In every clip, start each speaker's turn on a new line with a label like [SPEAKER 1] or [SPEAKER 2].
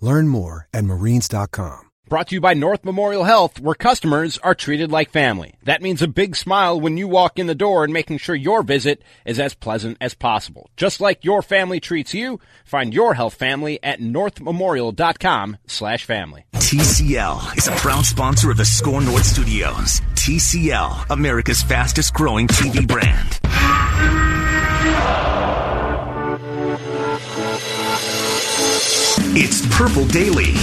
[SPEAKER 1] Learn more at marines.com.
[SPEAKER 2] Brought to you by North Memorial Health, where customers are treated like family. That means a big smile when you walk in the door and making sure your visit is as pleasant as possible. Just like your family treats you, find your health family at northmemorial.com slash family.
[SPEAKER 3] TCL is a proud sponsor of the Score North Studios. TCL, America's fastest growing TV brand. It's Purple Daily.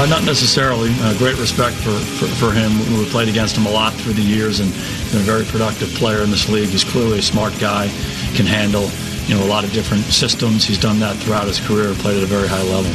[SPEAKER 4] Uh, not necessarily. Uh, great respect for, for, for him. We played against him a lot through the years and been a very productive player in this league. He's clearly a smart guy, can handle you know a lot of different systems. He's done that throughout his career, played at a very high level.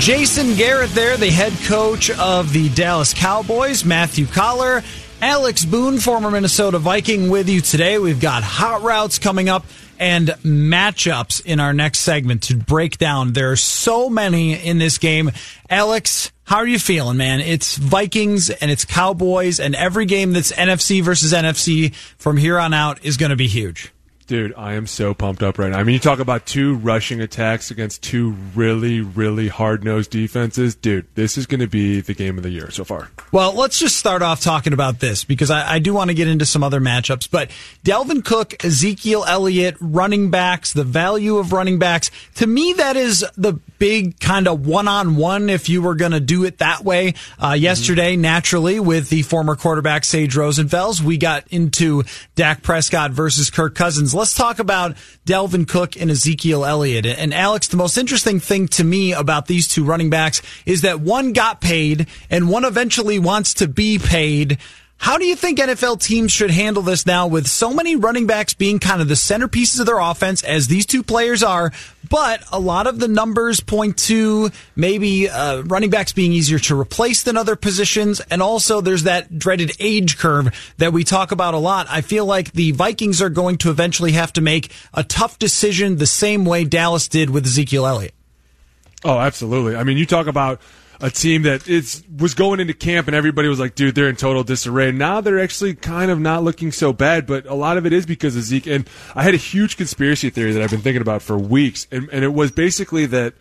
[SPEAKER 5] Jason Garrett there, the head coach of the Dallas Cowboys, Matthew Coller. Alex Boone, former Minnesota Viking, with you today. We've got hot routes coming up and matchups in our next segment to break down. There are so many in this game. Alex, how are you feeling, man? It's Vikings and it's Cowboys, and every game that's NFC versus NFC from here on out is going to be huge.
[SPEAKER 6] Dude, I am so pumped up right now. I mean, you talk about two rushing attacks against two really, really hard nosed defenses. Dude, this is going to be the game of the year so far.
[SPEAKER 5] Well, let's just start off talking about this because I, I do want to get into some other matchups. But Dalvin Cook, Ezekiel Elliott, running backs, the value of running backs, to me, that is the big kind of one on one if you were going to do it that way. Uh, yesterday, mm-hmm. naturally, with the former quarterback Sage Rosenfels, we got into Dak Prescott versus Kirk Cousins let's talk about Dalvin Cook and Ezekiel Elliott. And Alex, the most interesting thing to me about these two running backs is that one got paid and one eventually wants to be paid. How do you think NFL teams should handle this now with so many running backs being kind of the centerpieces of their offense as these two players are, but a lot of the numbers point to maybe uh, running backs being easier to replace than other positions, and also there's that dreaded age curve that we talk about a lot. I feel like the Vikings are going to eventually have to make a tough decision the same way Dallas did with Ezekiel Elliott.
[SPEAKER 6] Oh, absolutely. I mean, you talk about a team that is was going into camp and everybody was like, dude, they're in total disarray. Now they're actually kind of not looking so bad, but a lot of it is because of Zeke. And I had a huge conspiracy theory that I've been thinking about for weeks, and, and it was basically that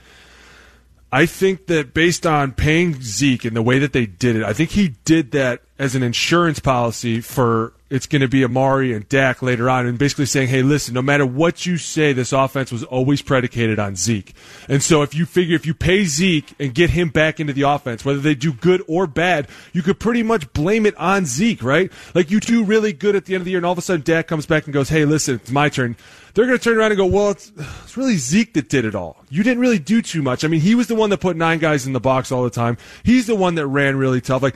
[SPEAKER 6] I think that based on paying Zeke and the way that they did it, I think he did that as an insurance policy for it's going to be Amari and Dak later on, and basically saying, hey, listen, no matter what you say, this offense was always predicated on Zeke. And so if you figure if you pay Zeke and get him back into the offense, whether they do good or bad, you could pretty much blame it on Zeke, right? Like you do really good at the end of the year, and all of a sudden Dak comes back and goes, hey, listen, it's my turn. They're going to turn around and go, well, it's, it's really Zeke that did it all. You didn't really do too much. I mean, he was the one that put nine guys in the box all the time. He's the one that ran really tough. Like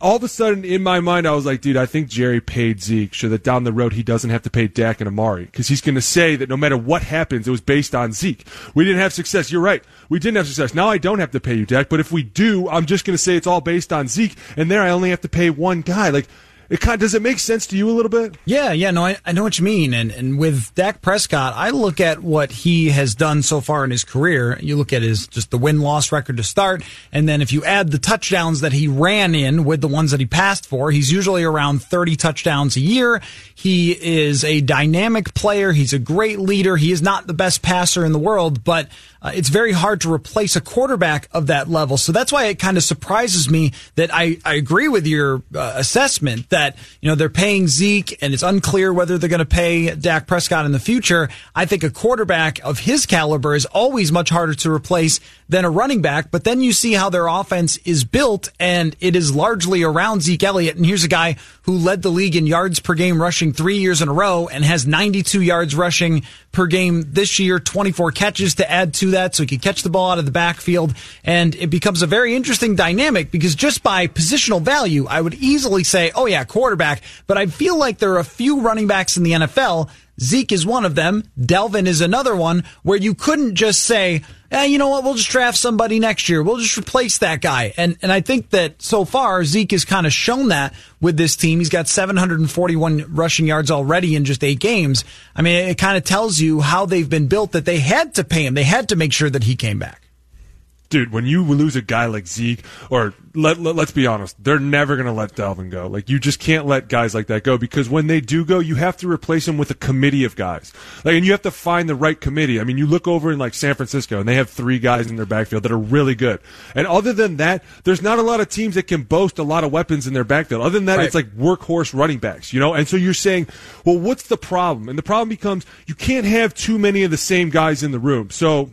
[SPEAKER 6] all of a sudden in my mind, I was like, dude, I think Jerry paid Zeke so that down the road he doesn't have to pay Dak and Amari because he's going to say that no matter what happens, it was based on Zeke. We didn't have success. You're right. We didn't have success. Now I don't have to pay you, Dak, but if we do, I'm just going to say it's all based on Zeke, and there I only have to pay one guy. Like, it kind of, does it make sense to you a little bit?
[SPEAKER 5] Yeah, yeah, no, I, I know what you mean. And and with Dak Prescott, I look at what he has done so far in his career. You look at his just the win loss record to start, and then if you add the touchdowns that he ran in with the ones that he passed for, he's usually around 30 touchdowns a year. He is a dynamic player. He's a great leader. He is not the best passer in the world, but uh, it's very hard to replace a quarterback of that level. So that's why it kind of surprises me that I, I agree with your uh, assessment that, you know, they're paying Zeke and it's unclear whether they're going to pay Dak Prescott in the future. I think a quarterback of his caliber is always much harder to replace than a running back. But then you see how their offense is built and it is largely around Zeke Elliott. And here's a guy who led the league in yards per game rushing three years in a row and has 92 yards rushing per game this year, 24 catches to add to that. So he could catch the ball out of the backfield. And it becomes a very interesting dynamic because just by positional value, I would easily say, oh yeah, quarterback. But I feel like there are a few running backs in the NFL. Zeke is one of them. Dalvin is another one where you couldn't just say, eh, you know what, we'll just draft somebody next year. We'll just replace that guy. And, and I think that so far Zeke has kind of shown that with this team. He's got 741 rushing yards already in just eight games. I mean, it kind of tells you how they've been built that they had to pay him. They had to make sure that he came back
[SPEAKER 6] dude, when you lose a guy like Zeke, or let, let, us be honest, they're never going to let Dalvin go. Like, you just can't let guys like that go because when they do go, you have to replace them with a committee of guys. Like, and you have to find the right committee. I mean, you look over in like San Francisco and they have three guys in their backfield that are really good. And other than that, there's not a lot of teams that can boast a lot of weapons in their backfield. Other than that, right. it's like workhorse running backs, you know? And so you're saying, well, what's the problem? And the problem becomes you can't have too many of the same guys in the room. So,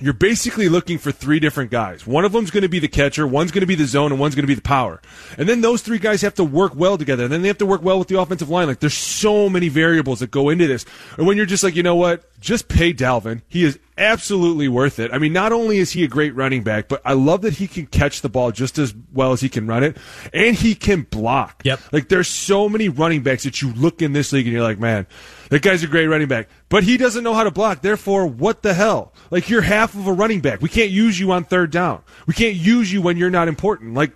[SPEAKER 6] you're basically looking for three different guys. One of them's going to be the catcher, one's going to be the zone, and one's going to be the power. And then those three guys have to work well together. And then they have to work well with the offensive line. Like there's so many variables that go into this. And when you're just like, you know what? Just pay Dalvin. He is absolutely worth it. I mean, not only is he a great running back, but I love that he can catch the ball just as well as he can run it, and he can block.
[SPEAKER 5] Yep.
[SPEAKER 6] Like there's so many running backs that you look in this league and you're like, man, that guy's a great running back, but he doesn't know how to block. Therefore, what the hell? Like you're half of a running back. We can't use you on third down. We can't use you when you're not important. Like,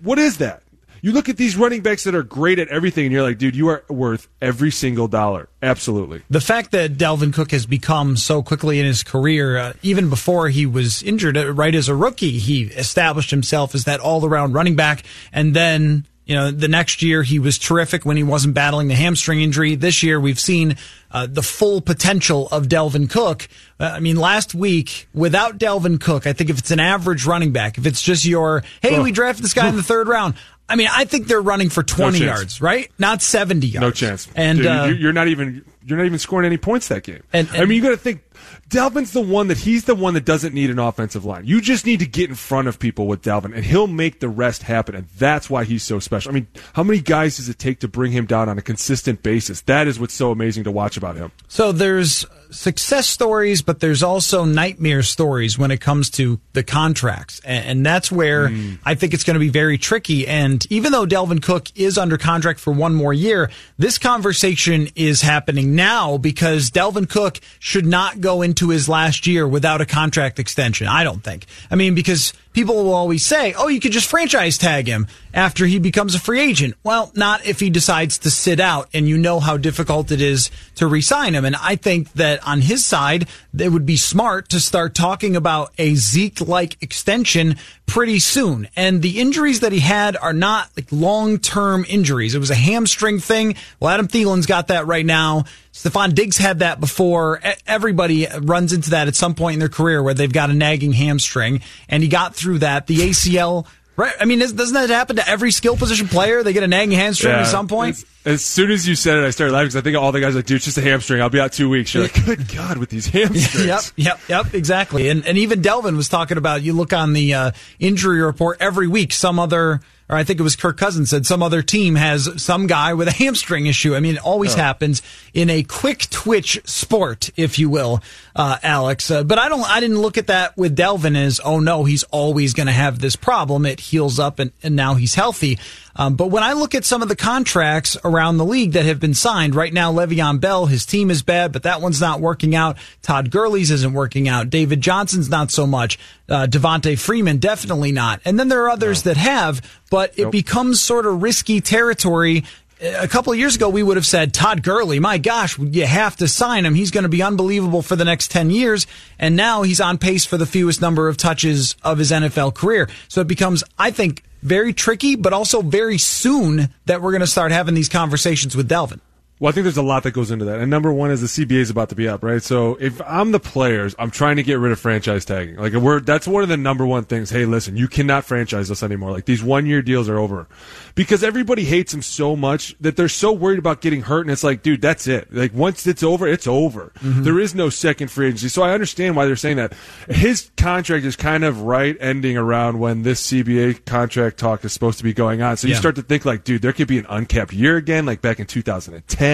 [SPEAKER 6] what is that? You look at these running backs that are great at everything, and you're like, dude, you are worth every single dollar. Absolutely.
[SPEAKER 5] The fact that Dalvin Cook has become so quickly in his career, uh, even before he was injured, uh, right as a rookie, he established himself as that all around running back. And then you know, the next year he was terrific when he wasn't battling the hamstring injury. This year we've seen uh, the full potential of Dalvin Cook. Uh, I mean, last week without Dalvin Cook, I think if it's an average running back, if it's just your, hey, we drafted this guy in the third round. I mean, I think they're running for 20 no yards, right? Not 70 yards.
[SPEAKER 6] No chance.
[SPEAKER 5] And
[SPEAKER 6] Dude,
[SPEAKER 5] uh,
[SPEAKER 6] you're not even you're not even scoring any points that game. And, and I mean, you got to think Dalvin's the one that he's the one that doesn't need an offensive line. You just need to get in front of people with Dalvin, and he'll make the rest happen. And that's why he's so special. I mean, how many guys does it take to bring him down on a consistent basis? That is what's so amazing to watch about him.
[SPEAKER 5] So there's success stories, but there's also nightmare stories when it comes to the contracts. And that's where mm. I think it's going to be very tricky. And even though Dalvin Cook is under contract for one more year, this conversation is happening now because Dalvin Cook should not go into his last year without a contract extension. I don't think. I mean, because people will always say, oh, you could just franchise tag him after he becomes a free agent. Well, not if he decides to sit out and you know how difficult it is to resign him. And I think that on his side, it would be smart to start talking about a Zeke like extension pretty soon. And the injuries that he had are not like long term injuries. It was a hamstring thing. Well, Adam Thielen's got that right now. Stefon Diggs had that before. Everybody runs into that at some point in their career where they've got a nagging hamstring, and he got through that. The ACL Right. I mean, doesn't that happen to every skill position player? They get a nagging hamstring yeah, at some point.
[SPEAKER 6] As soon as you said it, I started laughing because I think all the guys are like, dude, it's just a hamstring. I'll be out two weeks. You're like, good God, with these hamstrings.
[SPEAKER 5] yep, yep, yep, exactly. And and even Dalvin was talking about. You look on the uh, injury report every week. Some other or I think it was Kirk Cousins said some other team has some guy with a hamstring issue. I mean, it always oh. happens in a quick twitch sport, if you will, uh, Alex. Uh, but I don't, I didn't look at that with Dalvin as, oh no, he's always going to have this problem. It heals up and, and now he's healthy. Um, but when I look at some of the contracts around the league that have been signed right now, Le'Veon Bell, his team is bad, but that one's not working out. Todd Gurley's isn't working out. David Johnson's not so much. Uh, Devonta Freeman definitely not. And then there are others no. that have, but it nope. becomes sort of risky territory a couple of years ago, we would have said Todd Gurley, my gosh, you have to sign him. He's going to be unbelievable for the next 10 years. And now he's on pace for the fewest number of touches of his NFL career. So it becomes, I think, very tricky, but also very soon that we're going to start having these conversations with Dalvin.
[SPEAKER 6] Well, I think there's a lot that goes into that. And number one is the CBA is about to be up, right? So if I'm the players, I'm trying to get rid of franchise tagging. Like we're that's one of the number one things. Hey, listen, you cannot franchise us anymore. Like these one year deals are over because everybody hates him so much that they're so worried about getting hurt. And it's like, dude, that's it. Like once it's over, it's over.
[SPEAKER 5] Mm-hmm.
[SPEAKER 6] There is no second free agency. So I understand why they're saying that. His contract is kind of right ending around when this CBA contract talk is supposed to be going on. So you start to think like, dude, there could be an uncapped year again, like back in 2010.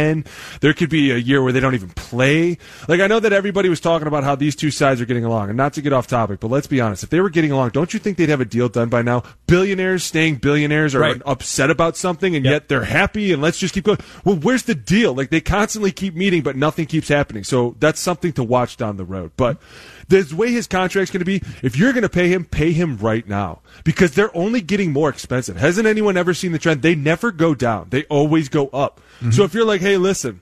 [SPEAKER 6] There could be a year where they don't even play. Like I know that everybody was talking about how these two sides are getting along, and not to get off topic, but let's be honest. If they were getting along, don't you think they'd have a deal done by now? Billionaires staying billionaires are
[SPEAKER 5] Right.
[SPEAKER 6] upset about something, and
[SPEAKER 5] Yep.
[SPEAKER 6] yet they're happy, and let's just keep going. Well, where's the deal? Like they constantly keep meeting, but nothing keeps happening. So that's something to watch down the road. But the way his contract's going to be, if you're going to pay him, pay him right now because they're only getting more expensive. Hasn't anyone ever seen the trend? They never go down. They always go up. Mm-hmm. So if you're like, hey, listen,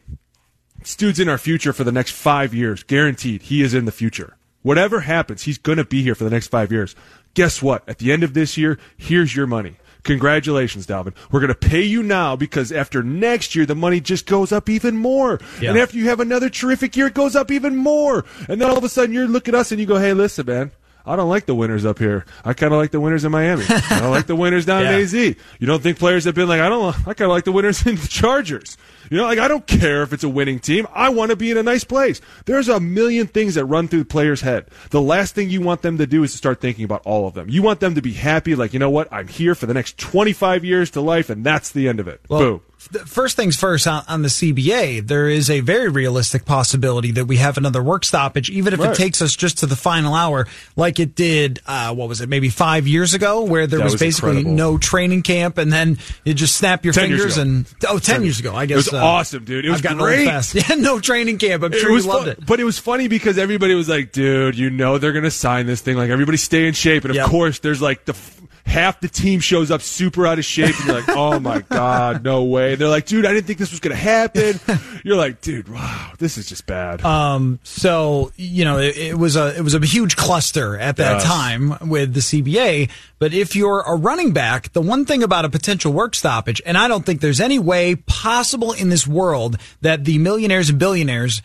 [SPEAKER 6] this dude's in our future for the next five years, guaranteed. He is in the future. Whatever happens, he's going to be here for the next five years. Guess what? At the end of this year, here's your money. Congratulations, Dalvin. We're going to pay you now because after next year, the money just goes up even more.
[SPEAKER 5] Yeah.
[SPEAKER 6] And after you have another terrific year, it goes up even more. And then all of a sudden, you look at us and you go, hey, listen, man. I don't like the winners up here. I kind of like the winners in Miami. I don't like the winners down
[SPEAKER 5] Yeah.
[SPEAKER 6] in AZ. You don't think players have been like, I don't, I kind of like the winners in the Chargers. You know, like I don't care if it's a winning team. I want to be in a nice place. There's a million things that run through the player's head. The last thing you want them to do is to start thinking about all of them. You want them to be happy, like, you know what? I'm here for the next 25 years to life, and that's the end of it. Boom.
[SPEAKER 5] First things first on, on the CBA, there is a very realistic possibility that we have another work stoppage, even if
[SPEAKER 6] Right.
[SPEAKER 5] it takes us just to the final hour, like it did. Uh, what was it? Maybe five years ago, where there was,
[SPEAKER 6] was
[SPEAKER 5] basically
[SPEAKER 6] incredible.
[SPEAKER 5] no training camp, and then you just snap your
[SPEAKER 6] 10
[SPEAKER 5] fingers and oh, 10 years ago, I guess.
[SPEAKER 6] It was awesome, dude. It was
[SPEAKER 5] I've
[SPEAKER 6] great.
[SPEAKER 5] fast. Yeah, no training camp. I'm sure
[SPEAKER 6] it was
[SPEAKER 5] you loved it.
[SPEAKER 6] But it was funny because everybody was like, dude, you know they're going to sign this thing. Like, everybody stay in shape. And of
[SPEAKER 5] Yep.
[SPEAKER 6] course, there's like the. F- Half the team shows up super out of shape, and you're like, "Oh my god, no way!" And They're like, "Dude, I didn't think this was gonna happen." You're like, "Dude, wow, this is just bad."
[SPEAKER 5] Um, so you know, it, it was a it was a huge cluster at that
[SPEAKER 6] Yes.
[SPEAKER 5] time with the CBA. But if you're a running back, the one thing about a potential work stoppage, and I don't think there's any way possible in this world that the millionaires and billionaires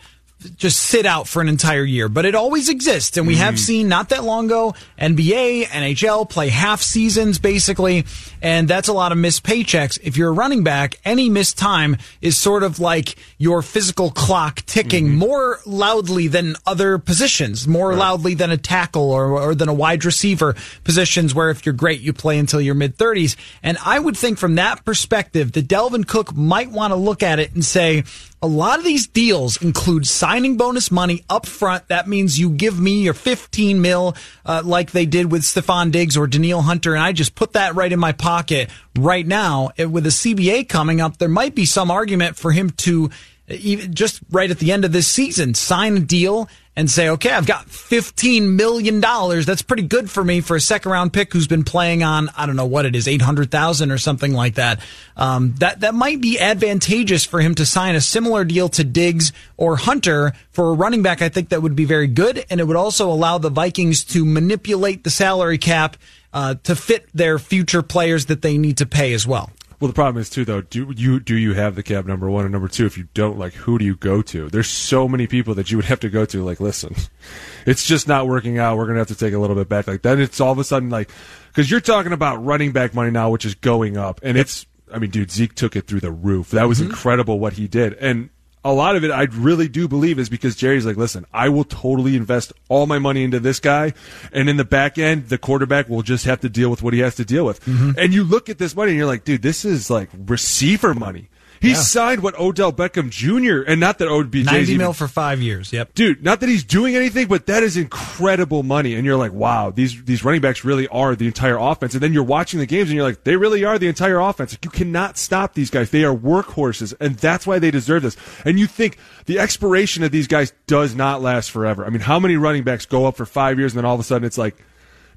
[SPEAKER 5] just sit out for an entire year, but it always exists. And we have mm-hmm. seen not that long ago NBA, NHL play half seasons basically, and that's a lot of missed paychecks. If you're a running back, any missed time is sort of like your physical clock ticking mm-hmm. more loudly than other positions, more loudly than a tackle or, or than a wide receiver positions where if you're great, you play until your mid 30s. And I would think from that perspective that Dalvin Cook might want to look at it and say, a lot of these deals include signing bonus money up front. That means you give me your 15 mil, uh, like they did with Stefon Diggs or Danielle Hunter, and I just put that right in my pocket right now. With the CBA coming up, there might be some argument for him to even just right at the end of this season sign a deal and say, okay, I've got $15 million. That's pretty good for me for a second round pick who's been playing on, I don't know what it is, 800,000 or something like that. Um, that, that might be advantageous for him to sign a similar deal to Diggs or Hunter for a running back. I think that would be very good. And it would also allow the Vikings to manipulate the salary cap, uh, to fit their future players that they need to pay as well.
[SPEAKER 6] Well, the problem is too, though. Do you do you have the cab number one and number two? If you don't, like, who do you go to? There's so many people that you would have to go to. Like, listen, it's just not working out. We're gonna have to take a little bit back. Like then it's all of a sudden like because you're talking about running back money now, which is going up, and it's. I mean, dude, Zeke took it through the roof. That was mm-hmm. incredible what he did, and a lot of it I really do believe is because Jerry's like, listen, I will totally invest all my money into this guy, and in the back end, the quarterback will just have to deal with what he has to deal with. Mm-hmm. And you look at this money and you're like, dude, this is like receiver money. He signed what Odell Beckham Jr. and not that OBJ
[SPEAKER 5] 90 mil for five years. Yep.
[SPEAKER 6] dude. Not that he's doing anything, but that is incredible money. And you're like, wow, these these running backs really are the entire offense. And then you're watching the games and you're like, they really are the entire offense. Like, you cannot stop these guys. They are workhorses, and that's why they deserve this. And you think the expiration of these guys does not last forever. I mean, how many running backs go up for five years and then all of a sudden it's like.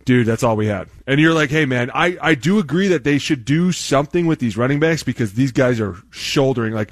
[SPEAKER 6] Dude, that's all we had. And you're like, hey, man, I, I do agree that they should do something with these running backs because these guys are shouldering. Like,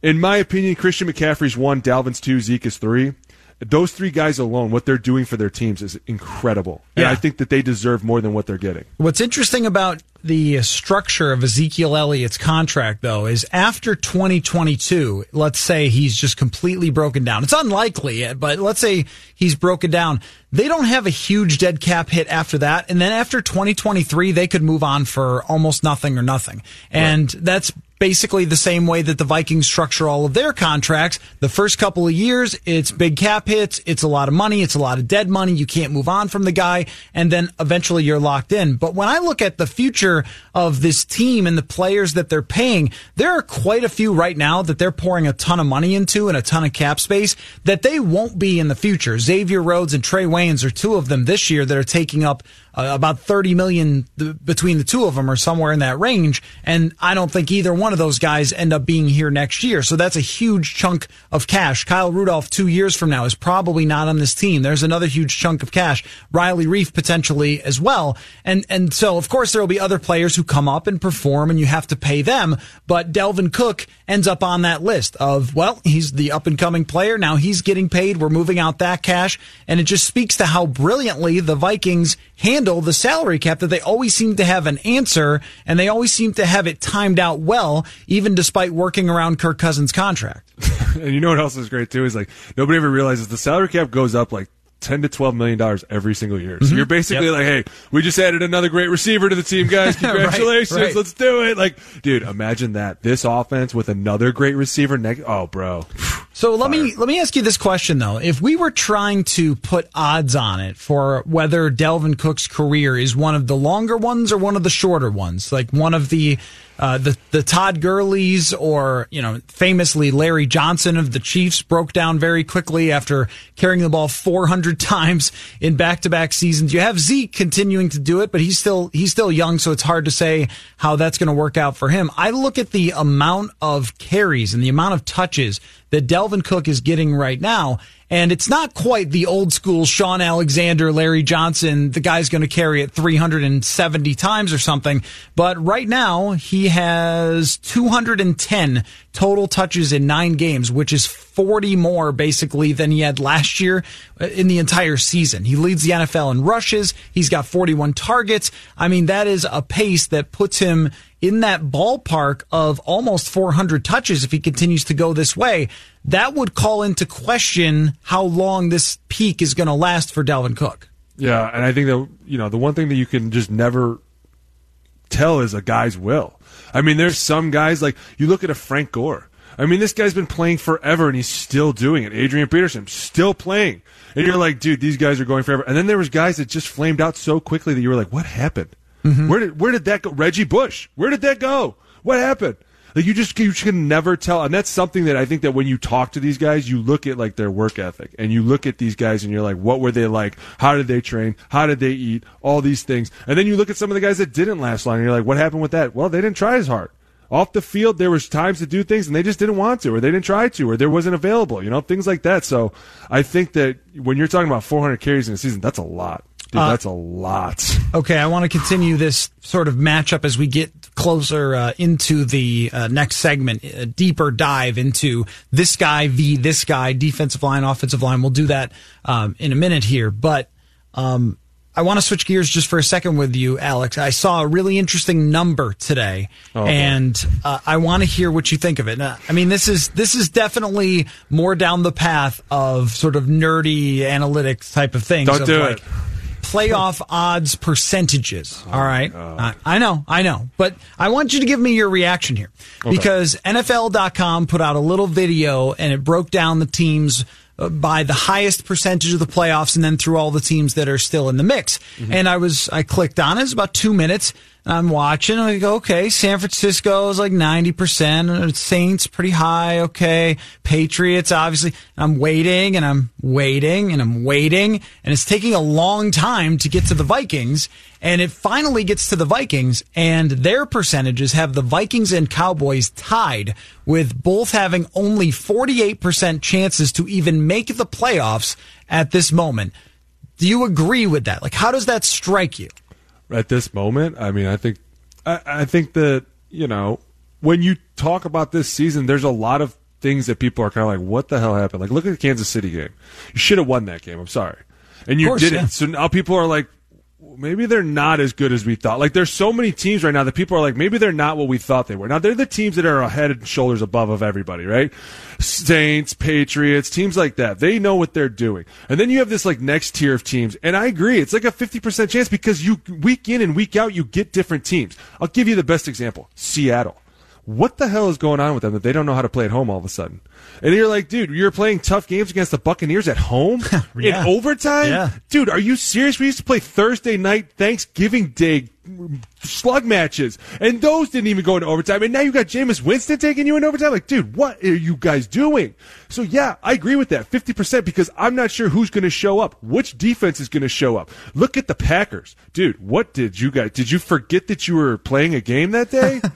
[SPEAKER 6] in my opinion, Christian McCaffrey's one, Dalvin's two, Zeke is three. Those three guys alone, what they're doing for their teams is incredible. And
[SPEAKER 5] Yeah.
[SPEAKER 6] I think that they deserve more than what they're getting.
[SPEAKER 5] What's interesting about the uh, structure of Ezekiel Elliott's contract, though, is after 2022, let's say he's just completely broken down. It's unlikely, uh, but let's say he's broken down. They don't have a huge dead cap hit after that. And then after 2023, they could move on for almost nothing or nothing. And that's basically the same way that the Vikings structure all of their contracts. The first couple of years, it's big cap hits, it's a lot of money, it's a lot of dead money. You can't move on from the guy, and then eventually you're locked in. But when I look at the future of this team and the players that they're paying, there are quite a few right now that they're pouring a ton of money into and a ton of cap space that they won't be in the future. Xavier Rhodes and Trae Waynes are two of them this year that are taking up uh, about 30 million th- between the two of them or somewhere in that range. And I don't think either one of those guys end up being here next year. So that's a huge chunk of cash. Kyle Rudolph two years from now is probably not on this team. There's another huge chunk of cash. Riley Reiff potentially as well. And, and so of course there will be other players who come up and perform and you have to pay them. But Dalvin Cook ends up on that list of, well, he's the up and coming player. Now he's getting paid. We're moving out that cash. And it just speaks to how brilliantly the Vikings handle the salary cap that they always seem to have an answer and they always seem to have it timed out well, even despite working around Kirk Cousins' contract.
[SPEAKER 6] And you know what else is great too is like nobody ever realizes the salary cap goes up like ten to twelve million dollars every single year. So mm-hmm. you're basically
[SPEAKER 5] Yep.
[SPEAKER 6] like, hey, we just added another great receiver to the team, guys. Congratulations,
[SPEAKER 5] right.
[SPEAKER 6] let's do it. Like, dude, imagine that this offense with another great receiver next. Oh, bro,
[SPEAKER 5] So let me let me ask you this question though: If we were trying to put odds on it for whether Dalvin Cook's career is one of the longer ones or one of the shorter ones, like one of the uh, the the Todd Gurley's or you know famously Larry Johnson of the Chiefs broke down very quickly after carrying the ball 400 times in back to back seasons. You have Zeke continuing to do it, but he's still he's still young, so it's hard to say how that's going to work out for him. I look at the amount of carries and the amount of touches that Dalvin Cook is getting right now. And it's not quite the old school Shaun Alexander, Larry Johnson. The guy's going to carry it 370 times or something. But right now he has 210 total touches in nine games, which is 40 more basically than he had last year uh, in the entire season. He leads the NFL in rushes. He's got 41 targets. I mean, that is a pace that puts him in that ballpark of almost 400 touches if he continues to go this way, that would call into question how long this peak is going to last for Dalvin Cook.
[SPEAKER 6] Yeah, and I think that you know the one thing that you can just never tell is a guy's will. I mean, there's some guys like you look at a Frank Gore. I mean, this guy's been playing forever and he's still doing it. Adrian Peterson still playing, and you're like, dude, these guys are going forever. And then there was guys that just flamed out so quickly that you were like, what happened? Mm-hmm. Where did where did that go? Reggie Bush, where did that go? What happened? Like you just you can never tell, and that's something that I think that when you talk to these guys, you look at like their work ethic, and you look at these guys, and you're like, what were they like? How did they train? How did they eat? All these things, and then you look at some of the guys that didn't last long, and you're like, what happened with that? Well, they didn't try as hard. Off the field, there was times to do things, and they just didn't want to, or they didn't try to, or there wasn't available. You know, things like that. So I think that when you're talking about 400 carries in a season, that's a lot. Dude, that's a lot.
[SPEAKER 5] Okay, I want to continue this sort of matchup as we get closer uh, into the uh, next segment, a deeper dive into this guy v this guy, defensive line, offensive line. We'll do that um, in a minute here, but um, I want to switch gears just for a second with you, Alex. I saw a really interesting number today, and uh, I want to hear what you think of it. Now, I mean, this is this is definitely more down the path of sort of nerdy analytics type of things.
[SPEAKER 6] Don't do
[SPEAKER 5] like,
[SPEAKER 6] it.
[SPEAKER 5] Playoff odds percentages.
[SPEAKER 6] Oh
[SPEAKER 5] all right. I, I know, I know. But I want you to give me your reaction here because NFL.com put out a little video and it broke down the teams uh, by the highest percentage of the playoffs and then through all the teams that are still in the mix.
[SPEAKER 6] Mm-hmm.
[SPEAKER 5] And I was, I clicked on it. It's about two minutes. And I'm watching. And I go, okay, San Francisco is like 90%. uh, Saints pretty high. Okay. Patriots, obviously. And I'm waiting and I'm waiting and I'm waiting. And it's taking a long time to get to the Vikings. And it finally gets to the Vikings and their percentages have the Vikings and Cowboys tied with both having only 48% chances to even make the playoffs at this moment. Do you agree with that? Like, how does that strike you?
[SPEAKER 6] At this moment. I mean, I think I, I think that you know when you talk about this season, there's a lot of things that people are kind of like, what the hell happened? Like, look at the Kansas City game. You should have won that game. I'm sorry. And you
[SPEAKER 5] course,
[SPEAKER 6] didn't.
[SPEAKER 5] yeah.
[SPEAKER 6] So now people are like, maybe they're not as good as we thought. Like, there's so many teams right now that people are like, maybe they're not what we thought they were. Now, they're the teams that are head and shoulders above of everybody, right? Saints, Patriots, teams like that. They know what they're doing. And then you have this like next tier of teams. And I agree. It's like a 50% chance because you, week in and week out, you get different teams. I'll give you the best example. Seattle. What the hell is going on with them that they don't know how to play at home all of a sudden? And you're like, dude, you're playing tough games against the Buccaneers at home
[SPEAKER 5] Yeah.
[SPEAKER 6] in overtime?
[SPEAKER 5] Yeah.
[SPEAKER 6] Dude, are you serious? We used to play Thursday night Thanksgiving Day slug matches, and those didn't even go into overtime. And now you got Jameis Winston taking you in overtime. Like, dude, what are you guys doing? So yeah, I agree with that, fifty percent, because I'm not sure who's going to show up. Which defense is going to show up? Look at the Packers, dude. What did you guys? Did you forget that you were playing a game that day?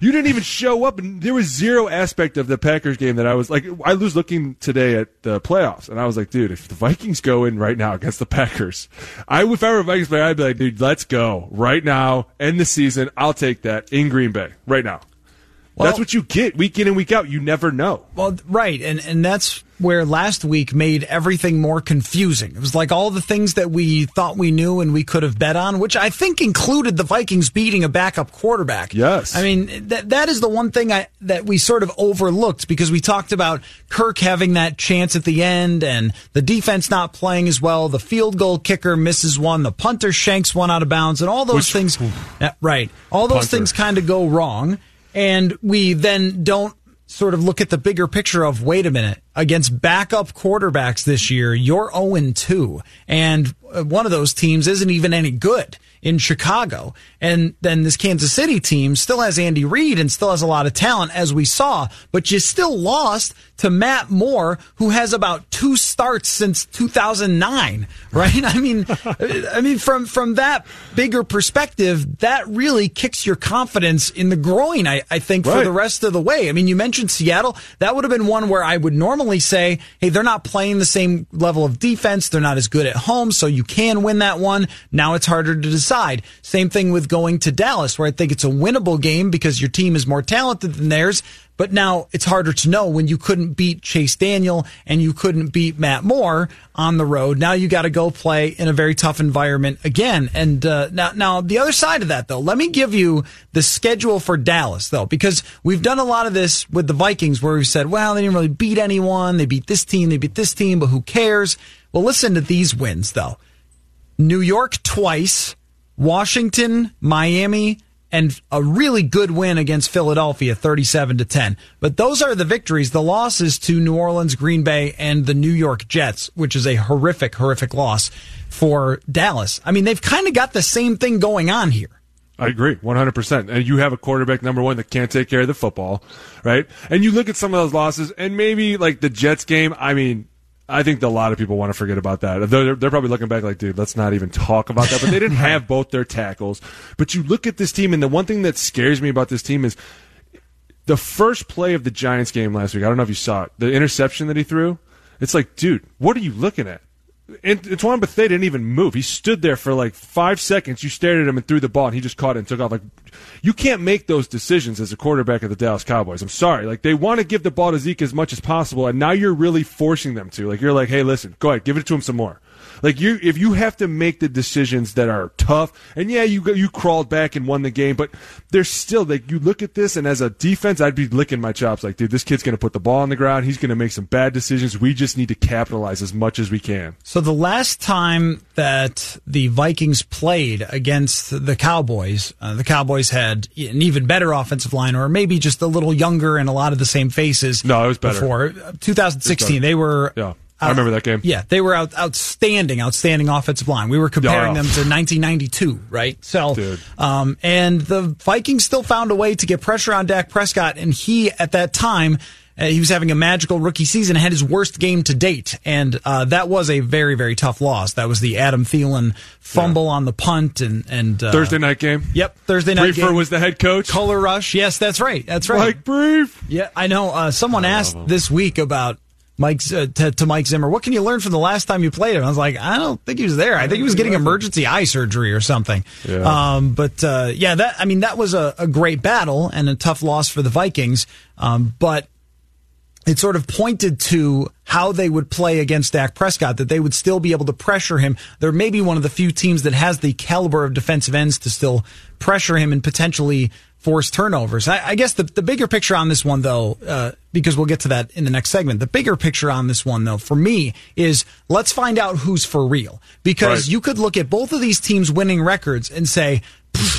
[SPEAKER 6] You didn't even show up, and there was zero aspect of the Packers game that I was like. I was looking today at the playoffs, and I was like, dude, if the Vikings go in right now against the Packers, I if I were a Vikings player, I'd be like, dude, let's go right now, end the season. I'll take that in Green Bay right now. That's what you get week in and week out. You never know.
[SPEAKER 5] Well, right, and and that's where last week made everything more confusing. It was like all the things that we thought we knew and we could have bet on, which I think included the Vikings beating a backup quarterback.
[SPEAKER 6] Yes.
[SPEAKER 5] I mean that that is the one thing I that we sort of overlooked because we talked about Kirk having that chance at the end and the defense not playing as well. The field goal kicker misses one, the punter shanks one out of bounds, and all those
[SPEAKER 6] Which-
[SPEAKER 5] things. Right, all those
[SPEAKER 6] Punter.
[SPEAKER 5] things kind of go wrong, and we then don't sort of look at the bigger picture of wait a minute against backup quarterbacks this year you're 0 2 and Uh, one of those teams isn't even any good in Chicago. And then this Kansas City team still has Andy Reid and still has a lot of talent as we saw but you still lost to Matt Moore who has about two starts since 2009 right? I mean uh, I mean from from that bigger perspective that really kicks your confidence in the groin I, I think for the rest of the way. I mean you mentioned Seattle. That would have been one where I would normally say hey they're not playing the same level of defense. They're not as good at home so you can win that one now it's harder to decide same thing with going to Dallas where I think it's a winnable game because your team is more talented than theirs but now it's harder to know when you couldn't beat Chase Daniel and you couldn't beat Matt Moore on the road. Now you got to go play in a very tough environment again. And uh, now, now the other side of that, though, let me give you the schedule for Dallas, though, because we've done a lot of this with the Vikings where we've said, well, they didn't really beat anyone. They beat this team, they beat this team, but who cares? Well, listen to these wins, though. New York twice, Washington, Miami, and a really good win against Philadelphia, 37 to 10. But those are the victories. The losses to New Orleans, Green Bay, and the New York Jets, which is a horrific, horrific loss for Dallas. I mean, they've kind of got the same thing going on here.
[SPEAKER 6] I agree, 100%. And you have a quarterback, number one, that can't take care of the football, right? And you look at some of those losses, and maybe like the Jets game, I mean, I think a lot of people want to forget about that. They're, they're probably looking back like, dude, let's not even talk about that. But they didn't have both their tackles. But you look at this team, and the one thing that scares me about this team is the first play of the Giants game last week. I don't know if you saw it. The interception that he threw. It's like, dude, what are you looking at? Antoine Bethea didn't even move. He stood there for like five seconds. You stared at him and threw the ball, and he just caught it and took off. Like, you can't make those decisions as a quarterback of the Dallas Cowboys. I'm sorry. Like, they want to give the ball to Zeke as much as possible, and now you're really forcing them to. Like, you're like, hey, listen, go ahead, give it to him some more. Like you, if you have to make the decisions that are tough, and yeah, you you crawled back and won the game, but there's still like you look at this, and as a defense, I'd be licking my chops. Like, dude, this kid's going to put the ball on the ground. He's going to make some bad decisions. We just need to capitalize as much as we can.
[SPEAKER 5] So the last time that the Vikings played against the Cowboys, uh, the Cowboys had an even better offensive line, or maybe just a little younger and a lot of the same faces.
[SPEAKER 6] No, it was better.
[SPEAKER 5] Before Uh, 2016,
[SPEAKER 6] better.
[SPEAKER 5] they were.
[SPEAKER 6] Yeah, I remember that game.
[SPEAKER 5] Yeah, they were out, outstanding, outstanding offensive line. We were comparing
[SPEAKER 6] Yeah.
[SPEAKER 5] them to 1992, right? So, um, and the Vikings still found a way to get pressure on Dak Prescott, and he at that time. Uh, he was having a magical rookie season, had his worst game to date, and uh, that was a very, very tough loss. That was the Adam Thielen fumble on the punt, and and uh,
[SPEAKER 6] Thursday night game.
[SPEAKER 5] Yep, Thursday night
[SPEAKER 6] Priefer
[SPEAKER 5] game.
[SPEAKER 6] was the head coach.
[SPEAKER 5] Color Rush. Yes, that's right. That's right.
[SPEAKER 6] Like brief.
[SPEAKER 5] Yeah, I know. Uh, someone asked this week about Mike uh, to, to Mike Zimmer. What can you learn from the last time you played him? I was like, I don't think he was there. I think he was getting emergency eye surgery or something.
[SPEAKER 6] Yeah.
[SPEAKER 5] Um, but uh, yeah, that I mean that was a, a great battle and a tough loss for the Vikings. Um, but it sort of pointed to how they would play against Dak Prescott, that they would still be able to pressure him. They're maybe one of the few teams that has the caliber of defensive ends to still pressure him and potentially force turnovers. I, I guess the, the bigger picture on this one, though, uh, because we'll get to that in the next segment, the bigger picture on this one, though, for me is let's find out who's for real. Because
[SPEAKER 6] Right.
[SPEAKER 5] you could look at both of these teams' winning records and say,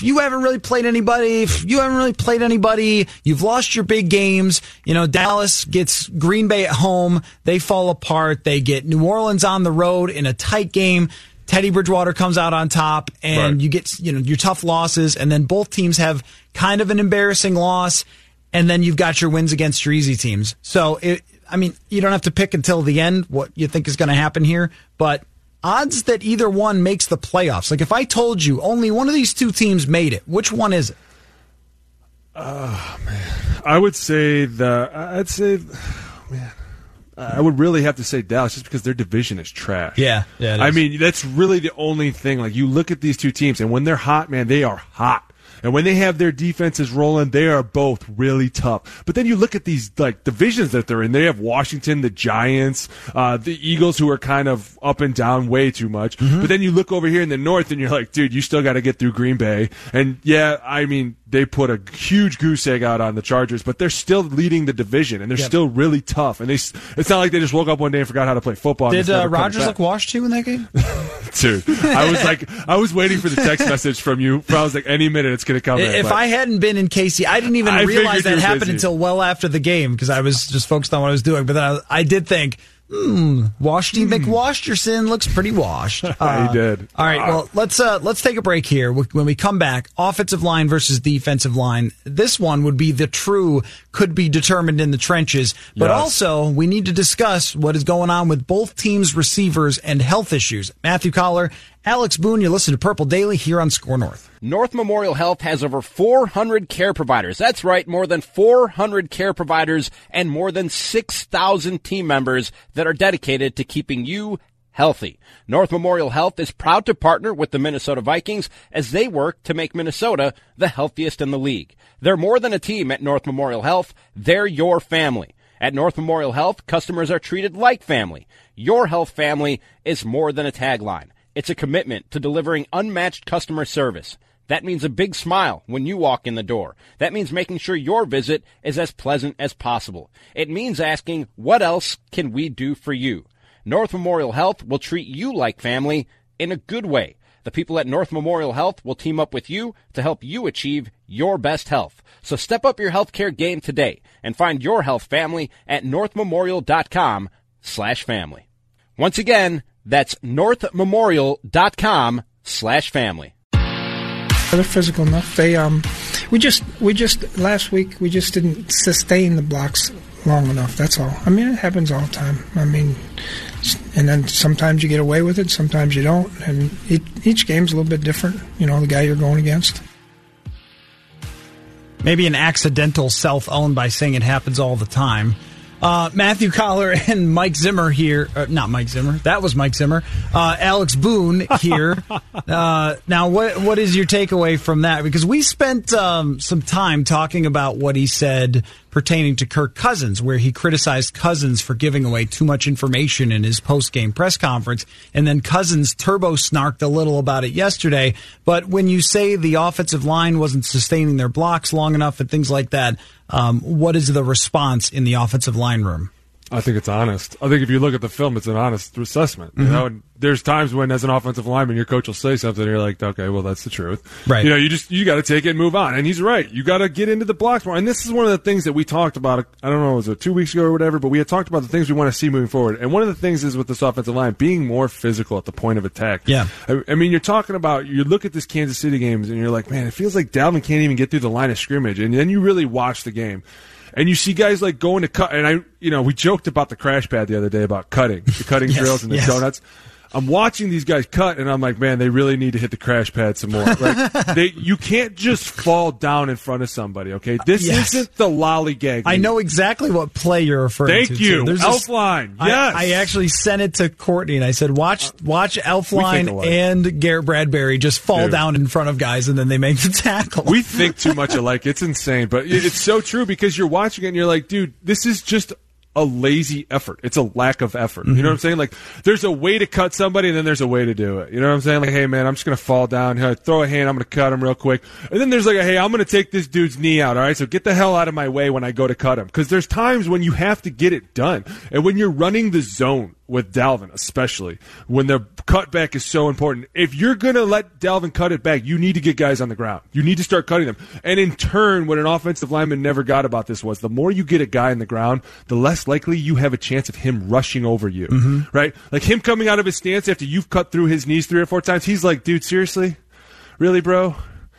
[SPEAKER 5] you haven't really played anybody. You haven't really played anybody. You've lost your big games. You know, Dallas gets Green Bay at home. They fall apart. They get New Orleans on the road in a tight game. Teddy Bridgewater comes out on top and
[SPEAKER 6] Right.
[SPEAKER 5] you get, you know, your tough losses. And then both teams have kind of an embarrassing loss. And then you've got your wins against your easy teams. So it, I mean, you don't have to pick until the end what you think is going to happen here, but odds that either one makes the playoffs. Like if I told you only one of these two teams made it, which one is it? Oh man.
[SPEAKER 6] I would say the. I'd say, I would really have to say Dallas just because their division is trash.
[SPEAKER 5] Yeah, yeah,
[SPEAKER 6] I mean, that's really the only thing. Like you look at these two teams, and when they're hot, man, they are hot. And when they have their defenses rolling, they are both really tough. But then you look at these like divisions that they're in. They have Washington, the Giants, uh, the Eagles, who are kind of up and down way too much.
[SPEAKER 5] Mm-hmm.
[SPEAKER 6] But then you look over here in the North, and you're like, dude, you still got to get through Green Bay. And yeah, I mean, they put a huge goose egg out on the Chargers, but they're still leading the division, and they're
[SPEAKER 5] Yep.
[SPEAKER 6] still really tough. And they, it's not like they just woke up one day and forgot how to play football.
[SPEAKER 5] Did uh,
[SPEAKER 6] Rodgers
[SPEAKER 5] look washed too in that game?
[SPEAKER 6] Dude, I was like, I was waiting for the text message from you. I was like, any minute it's going to come. in,
[SPEAKER 5] if
[SPEAKER 6] but-
[SPEAKER 5] I hadn't been in Casey, I didn't even
[SPEAKER 6] I
[SPEAKER 5] realize that happened
[SPEAKER 6] busy.
[SPEAKER 5] until well after the game because I was just focused on what I was doing. But then I, I did think, hmm, Washington McWashterson looks pretty washed. Uh,
[SPEAKER 6] did.
[SPEAKER 5] All right, well let's uh, let's take a break here. When we come back, offensive line versus defensive line. This one would be the true could be determined in the trenches, but
[SPEAKER 6] Yes.
[SPEAKER 5] also we need to discuss what is going on with both teams' receivers and health issues. Matthew Coller, Alex Boone. You listen to Purple Daily here on Score North.
[SPEAKER 2] North Memorial Health has over 400 care providers. That's right, more than 400 care providers and more than 6,000 team members that are dedicated to keeping you healthy. North Memorial Health is proud to partner with the Minnesota Vikings as they work to make Minnesota the healthiest in the league. They're more than a team at North Memorial Health. They're your family. At North Memorial Health, customers are treated like family. Your health family is more than a tagline. It's a commitment to delivering unmatched customer service. That means a big smile when you walk in the door. That means making sure your visit is as pleasant as possible. It means asking, what else can we do for you? North Memorial Health will treat you like family in a good way. The people at North Memorial Health will team up with you to help you achieve your best health. So step up your healthcare game today and find your health family at northmemorial.com slash family. Once again, that's northmemorial.com slash family.
[SPEAKER 7] They're physical enough. They um, we just we just last week we just didn't sustain the blocks long enough. That's all. I mean, it happens all the time. I mean, and then sometimes you get away with it, sometimes you don't, and each, each game's a little bit different. You know, the guy you're going against.
[SPEAKER 5] maybe an accidental self owned by saying it happens all the time. Uh, Matthew Coller and Mike Zimmer here. Uh, not Mike Zimmer. That was Mike Zimmer. Uh, Alex Boone here. uh, now, what what is your takeaway from that? Because we spent um, some time talking about what he said pertaining to Kirk Cousins, where he criticized Cousins for giving away too much information in his post game press conference, and then Cousins turbo snarked a little about it yesterday. But when you say the offensive line wasn't sustaining their blocks long enough and things like that, um, what is the response in the offensive line room?
[SPEAKER 6] I think it's honest. I think if you look at the film, it's an honest assessment. You mm-hmm. know, and there's times when, as an offensive lineman, your coach will say something, and you're like, okay, well, that's the truth.
[SPEAKER 5] Right.
[SPEAKER 6] You know, you just you got to take it and move on. And he's right. You got to get into the blocks more. And this is one of the things that we talked about. I don't know, was it two weeks ago or whatever? But we had talked about the things we want to see moving forward. And one of the things is with this offensive line being more physical at the point of attack.
[SPEAKER 5] Yeah.
[SPEAKER 6] I, I mean, you're talking about you look at this Kansas City games, and you're like, man, it feels like Dalvin can't even get through the line of scrimmage. And then you really watch the game. And you see guys like going to cut, and I, you know, we joked about the crash pad the other day about cutting, the cutting
[SPEAKER 5] Yes,
[SPEAKER 6] drills and the
[SPEAKER 5] yes.
[SPEAKER 6] donuts. I'm watching these guys cut, and I'm like, man, they really need to hit the crash pad some more. Like, they, you can't just fall down in front of somebody. Okay, this
[SPEAKER 5] Yes.
[SPEAKER 6] isn't the lollygag.
[SPEAKER 5] I know exactly what play you're referring
[SPEAKER 6] Thank
[SPEAKER 5] to.
[SPEAKER 6] you.
[SPEAKER 5] too. There's
[SPEAKER 6] Elf
[SPEAKER 5] a-
[SPEAKER 6] line.
[SPEAKER 5] I-
[SPEAKER 6] Yes.
[SPEAKER 5] I, actually sent it to Courtney and I said, watch, uh, watch Elflein
[SPEAKER 6] alike.
[SPEAKER 5] and Garrett Bradbury just fall
[SPEAKER 6] Dude.
[SPEAKER 5] down in front of guys and then they make the tackle.
[SPEAKER 6] We think too much alike. It's insane, but it's so true because you're watching it and you're like, dude, this is just a lazy effort. It's a lack of effort. You know what I'm saying? Like there's a way to cut somebody and then there's a way to do it. You know what I'm saying? Like, hey man, I'm just gonna fall down, hey, throw a hand, I'm gonna cut him real quick. And then there's like a hey, I'm gonna take this dude's knee out, alright? So get the hell out of my way when I go to cut him. Because there's times when you have to get it done. And when you're running the zone with Dalvin, especially when the cutback is so important. If you're going to let Dalvin cut it back, you need to get guys on the ground. You need to start cutting them. And in turn, what an offensive lineman never got about this was the more you get a guy in the ground, the less likely you have a chance of him rushing over you. Mm-hmm. Right? Like him coming out of his stance after you've cut through his knees three or four times, he's like, dude, seriously? Really, bro?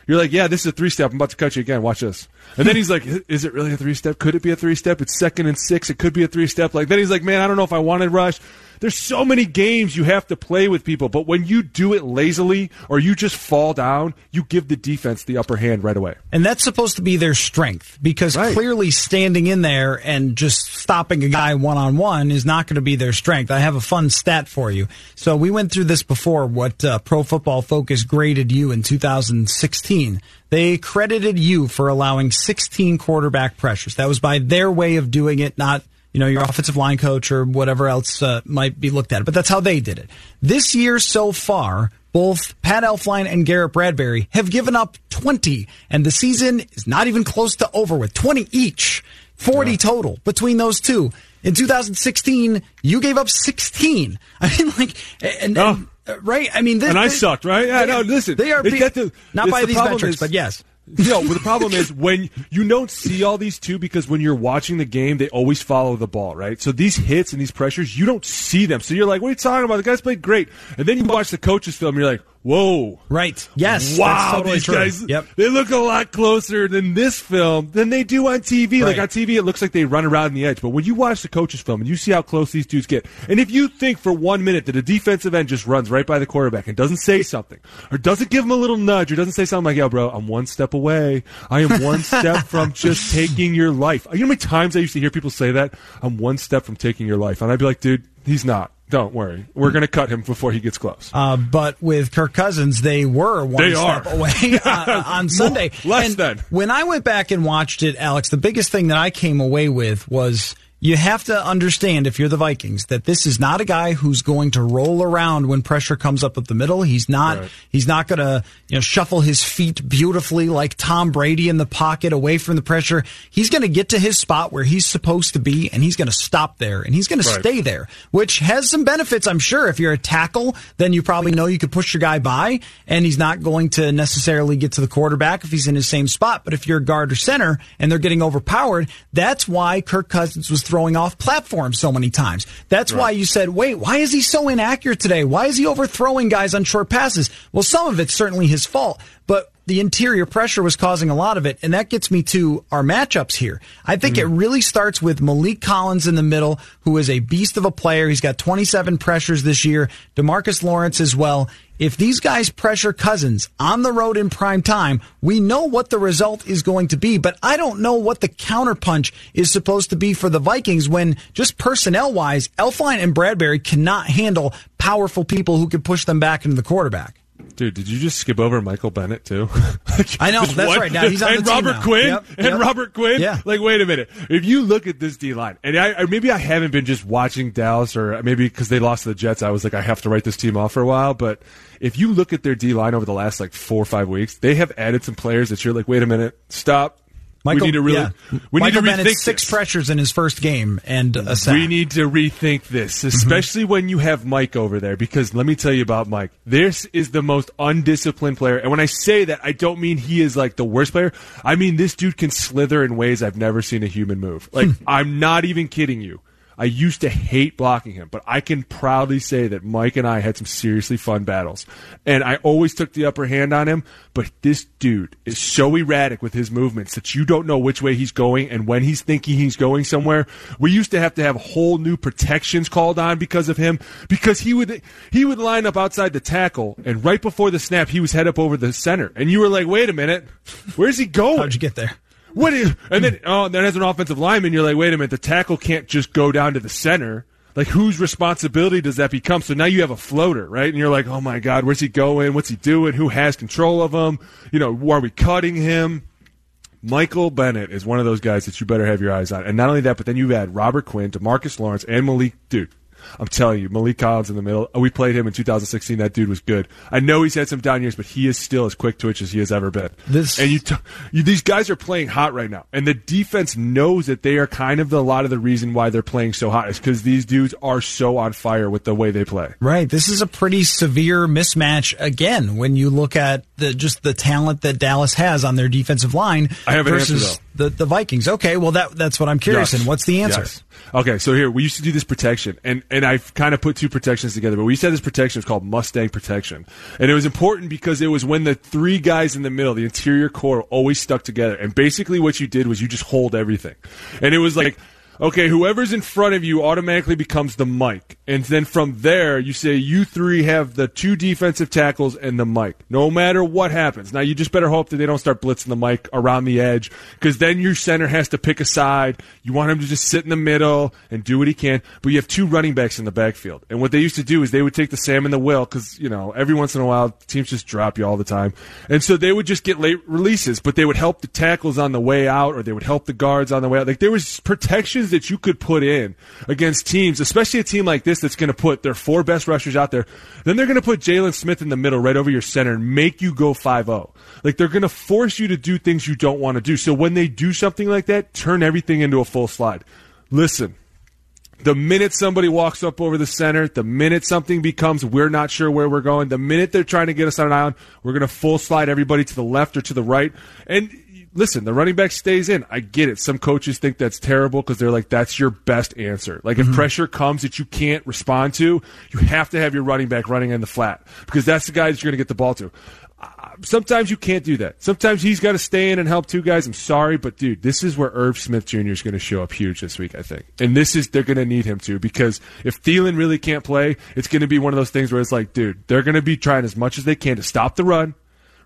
[SPEAKER 6] You're like, yeah, this is a three step. I'm about to cut you again. Watch this. And then he's like, is it really a three step? Could it be a three step? It's second and six. It could be a three step. Like, then he's like, man, I don't know if I want to rush. There's so many games you have to play with people, but when you do it lazily or you just fall down, you give the defense the upper hand right away.
[SPEAKER 5] And that's supposed to be their strength because
[SPEAKER 6] Right.
[SPEAKER 5] clearly standing in there and just stopping a guy one on one is not going to be their strength. I have a fun stat for you. So we went through this before what uh, Pro Football Focus graded you in 2016. They credited you for allowing 16 quarterback pressures. That was by their way of doing it, not you know, your offensive line coach or whatever else uh, might be looked at. But that's how they did it. This year so far, both Pat Elflein and Garrett Bradbury have given up 20, and the season is not even close to over with 20 each, 40 total between those two. In 2016, you gave up 16. I mean, like, and, and
[SPEAKER 6] Oh.
[SPEAKER 5] uh, Uh, right? I mean, this,
[SPEAKER 6] And I
[SPEAKER 5] this-
[SPEAKER 6] sucked, right? Yeah,
[SPEAKER 5] they-
[SPEAKER 6] no, listen.
[SPEAKER 5] they are
[SPEAKER 6] It-
[SPEAKER 5] be-
[SPEAKER 6] that the-
[SPEAKER 5] not by
[SPEAKER 6] the
[SPEAKER 5] these metrics,
[SPEAKER 6] is-
[SPEAKER 5] but yes.
[SPEAKER 6] No, but the problem is when you don't see all these two because when you're watching the game, they always follow the ball, right? So these hits and these pressures, you don't see them. So you're like, what are you talking about? The guys played great. And then you watch the coaches film, you're like, whoa.
[SPEAKER 5] Right. Yes.
[SPEAKER 6] Wow,
[SPEAKER 5] totally
[SPEAKER 6] these
[SPEAKER 5] true.
[SPEAKER 6] guys,
[SPEAKER 5] Yep.
[SPEAKER 6] they look a lot closer than this film than they do on TV. Like on TV, it looks like they run around in the edge. But when you watch the coaches film and you see how close these dudes get, and if you think for one minute that a defensive end just runs right by the quarterback and doesn't say something, or doesn't give him a little nudge, or doesn't say something like, yo, bro, I'm one step away. I am one step from just taking your life. You know how many times I used to hear people say that? I'm one step from taking your life. And I'd be like, dude, he's not. Don't worry. We're going to cut him before he gets close.
[SPEAKER 5] Uh, but with Kirk Cousins, they were one
[SPEAKER 6] They
[SPEAKER 5] step
[SPEAKER 6] are.
[SPEAKER 5] away uh, on Sunday.
[SPEAKER 6] less
[SPEAKER 5] And
[SPEAKER 6] than.
[SPEAKER 5] When I went back and watched it, Alex, the biggest thing that I came away with was you have to understand if you're the Vikings that this is not a guy who's going to roll around when pressure comes up at the middle. He's not.
[SPEAKER 6] Right.
[SPEAKER 5] He's not going to you know shuffle his feet beautifully like Tom Brady in the pocket away from the pressure. He's going to get to his spot where he's supposed to be, and he's going to stop there, and he's going to stay there, which has some benefits, I'm sure. If you're a tackle, then you probably know you could push your guy by, and he's not going to necessarily get to the quarterback if he's in his same spot. But if you're a guard or center and they're getting overpowered, that's why Kirk Cousins was throwing off platforms so many times. That's why you said, wait, why is he so inaccurate today? Why is he overthrowing guys on short passes? Well, some of it's certainly his fault, but the interior pressure was causing a lot of it. And that gets me to our matchups here. I think it mm-hmm. really starts with Maliek Collins in the middle, who is a beast of a player. He's got 27 pressures this year. DeMarcus Lawrence as well. If these guys pressure Cousins on the road in prime time, we know what the result is going to be, but I don't know what the counterpunch is supposed to be for the Vikings when just personnel wise, Elflein and Bradbury cannot handle powerful people who can push them back into the quarterback.
[SPEAKER 6] Dude, did you just skip over Michael Bennett too?
[SPEAKER 5] I know, that's
[SPEAKER 6] what?
[SPEAKER 5] right. Now he's on
[SPEAKER 6] and
[SPEAKER 5] the team
[SPEAKER 6] Robert
[SPEAKER 5] now.
[SPEAKER 6] Quinn
[SPEAKER 5] Yep,
[SPEAKER 6] and
[SPEAKER 5] yep.
[SPEAKER 6] Robert Quinn.
[SPEAKER 5] Yeah.
[SPEAKER 6] Like, wait a minute. If you look at this D line, and I, or maybe I haven't been just watching Dallas, or maybe because they lost to the Jets, I was like, I have to write this team off for a while. But if you look at their D line over the last like four or five weeks, they have added some players that you're like, wait a minute, stop.
[SPEAKER 5] Michael,
[SPEAKER 6] we need to really,
[SPEAKER 5] yeah.
[SPEAKER 6] we
[SPEAKER 5] Michael
[SPEAKER 6] need to rethink
[SPEAKER 5] six
[SPEAKER 6] this.
[SPEAKER 5] pressures in his first game and a sack.
[SPEAKER 6] We need to rethink this, mm-hmm. especially when you have Mike over there, because let me tell you about Mike. This is the most undisciplined player. And when I say that, I don't mean he is like the worst player. I mean, this dude can slither in ways I've never seen a human move. Like, I'm not even kidding you. I used to hate blocking him, but I can proudly say that Mike and I had some seriously fun battles. And I always took the upper hand on him, but this dude is so erratic with his movements that you don't know which way he's going and when he's thinking he's going somewhere. We used to have to have whole new protections called on because of him because he would he would line up outside the tackle and right before the snap he was head up over the center and you were like, "Wait a minute. Where's he going?"
[SPEAKER 5] How'd you get there?
[SPEAKER 6] What is, and then oh, then as an offensive lineman, you're like, wait a minute, the tackle can't just go down to the center. Like, whose responsibility does that become? So now you have a floater, right? And you're like, oh my god, where's he going? What's he doing? Who has control of him? You know, are we cutting him? Michael Bennett is one of those guys that you better have your eyes on. And not only that, but then you add Robert Quinn, DeMarcus Lawrence, and Maliek. Dude, I'm telling you, Maliek Collins in the middle. We played him in 2016. That dude was good. I know he's had some down years, but he is still as quick twitch as he has ever been.
[SPEAKER 5] This
[SPEAKER 6] and you, t- you, these guys are playing hot right now, and the defense knows that they are kind of the, a lot of the reason why they're playing so hot is because these dudes are so on fire with the way they play.
[SPEAKER 5] Right. This is a pretty severe mismatch again when you look at the just the talent that Dallas has on their defensive line
[SPEAKER 6] an answer,
[SPEAKER 5] versus the, the Vikings. Okay, well that that's what I'm curious
[SPEAKER 6] Yes.
[SPEAKER 5] in. What's the answer?
[SPEAKER 6] Yes. Okay, so here we used to do this protection, and and I've kind of put two protections together, but we used to have this protection. was called Mustang protection, and it was important because it was when the three guys in the middle, the interior core, always stuck together, and basically what you did was you just hold everything, and it was like. Okay, whoever's in front of you automatically becomes the mic. And then from there, you say you three have the two defensive tackles and the mic. No matter what happens. Now, you just better hope that they don't start blitzing the mic around the edge because then your center has to pick a side. You want him to just sit in the middle and do what he can. But you have two running backs in the backfield. And what they used to do is they would take the Sam and the Will because, you know, every once in a while, teams just drop you all the time. And so they would just get late releases, but they would help the tackles on the way out or they would help the guards on the way out. Like there was protections that you could put in against teams, especially a team like this that's going to put their four best rushers out there. Then they're going to put Jaylon Smith in the middle right over your center and make you go 5-0. Like they're going to force you to do things you don't want to do. So when they do something like that, turn everything into a full slide. Listen, the minute somebody walks up over the center, the minute something becomes we're not sure where we're going, the minute they're trying to get us on an island, we're going to full slide everybody to the left or to the right. And listen, the running back stays in. I get it. Some coaches think that's terrible because they're like, that's your best answer. Like if pressure comes that you can't respond to, you have to have your running back running in the flat because that's the guy that you're going to get the ball to. Uh, Sometimes you can't do that. Sometimes he's got to stay in and help two guys. I'm sorry, but dude, this is where Irv Smith Jr. is going to show up huge this week, I think. And this is, they're going to need him to because if Thielen really can't play, it's going to be one of those things where it's like, dude, they're going to be trying as much as they can to stop the run,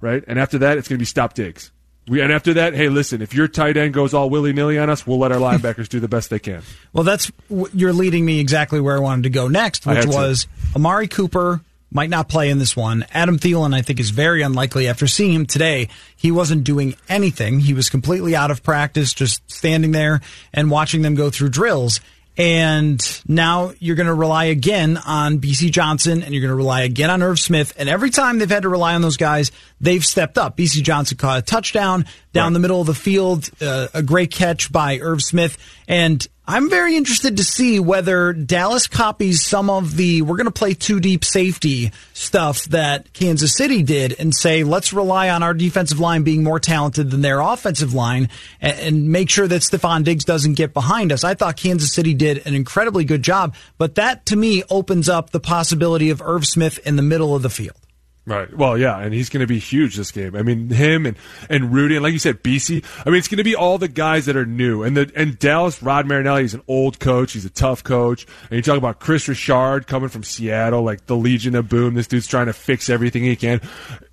[SPEAKER 6] right? And after that, it's going to be stop digs. We, and after that, hey, listen, if your tight end goes all willy nilly on us, we'll let our linebackers do the best they can.
[SPEAKER 5] Well, that's you're leading me exactly where I wanted to go next, which
[SPEAKER 6] had to.
[SPEAKER 5] was Amari Cooper might not play in this one. Adam Thielen, I think, is very unlikely. After seeing him today, he wasn't doing anything. He was completely out of practice, just standing there and watching them go through drills. And now you're going to rely again on Bisi Johnson and you're going to rely again on Irv Smith. And every time they've had to rely on those guys, they've stepped up. Bisi Johnson caught a touchdown down
[SPEAKER 6] Right.
[SPEAKER 5] the middle of the field, uh, a great catch by Irv Smith. And I'm very interested to see whether Dallas copies some of the we're going to play two deep safety stuff that Kansas City did and say, let's rely on our defensive line being more talented than their offensive line and, and make sure that Stefon Diggs doesn't get behind us. I thought Kansas City did an incredibly good job, but that to me opens up the possibility of Irv Smith in the middle of the field.
[SPEAKER 6] Right. Well, yeah, and he's going to be huge this game. I mean, him and and Rudy, and like you said, Bisi. I mean, it's going to be all the guys that are new. And the and Dallas, Rod Marinelli, he's an old coach. He's a tough coach. And you talk about Kris Richard coming from Seattle, like the Legion of Boom. This dude's trying to fix everything he can.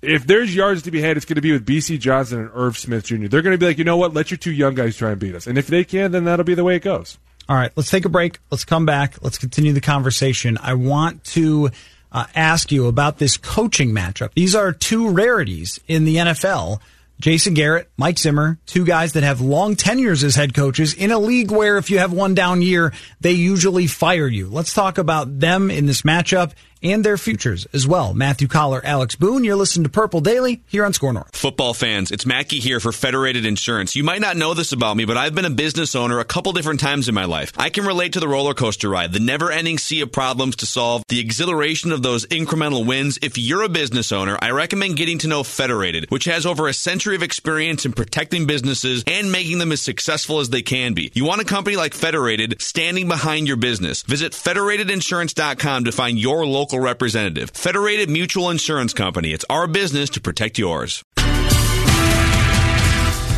[SPEAKER 6] If there's yards to be had, it's going to be with Bisi Johnson and Irv Smith Jr. They're going to be like, you know what? Let your two young guys try and beat us. And if they can, then that'll be the way it goes.
[SPEAKER 5] All right, let's take a break. Let's come back. Let's continue the conversation. I want to uh, ask you about this coaching matchup. These are two rarities in the NFL. Jason Garrett, Mike Zimmer, two guys that have long tenures as head coaches in a league where if you have one down year, they usually fire you. Let's talk about them in this matchup and their futures as well. Matthew Coller, Alex Boone, you're listening to Purple Daily here on SKOR North.
[SPEAKER 8] Football fans, it's Mackey here for Federated Insurance. You might not know this about me, but I've been a business owner a couple different times in my life. I can relate to the roller coaster ride, the never ending sea of problems to solve, the exhilaration of those incremental wins. If you're a business owner, I recommend getting to know Federated, which has over a century of experience in protecting businesses and making them as successful as they can be. You want a company like Federated standing behind your business. Visit federatedinsurance.com to find your local representative. Federated Mutual Insurance Company. It's our business to protect yours.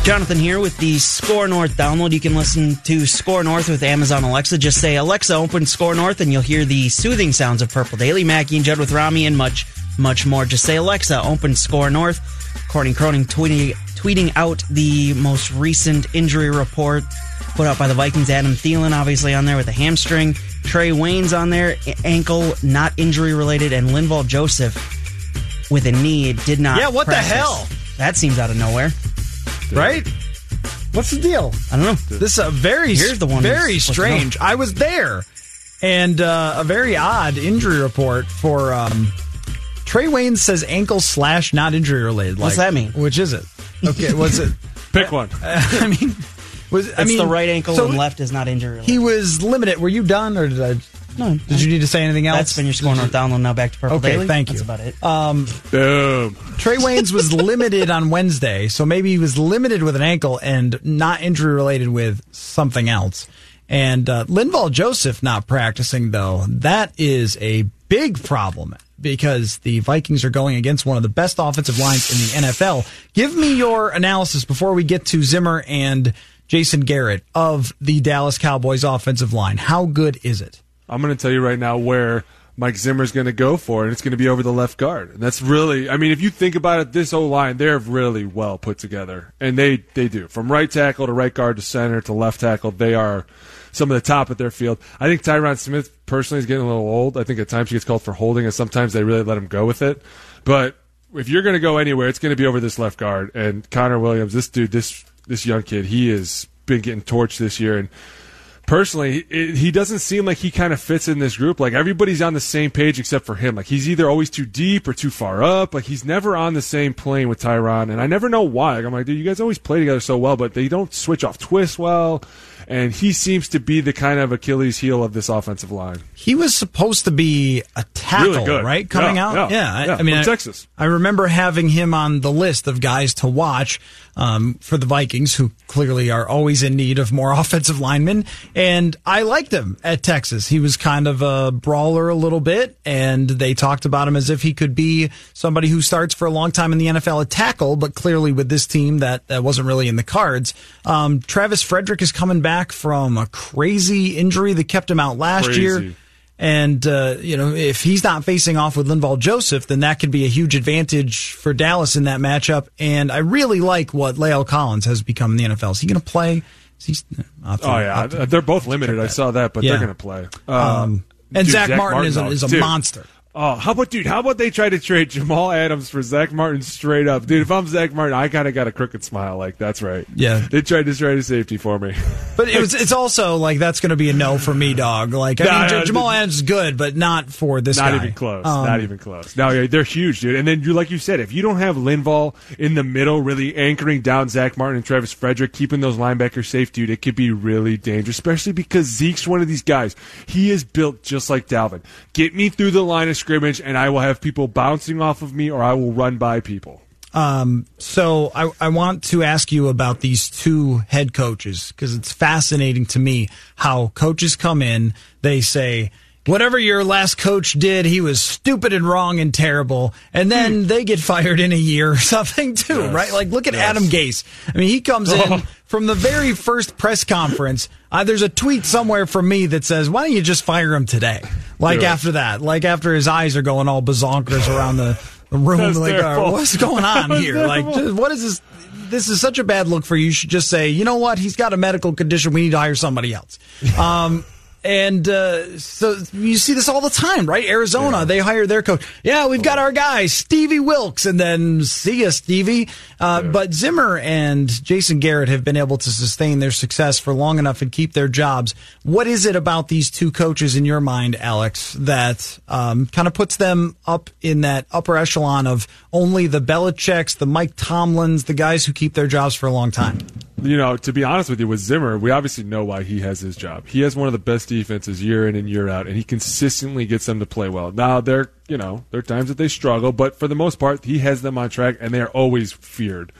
[SPEAKER 9] Jonathan here with the SKOR North download. You can listen to SKOR North with Amazon Alexa. Just say, Alexa, open SKOR North, and you'll hear the soothing sounds of Purple Daily, Mackey and Judd with Rami, and much, much more. Just say, Alexa, open SKOR North. Courtney Cronin tweeting, tweeting out the most recent injury report put out by the Vikings. Adam Thielen, obviously, on there with a hamstring. Trae Waynes on there, ankle, not injury related, and Linval Joseph with a knee It did not.
[SPEAKER 5] Yeah, what the hell?
[SPEAKER 9] That seems out of nowhere.
[SPEAKER 5] Right? What's the deal?
[SPEAKER 9] I don't know.
[SPEAKER 5] This is a very,
[SPEAKER 9] Here's the one
[SPEAKER 5] very
[SPEAKER 9] who's supposed to know.
[SPEAKER 5] strange. I was there, and uh, a very odd injury report for um, Trey Wayne says ankle slash not injury related.
[SPEAKER 9] What's that mean?
[SPEAKER 5] Which is it? Okay, was it?
[SPEAKER 6] Pick one.
[SPEAKER 5] I mean, was I
[SPEAKER 9] It's
[SPEAKER 5] mean
[SPEAKER 9] the right ankle
[SPEAKER 5] so
[SPEAKER 9] and left is not injury.
[SPEAKER 5] He was limited. Were you done, or did I?
[SPEAKER 9] No.
[SPEAKER 5] Did you need to say anything else?
[SPEAKER 9] That's been your SKOR North download. Now back to Purple
[SPEAKER 5] Okay,
[SPEAKER 9] Daily.
[SPEAKER 5] thank you.
[SPEAKER 9] That's about it.
[SPEAKER 5] Um,
[SPEAKER 6] Boom.
[SPEAKER 5] Trae Waynes was limited on Wednesday, so maybe he was limited with an ankle and not injury related with something else. And uh, Linval Joseph not practicing, though, that is a big problem because the Vikings are going against one of the best offensive lines in the NFL. Give me your analysis before we get to Zimmer and Jason Garrett of the Dallas Cowboys offensive line. How good is it?
[SPEAKER 6] I'm going to tell you right now where Mike Zimmer's going to go for, and it's going to be over the left guard. And that's really, I mean, if you think about it, this O line, they're really well put together, and they they do from right tackle to right guard to center to left tackle. They are some of the top at their field. I think Tyron Smith personally is getting a little old. I think at times he gets called for holding, and sometimes they really let him go with it. But if you're going to go anywhere, it's going to be over this left guard. And Connor Williams, this dude, this this young kid, he has been getting torched this year, and personally, it, he doesn't seem like he kind of fits in this group. Like everybody's on the same page except for him. Like he's either always too deep or too far up. Like he's never on the same plane with Tyron, and I never know why. Like, I'm like, dude, you guys always play together so well, but they don't switch off twists well. And he seems to be the kind of Achilles heel of this offensive line.
[SPEAKER 5] He was supposed to be a tackle,
[SPEAKER 6] Really good.
[SPEAKER 5] right? Coming
[SPEAKER 6] Yeah,
[SPEAKER 5] out,
[SPEAKER 6] yeah,
[SPEAKER 5] I,
[SPEAKER 6] yeah,
[SPEAKER 5] I mean, I,
[SPEAKER 6] Texas.
[SPEAKER 5] I remember having him on the list of guys to watch um, for the Vikings, who clearly are always in need of more offensive linemen. And I liked him at Texas. He was kind of a brawler a little bit, and they talked about him as if he could be somebody who starts for a long time in the NFL at tackle. But clearly, with this team, that that wasn't really in the cards. Um, Travis Frederick is coming back from a crazy injury that kept him out last
[SPEAKER 6] Crazy.
[SPEAKER 5] year. And, uh, you know, if he's not facing off with Linval Joseph, then that could be a huge advantage for Dallas in that matchup. And I really like what La'el Collins has become in the NFL. Is he going to play? Is he, to-
[SPEAKER 6] Oh yeah, they're both limited. I saw that, but
[SPEAKER 5] Yeah.
[SPEAKER 6] they're going to play. Uh,
[SPEAKER 5] Um, and
[SPEAKER 6] dude,
[SPEAKER 5] Zack, Martin, is a, is a
[SPEAKER 6] dude.
[SPEAKER 5] monster.
[SPEAKER 6] Oh, how about dude? How about they try to trade Jamal Adams for Zack Martin straight up, dude? If I'm Zack Martin, I kind of got a crooked smile. Like that's right.
[SPEAKER 5] Yeah.
[SPEAKER 6] they tried to trade a safety for me.
[SPEAKER 5] But it was, it's also like that's going to be a no for me, dog. Like I
[SPEAKER 6] Nah,
[SPEAKER 5] mean, Jamal. Adams is good, but not for this
[SPEAKER 6] Not
[SPEAKER 5] guy.
[SPEAKER 6] even close.
[SPEAKER 5] Um,
[SPEAKER 6] Not even close. No, yeah, they're huge, dude. And then you, like you said, if you don't have Linval in the middle, really anchoring down Zack Martin and Travis Frederick, keeping those linebackers safe, dude, it could be really dangerous. Especially because Zeke's one of these guys. He is built just like Dalvin. Get me through the line of scrimmage, and I will have people bouncing off of me, or I will run by people.
[SPEAKER 5] Um, so I, I want to ask you about these two head coaches because it's fascinating to me how coaches come in, they say, whatever your last coach did, he was stupid and wrong and terrible. And then they get fired in a year or something too,
[SPEAKER 6] Yes.
[SPEAKER 5] right? Like look at
[SPEAKER 6] Yes.
[SPEAKER 5] Adam Gase. I mean, he comes in
[SPEAKER 6] Oh.
[SPEAKER 5] From the very first press conference. Uh, there's a tweet somewhere from me that says, why don't you just fire him today? Like
[SPEAKER 6] Do it.
[SPEAKER 5] after that, like after his eyes are going all bazonkers around the, the room, like, uh, what's going on here? Like,
[SPEAKER 6] terrible.
[SPEAKER 5] just, what is this? This is such a bad look for you. You should just say, you know what? He's got a medical condition. We need to hire somebody else. Um, and uh, so you see this all the time, right? Arizona, they hire their coach. Yeah, we've got our guy, Stevie Wilks, and then see ya, Stevie. Uh, But Zimmer and Jason Garrett have been able to sustain their success for long enough and keep their jobs. What is it about these two coaches in your mind, Alex, that um, kind of puts them up in that upper echelon of only the Belichick's, the Mike Tomlins, the guys who keep their jobs for a long time?
[SPEAKER 6] You know, to be honest with you, with Zimmer, we obviously know why he has his job. He has one of the best defenses year in and year out, and he consistently gets them to play well. Now, there, you know, there are times that they struggle, but for the most part, he has them on track, and they are always feared.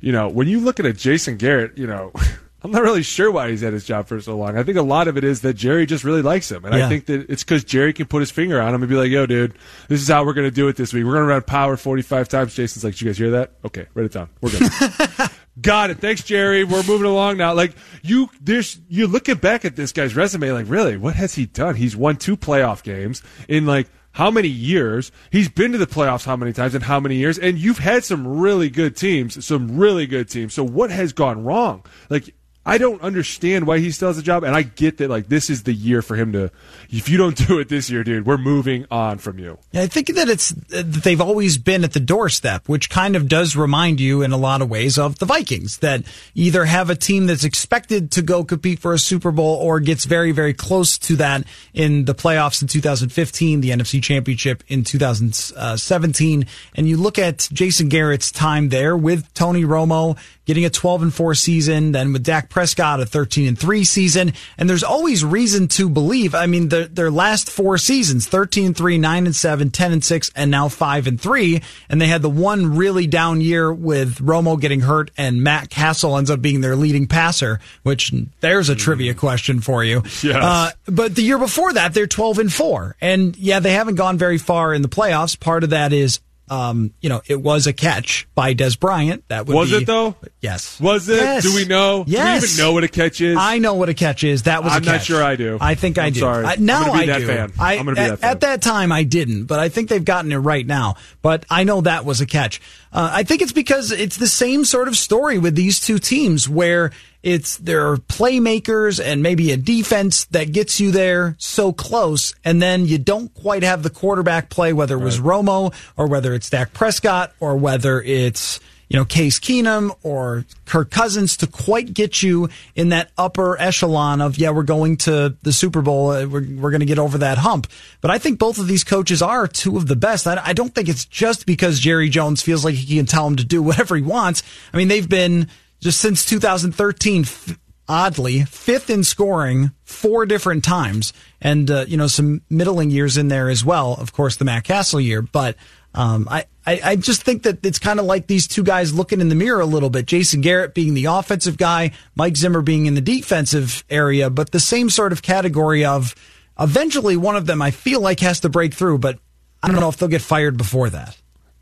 [SPEAKER 6] You know, when you look at a Jason Garrett, you know. I'm not really sure why he's at his job for so long. I think a lot of it is that Jerry just really likes him, and
[SPEAKER 5] Yeah.
[SPEAKER 6] I think that it's because Jerry can put his finger on him and be like, "Yo, dude, this is how we're going to do it this week. We're going to run power 45 times." Jason's like, "Did you guys hear that? Okay, write it down. We're good." Got it. Thanks, Jerry. We're moving along now. Like you, there's you looking back at this guy's resume, like really, what has he done? He's won two playoff games in like how many years? He's been to the playoffs how many times and how many years? And you've had some really good teams, some really good teams. So what has gone wrong? Like I don't understand why he still has a job, and I get that like this is the year for him to. If you don't do it this year, dude, we're moving on from you.
[SPEAKER 5] Yeah, I think that it's uh, that they've always been at the doorstep, which kind of does remind you in a lot of ways of the Vikings that either have a team that's expected to go compete for a Super Bowl or gets very very close to that in the playoffs in 2015, the NFC Championship in 2017, and you look at Jason Garrett's time there with Tony Romo getting a 12 and 4 season, then with Dak Prescott a 13 and 3 season, and there's always reason to believe. I mean, their, their last four seasons, 13 and 3, 9 and 7, 10 and 6, and now 5 and 3, and they had the one really down year with Romo getting hurt and Matt Cassel ends up being their leading passer, which there's a trivia question for you.
[SPEAKER 6] Yes.
[SPEAKER 5] Uh, but the year before that, they're 12 and 4. And yeah, they haven't gone very far in the playoffs. Part of that is um, you know, it was a catch by Dez Bryant. That would
[SPEAKER 6] Was
[SPEAKER 5] be-
[SPEAKER 6] it though?
[SPEAKER 5] Yes.
[SPEAKER 6] Was it?
[SPEAKER 5] Yes.
[SPEAKER 6] Do we know?
[SPEAKER 5] Yes.
[SPEAKER 6] Do we even know what a catch is?
[SPEAKER 5] I know what a catch is. That was.
[SPEAKER 6] I'm not sure I do.
[SPEAKER 5] I think I
[SPEAKER 6] I'm
[SPEAKER 5] do.
[SPEAKER 6] sorry.
[SPEAKER 5] I,
[SPEAKER 6] I'm
[SPEAKER 5] now I
[SPEAKER 6] that
[SPEAKER 5] do.
[SPEAKER 6] fan.
[SPEAKER 5] I,
[SPEAKER 6] I'm gonna be
[SPEAKER 5] at,
[SPEAKER 6] that fan.
[SPEAKER 5] at that time I didn't, but I think they've gotten it right now. But I know that was a catch. Uh, I think it's because it's the same sort of story with these two teams where it's there are playmakers and maybe a defense that gets you there so close, and then you don't quite have the quarterback play, whether it was Romo or whether it's Dak Prescott or whether it's you know, Case Keenum or Kirk Cousins to quite get you in that upper echelon of, yeah, we're going to the Super Bowl. uh, We're, we're going to get over that hump. But I think both of these coaches are two of the best. I, I don't think it's just because Jerry Jones feels like he can tell them to do whatever he wants. I mean, they've been just since 2013, f- oddly, fifth in scoring four different times. And, uh, you know, some middling years in there as well. Of course, the Matt Cassel year. But, um, I, I, I just think that it's kind of like these two guys looking in the mirror a little bit. Jason Garrett being the offensive guy, Mike Zimmer being in the defensive area, but the same sort of category of eventually one of them I feel like has to break through, but I don't know if they'll get fired before that.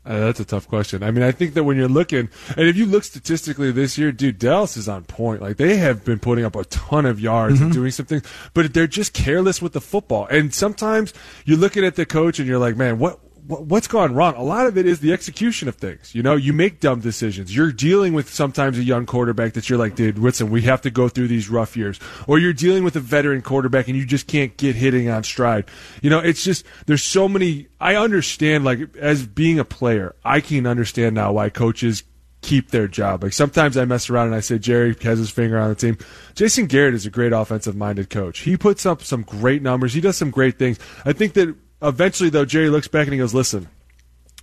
[SPEAKER 6] Uh, that's a tough question. I mean, I think that when you're looking, and if you look statistically this year, dude, Dallas is on point. Like they have been putting up a ton of yards and doing some things, but they're just careless with the football. And sometimes you're looking at the coach and you're like, man, what? What- What's gone wrong? A lot of it is the execution of things. You know, you make dumb decisions. You're dealing with sometimes a young quarterback that you're like, dude, listen, we have to go through these rough years. Or you're dealing with a veteran quarterback and you just can't get hitting on stride. You know, it's just, there's so many, I understand, like, as being a player, I can understand now why coaches keep their job. Like sometimes I mess around and I say Jerry has his finger on the team. Jason Garrett is a great offensive minded coach. He puts up some great numbers. He does some great things. I think that eventually though Jerry looks back and he goes, "Listen,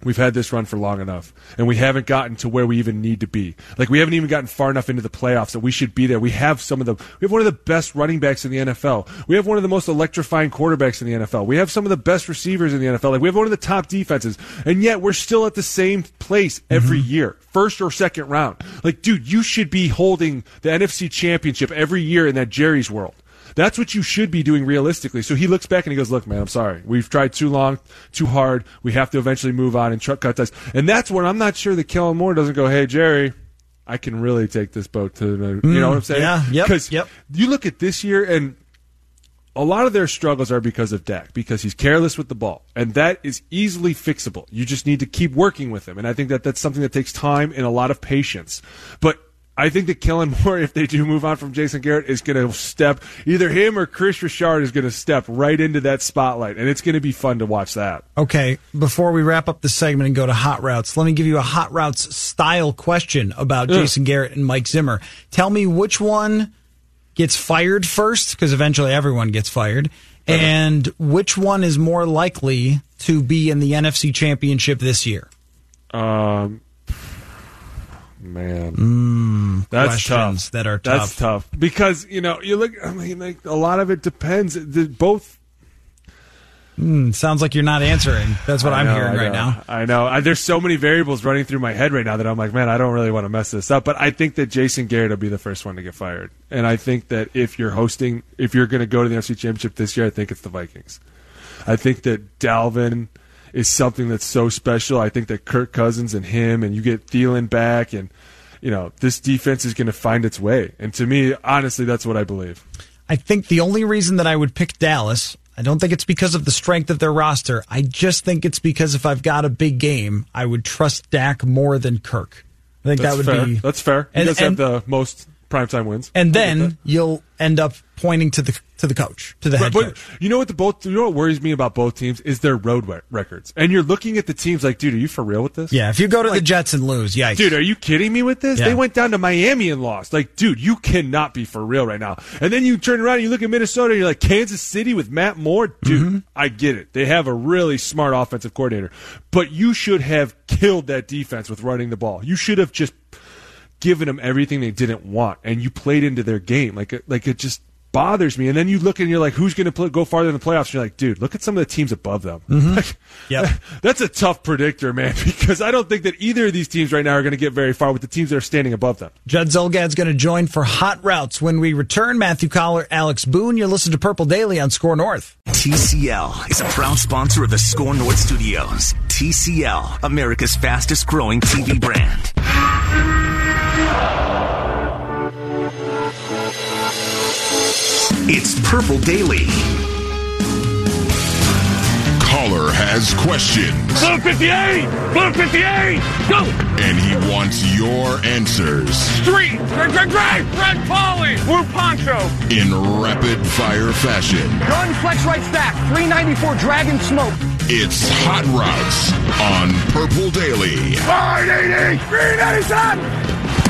[SPEAKER 6] We've had this run for long enough, and we haven't gotten to where we even need to be. Like we haven't even gotten far enough into the playoffs that we should be there. We have some of the, we have one of the best running backs in the NFL. We have one of the most electrifying quarterbacks in the NFL. We have some of the best receivers in the NFL. Like we have one of the top defenses, and yet we're still at the same place every mm-hmm. year, first or second round. Like, dude, you should be holding the NFC Championship every year in that Jerry's world. That's what you should be doing realistically. So he looks back and he goes, "Look, man, I'm sorry. We've tried too long, too hard. We have to eventually move on and tr- cut ties." And that's when I'm not sure that Kellen Moore doesn't go, "Hey, Jerry, I can really take this boat to the." You know what I'm mm, saying?
[SPEAKER 5] yeah, yep,
[SPEAKER 6] Because
[SPEAKER 5] yep.
[SPEAKER 6] you look at this year and. A lot of their struggles are because of Dak, because he's careless with the ball, and that is easily fixable. You just need to keep working with him, and I think that that's something that takes time and a lot of patience. But I think that Kellen Moore, if they do move on from Jason Garrett, is going to step either him or Kris Richard is going to step right into that spotlight, and it's going to be fun to watch that.
[SPEAKER 5] Okay, before we wrap up the segment and go to hot routes, let me give you a hot routes style question about
[SPEAKER 6] Ugh.
[SPEAKER 5] Jason Garrett and Mike Zimmer. Tell me which one gets fired first, because eventually everyone gets fired, and which one is more likely to be in the NFC Championship this year.
[SPEAKER 6] Um, man, that's
[SPEAKER 5] questions
[SPEAKER 6] tough.
[SPEAKER 5] that are tough.
[SPEAKER 6] That's
[SPEAKER 5] tough.
[SPEAKER 6] tough because you know you look. I mean, like a lot of it depends. The, both.
[SPEAKER 5] Hmm, sounds like you're not answering. That's what
[SPEAKER 6] I
[SPEAKER 5] I'm
[SPEAKER 6] know,
[SPEAKER 5] hearing
[SPEAKER 6] I
[SPEAKER 5] right
[SPEAKER 6] know.
[SPEAKER 5] now.
[SPEAKER 6] I know. I, there's so many variables running through my head right now that I'm like, man, I don't really want to mess this up. But I think that Jason Garrett will be the first one to get fired. And I think that if you're hosting, if you're going to go to the NFC Championship this year, I think it's the Vikings. I think that Dalvin is something that's so special. I think that Kirk Cousins and him, and you get Thielen back, and you know this defense is going to find its way. And to me, honestly, that's what I believe.
[SPEAKER 5] I think the only reason that I would pick Dallas, I don't think it's because of the strength of their roster. I just think it's because if I've got a big game, I would trust Dak more than Kirk. I think
[SPEAKER 6] That's
[SPEAKER 5] that would
[SPEAKER 6] fair.
[SPEAKER 5] be
[SPEAKER 6] that's fair. He
[SPEAKER 5] and-
[SPEAKER 6] does
[SPEAKER 5] and-
[SPEAKER 6] have the most primetime wins.
[SPEAKER 5] And then you'll end up pointing to the to the coach, to the head
[SPEAKER 6] But
[SPEAKER 5] coach.
[SPEAKER 6] you know what the both you know what worries me about both teams is their road records. And you're looking at the teams like, dude, are you for real with this?
[SPEAKER 5] Yeah, if you go to the Jets and lose, yikes.
[SPEAKER 6] Dude, are you kidding me with this?
[SPEAKER 5] Yeah.
[SPEAKER 6] They went down to Miami and lost. Like, dude, you cannot be for real right now. And then you turn around and you look at Minnesota and you're like, Kansas City with Matt Moore? Dude,
[SPEAKER 5] Mm-hmm.
[SPEAKER 6] I get it. They have a really smart offensive coordinator. But you should have killed that defense with running the ball. You should have just given them everything they didn't want. And you played into their game. Like, it, like it just bothers me. And then you look and you're like, who's going to go farther in the playoffs? And you're like, dude, look at some of the teams above them. Mm-hmm. Like,
[SPEAKER 5] Yep.
[SPEAKER 6] that's a tough predictor, man, because I don't think that either of these teams right now are going to get very far with the teams that are standing above them.
[SPEAKER 5] Judd Zulgad's going to join for Hot Routes when we return. Matthew Coller, Alex Boone. You're listening to Purple Daily on SKOR North.
[SPEAKER 3] TCL is a proud sponsor of the SKOR North Studios. TCL, America's fastest growing TV brand. It's Purple Daily.
[SPEAKER 10] Coller has questions.
[SPEAKER 11] Blue 58! Blue 58! Go!
[SPEAKER 10] And he wants your answers
[SPEAKER 11] Street! Greg, Greg, Greg! Red Polly! Blue Poncho!
[SPEAKER 10] in rapid fire fashion.
[SPEAKER 11] Gun flex right stack! 394 Dragon Smoke!
[SPEAKER 10] It's Hot Routes on Purple Daily.
[SPEAKER 11] 580! 397!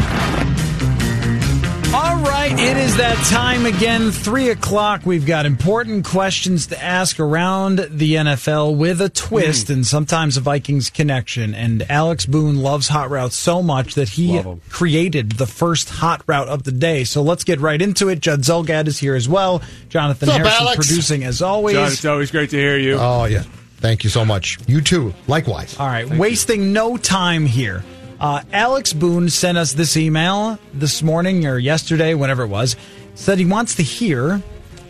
[SPEAKER 5] All right, it is that time again, 3 o'clock. We've got important questions to ask around the NFL with a twist hmm. and sometimes a Vikings connection. And Alex Boone loves hot routes so much that he created the first hot route of the day. So let's get right into it. Judd Zulgad is here as well. Jonathan
[SPEAKER 12] What's up,
[SPEAKER 5] Harrison
[SPEAKER 12] Alex?
[SPEAKER 5] producing as always.
[SPEAKER 6] John, it's always great to hear you.
[SPEAKER 12] Oh, yeah. Thank you so much. You too. Likewise.
[SPEAKER 5] All right, wasting no time here. Uh, Alex Boone sent us this email this morning or yesterday, whenever it was. Said he wants to hear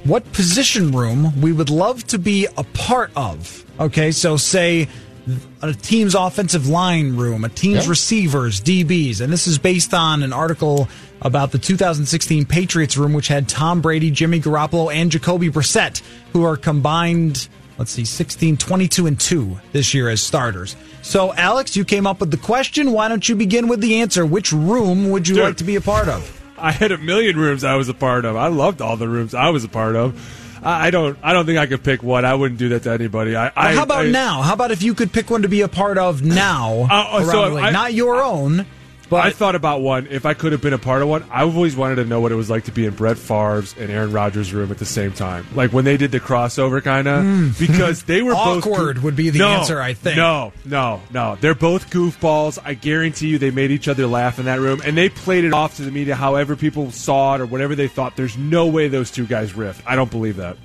[SPEAKER 5] what position room we would love to be a part of. Okay, so say a team's offensive line room, a team's
[SPEAKER 12] Yeah.
[SPEAKER 5] receivers, DBs, and this is based on an article about the 2016 Patriots room, which had Tom Brady, Jimmy Garoppolo, and Jacoby Brissett, who are combined let's see 16 22 and 2 this year as starters so alex you came up with the question why don't you begin with the answer which room would you
[SPEAKER 6] Dude.
[SPEAKER 5] like to be a part of
[SPEAKER 6] I had a million rooms I was a part of. I loved all the rooms I was a part of. I don't. I don't think I could pick one. I wouldn't do that to anybody. I. I
[SPEAKER 5] Well, how about
[SPEAKER 6] I-
[SPEAKER 5] now how about if you could pick one to be a part of now
[SPEAKER 6] Uh, uh, so? I-
[SPEAKER 5] not your own but
[SPEAKER 6] I thought about one. If I could have been a part of one, I've always wanted to know what it was like to be in Brett Favre's and Aaron Rodgers' room at the same time. Like when they did the crossover, kind of hmm. because they were both.
[SPEAKER 5] Awkward would be the
[SPEAKER 6] No,
[SPEAKER 5] answer, I think.
[SPEAKER 6] No, no, no. They're both goofballs. I guarantee you, they made each other laugh in that room, and they played it off to the media however people saw it or whatever they thought. There's no way those two guys riffed. I don't believe that.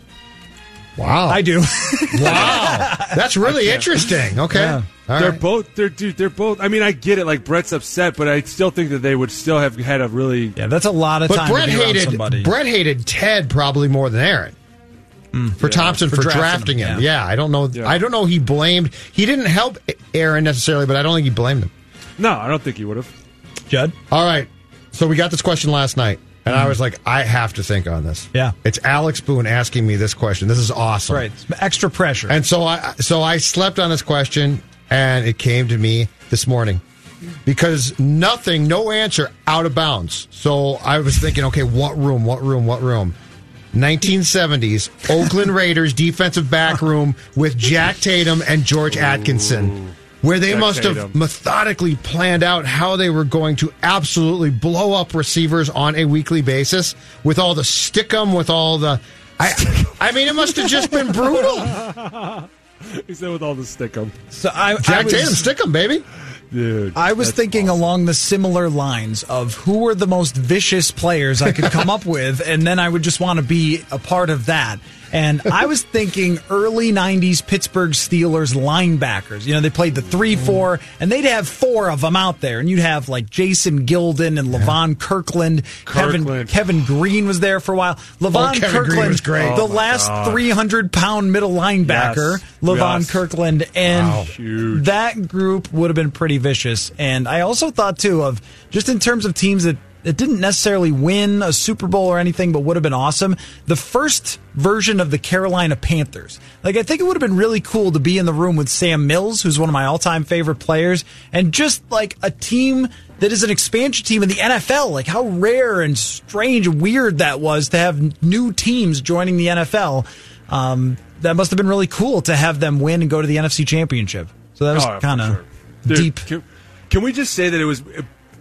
[SPEAKER 12] Wow.
[SPEAKER 5] i do
[SPEAKER 12] Wow. That's really interesting. Okay.
[SPEAKER 5] Yeah.
[SPEAKER 12] All
[SPEAKER 6] they're
[SPEAKER 12] right.
[SPEAKER 6] both. They're dude. They're both. I mean, I get it. Like Brett's upset, but I still think that they would still have had a really.
[SPEAKER 5] yeah that's a lot of
[SPEAKER 12] But
[SPEAKER 5] time
[SPEAKER 12] Brett
[SPEAKER 5] to be around
[SPEAKER 12] hated
[SPEAKER 5] somebody
[SPEAKER 12] Brett hated Ted probably more than Aaron. Mm. for Thompson
[SPEAKER 5] for
[SPEAKER 12] for,
[SPEAKER 5] drafting
[SPEAKER 12] drafting,
[SPEAKER 5] him,
[SPEAKER 12] him.
[SPEAKER 5] yeah.
[SPEAKER 12] Yeah. I don't know.
[SPEAKER 6] Yeah.
[SPEAKER 12] I don't know. He blamed. He didn't help Aaron necessarily, but I don't think he blamed him.
[SPEAKER 6] No, I don't think he would have.
[SPEAKER 5] judd
[SPEAKER 12] All right. So we got this question last night, and I was like, I have to think on this.
[SPEAKER 5] Yeah.
[SPEAKER 12] It's Alex Boone asking me this question. This is awesome.
[SPEAKER 5] right extra pressure
[SPEAKER 12] And so I so I slept on this question and it came to me this morning. Because nothing, no answer out of bounds. So I was thinking, okay, what room, what room, what room? 1970s Oakland Raiders defensive back room with Jack Tatum and George Atkinson. Where they
[SPEAKER 6] Jack
[SPEAKER 12] must have methodically planned out how they were going to absolutely blow up receivers on a weekly basis with all the stick 'em, with all the. I, I mean, it must have just been brutal.
[SPEAKER 6] He said with all the stickum.
[SPEAKER 5] so i, I
[SPEAKER 12] Jack
[SPEAKER 5] was,
[SPEAKER 12] Tatum, stick 'em, baby.
[SPEAKER 6] Dude.
[SPEAKER 5] I was thinking
[SPEAKER 6] awesome.
[SPEAKER 5] along the similar lines of who were the most vicious players I could come up with, and then I would just want to be a part of that. And I was thinking early 90s Pittsburgh Steelers linebackers. You know, they played the 3 mm. 4, and they'd have four of them out there. And you'd have like Jason Gildon and Levon Kirkland. Kevin,
[SPEAKER 6] Kirkland.
[SPEAKER 5] Kevin Greene was there for a while. Levon oh,
[SPEAKER 12] Kevin Greene
[SPEAKER 5] Kirkland,
[SPEAKER 12] was great.
[SPEAKER 5] the
[SPEAKER 6] Oh,
[SPEAKER 5] last 300 pound middle linebacker,
[SPEAKER 6] Yes.
[SPEAKER 5] Levon
[SPEAKER 6] Yes.
[SPEAKER 5] Kirkland. And
[SPEAKER 12] Wow.
[SPEAKER 5] That group would have been pretty vicious. And I also thought too of just in terms of teams that that didn't necessarily win a Super Bowl or anything, but would have been awesome. The first version of the Carolina Panthers. Like I think it would have been really cool to be in the room with Sam Mills, who's one of my all-time favorite players, and just like a team that is an expansion team in the NFL. Like how rare and strange and weird that was to have new teams joining the NFL. Um, that must have been really cool to have them win and go to the NFC Championship. So that was
[SPEAKER 6] Oh,
[SPEAKER 5] kind of
[SPEAKER 6] sure.
[SPEAKER 5] Deep.
[SPEAKER 6] Can, can we just say that it was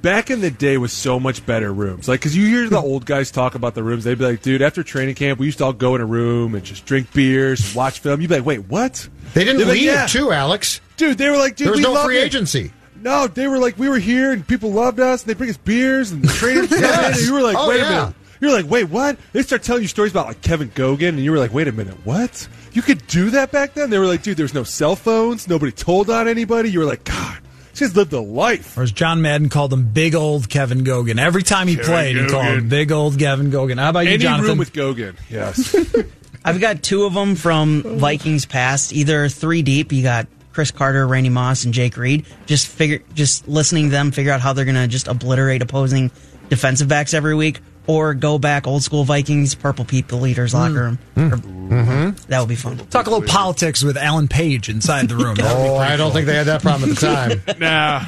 [SPEAKER 6] back in the day was so much better rooms? Like, because you hear the old guys talk about the rooms, they'd be like, "Dude, after training camp, we used to all go in a room and just drink beers, and watch film." You'd be like, "Wait, what?"
[SPEAKER 12] They didn't
[SPEAKER 6] like,
[SPEAKER 12] leave
[SPEAKER 6] "Yeah."
[SPEAKER 12] too, Alex.
[SPEAKER 6] Dude, they were like, "Dude,
[SPEAKER 12] There was
[SPEAKER 6] we
[SPEAKER 12] no free
[SPEAKER 6] it."
[SPEAKER 12] agency.
[SPEAKER 6] No, they were like, we were here and people loved us and they bring us beers and the trainers
[SPEAKER 12] Yes.
[SPEAKER 6] and you were like,
[SPEAKER 12] Oh,
[SPEAKER 6] wait
[SPEAKER 12] yeah.
[SPEAKER 6] a minute. You were like, wait, what? They start telling you stories about like Kevin Gogan and you were like, wait a minute, what? You could do that back then? They were like, dude, there was no cell phones, nobody told on anybody. You were like, God, she's lived a life.
[SPEAKER 5] Or as John Madden called him, big old Kevin Gogan. Every time he
[SPEAKER 6] Kevin
[SPEAKER 5] played, he called him big old Kevin Gogan. How about you,
[SPEAKER 6] Any
[SPEAKER 5] Jonathan?
[SPEAKER 6] room with Gogan, yes.
[SPEAKER 9] I've got two of them from Vikings past, either three deep. You got Cris Carter, Randy Moss, and Jake Reed. Just figure, just listening to them, figure out how they're going to just obliterate opposing defensive backs every week, or go back old school Vikings, Purple People Eaters' locker room. Or- That would be fun.
[SPEAKER 5] Talk a little politics with Alan Page inside the room. That would be
[SPEAKER 12] Oh, I don't
[SPEAKER 5] cool.
[SPEAKER 12] think they had that problem at the time.
[SPEAKER 6] nah.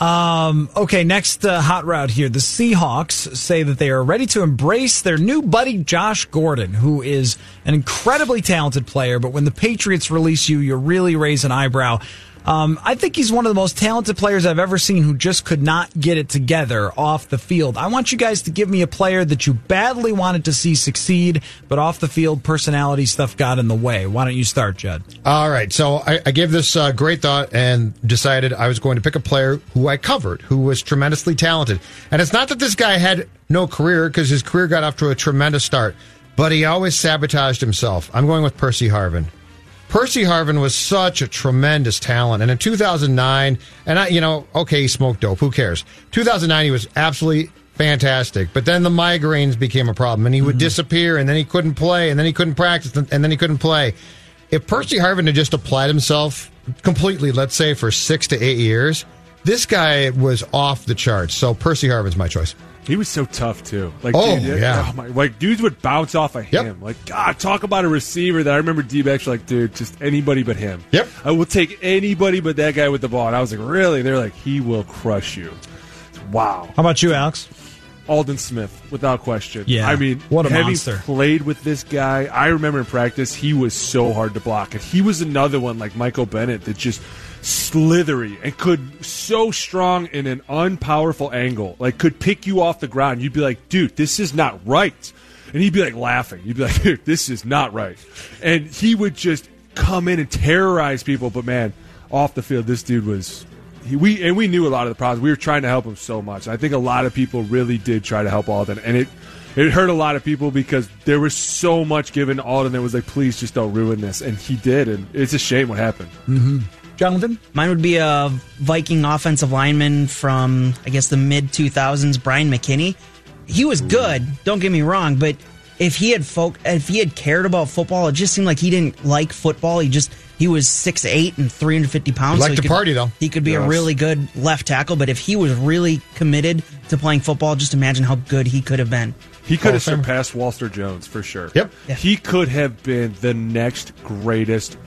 [SPEAKER 5] Um, okay, next uh, hot route here. The Seahawks say that they are ready to embrace their new buddy Josh Gordon, who is an incredibly talented player. But when the Patriots release you, you really raise an eyebrow. Um, I think he's one of the most talented players I've ever seen who just could not get it together off the field. I want you guys to give me a player that you badly wanted to see succeed, but off the field, personality stuff got in the way. Why don't you start, Judd?
[SPEAKER 12] All right, so I, I gave this uh, great thought and decided I was going to pick a player who I covered, who was tremendously talented. And it's not that this guy had no career, because his career got off to a tremendous start, but he always sabotaged himself. I'm going with Percy Harvin. Percy Harvin was such a tremendous talent. And in 2009, and I, you know, okay, he smoked dope. Who cares? 2009, he was absolutely fantastic. But then the migraines became a problem and he would mm-hmm. disappear and then he couldn't play and then he couldn't practice and then he couldn't play. If Percy Harvin had just applied himself completely, let's say for six to eight years, this guy was off the charts. So Percy Harvin's my choice.
[SPEAKER 6] He was so tough too. Like,
[SPEAKER 12] Oh,
[SPEAKER 6] dude,
[SPEAKER 12] yeah.
[SPEAKER 6] oh my, like dudes would bounce off of
[SPEAKER 12] Yep.
[SPEAKER 6] him. Like, God, talk about a receiver that I remember D backs like, dude, just anybody but him.
[SPEAKER 12] Yep.
[SPEAKER 6] I will take anybody but that guy with the ball. And I was like, really? They're like, he will crush you. Wow.
[SPEAKER 5] How about you, Alex?
[SPEAKER 6] Aldon Smith, without question.
[SPEAKER 5] Yeah.
[SPEAKER 6] I mean,
[SPEAKER 5] What a
[SPEAKER 6] having
[SPEAKER 5] monster.
[SPEAKER 6] played with this guy, I remember in practice, he was so hard to block. And he was another one like Michael Bennett that just slithery and could so strong in an unpowerful angle, like could pick you off the ground. You'd be like, dude, this is not right. And he'd be like laughing. You'd be like, dude, this is not right. And he would just come in and terrorize people. But man, off the field, this dude was he, we and we knew a lot of the problems. We were trying to help him so much. I think a lot of people really did try to help Aldon, and it it hurt a lot of people because there was so much given Aldon that was like, please just don't ruin this, and he did, and it's a shame what happened.
[SPEAKER 5] Mm-hmm. Jonathan?
[SPEAKER 9] Mine would be a Viking offensive lineman from, I guess, the mid 2000s, Bryant McKinnie. He was good, don't get me wrong, but if he had folk, if he had cared about football, it just seemed like he didn't like football. He just he was 6'8 and 350 pounds.
[SPEAKER 12] He liked to
[SPEAKER 9] could-
[SPEAKER 12] party, though.
[SPEAKER 9] He could be a really good left tackle, but if he was really committed to playing football, just imagine how good he could have been.
[SPEAKER 6] He could have
[SPEAKER 12] Hall of Famer.
[SPEAKER 6] surpassed Walter Jones for sure.
[SPEAKER 12] Yep.
[SPEAKER 9] Yeah.
[SPEAKER 6] He could have been the next greatest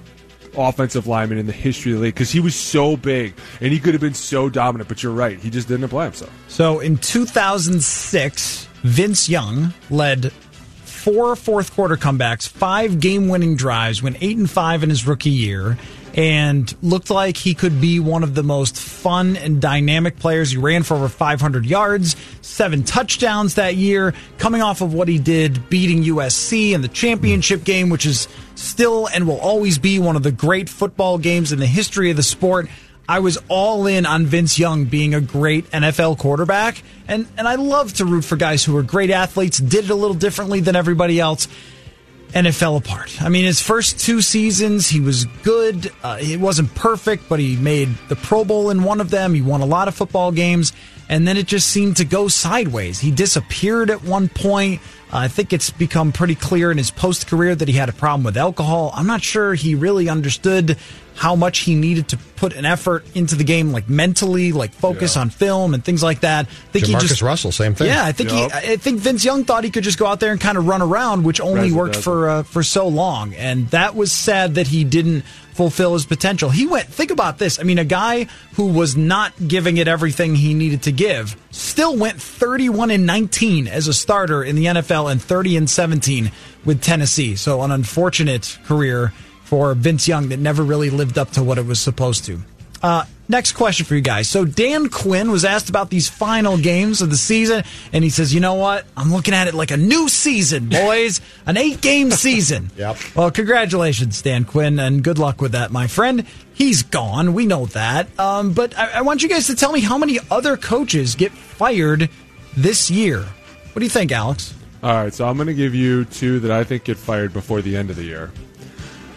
[SPEAKER 6] offensive lineman in the history of the league because he was so big and he could have been so dominant. But you're right, he just didn't apply himself.
[SPEAKER 5] So in 2006, Vince Young led four fourth quarter comebacks, five game winning drives, went eight and five in his rookie year, and looked like he could be one of the most fun and dynamic players. He ran for over 500 yards, seven touchdowns that year, coming off of what he did beating USC in the championship game, which is still and will always be one of the great football games in the history of the sport. I was all in on Vince Young being a great NFL quarterback, and and I love to root for guys who are great athletes, did it a little differently than everybody else, and it fell apart. I mean, his first two seasons, he was good. Uh, it wasn't perfect, but he made the Pro Bowl in one of them. He won a lot of football games, and then it just seemed to go sideways. He disappeared at one point. Uh, I think it's become pretty clear in his post career that he had a problem with alcohol. I'm not sure he really understood how much he needed to put an effort into the game, like mentally, like focus on film and things like that. I think he just
[SPEAKER 12] Russell, same thing.
[SPEAKER 5] yeah, I think
[SPEAKER 6] Yup.
[SPEAKER 5] he, I think Vince Young thought he could just go out there and kind of run around, which only
[SPEAKER 6] Razzle
[SPEAKER 5] worked for uh, for so long, and that was sad that he didn't fulfill his potential. He went, think about this. I mean, a guy who was not giving it everything he needed to give still went 31 and 19 as a starter in the NFL and 30 and 17 with Tennessee. So an unfortunate career for Vince Young that never really lived up to what it was supposed to. Uh, next question for you guys. So Dan Quinn was asked about these final games of the season, and he says, "You know what? I'm looking at it like a new season, boys. An eight game season."
[SPEAKER 12] Yep.
[SPEAKER 5] Well, congratulations, Dan Quinn, and good luck with that, my friend. He's gone. We know that. Um, but I, I want you guys to tell me how many other coaches get fired this year. What do you think, Alex?
[SPEAKER 6] All right, so I'm going to give you two that I think get fired before the end of the year.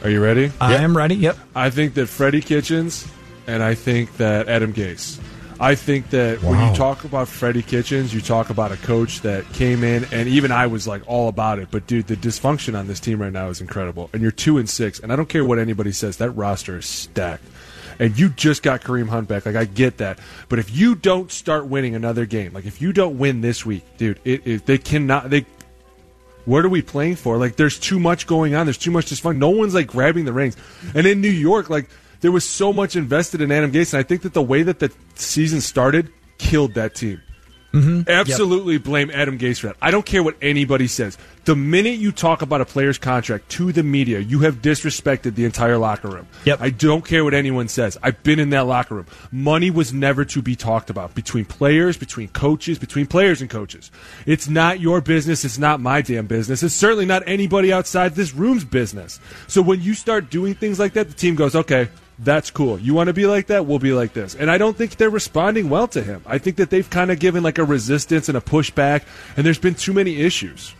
[SPEAKER 6] Are you ready?
[SPEAKER 5] I am ready. Yep.
[SPEAKER 6] I think that Freddie Kitchens and I think that Adam Gase. I think that when you talk about Freddie Kitchens, you talk about a coach that came in, and even I was like all about it. But dude, the dysfunction on this team right now is incredible. And you're two and six, and I don't care what anybody says, that roster is stacked. And you just got Kareem Hunt back. Like I get that, but if you don't start winning another game, like if you don't win this week, dude, it, it they cannot they what are we playing for? Like, there's too much going on. There's too much dysfunction. No one's like grabbing the reins. And in New York, like, there was so much invested in Adam Gase, and I think that the way that the season started killed that team.
[SPEAKER 5] Mm-hmm.
[SPEAKER 6] Absolutely blame Adam Gase for that. I don't care what anybody says. The minute you talk about a player's contract to the media, you have disrespected the entire locker room.
[SPEAKER 5] Yep.
[SPEAKER 6] I don't care what anyone says. I've been in that locker room. Money was never to be talked about between players, between coaches, between players and coaches. It's not your business. It's not my damn business. It's certainly not anybody outside this room's business. So when you start doing things like that, the team goes, okay, that's cool. You want to be like that? We'll be like this. And I don't think they're responding well to him. I think that they've kind of given like a resistance and a pushback, and there's been too many issues.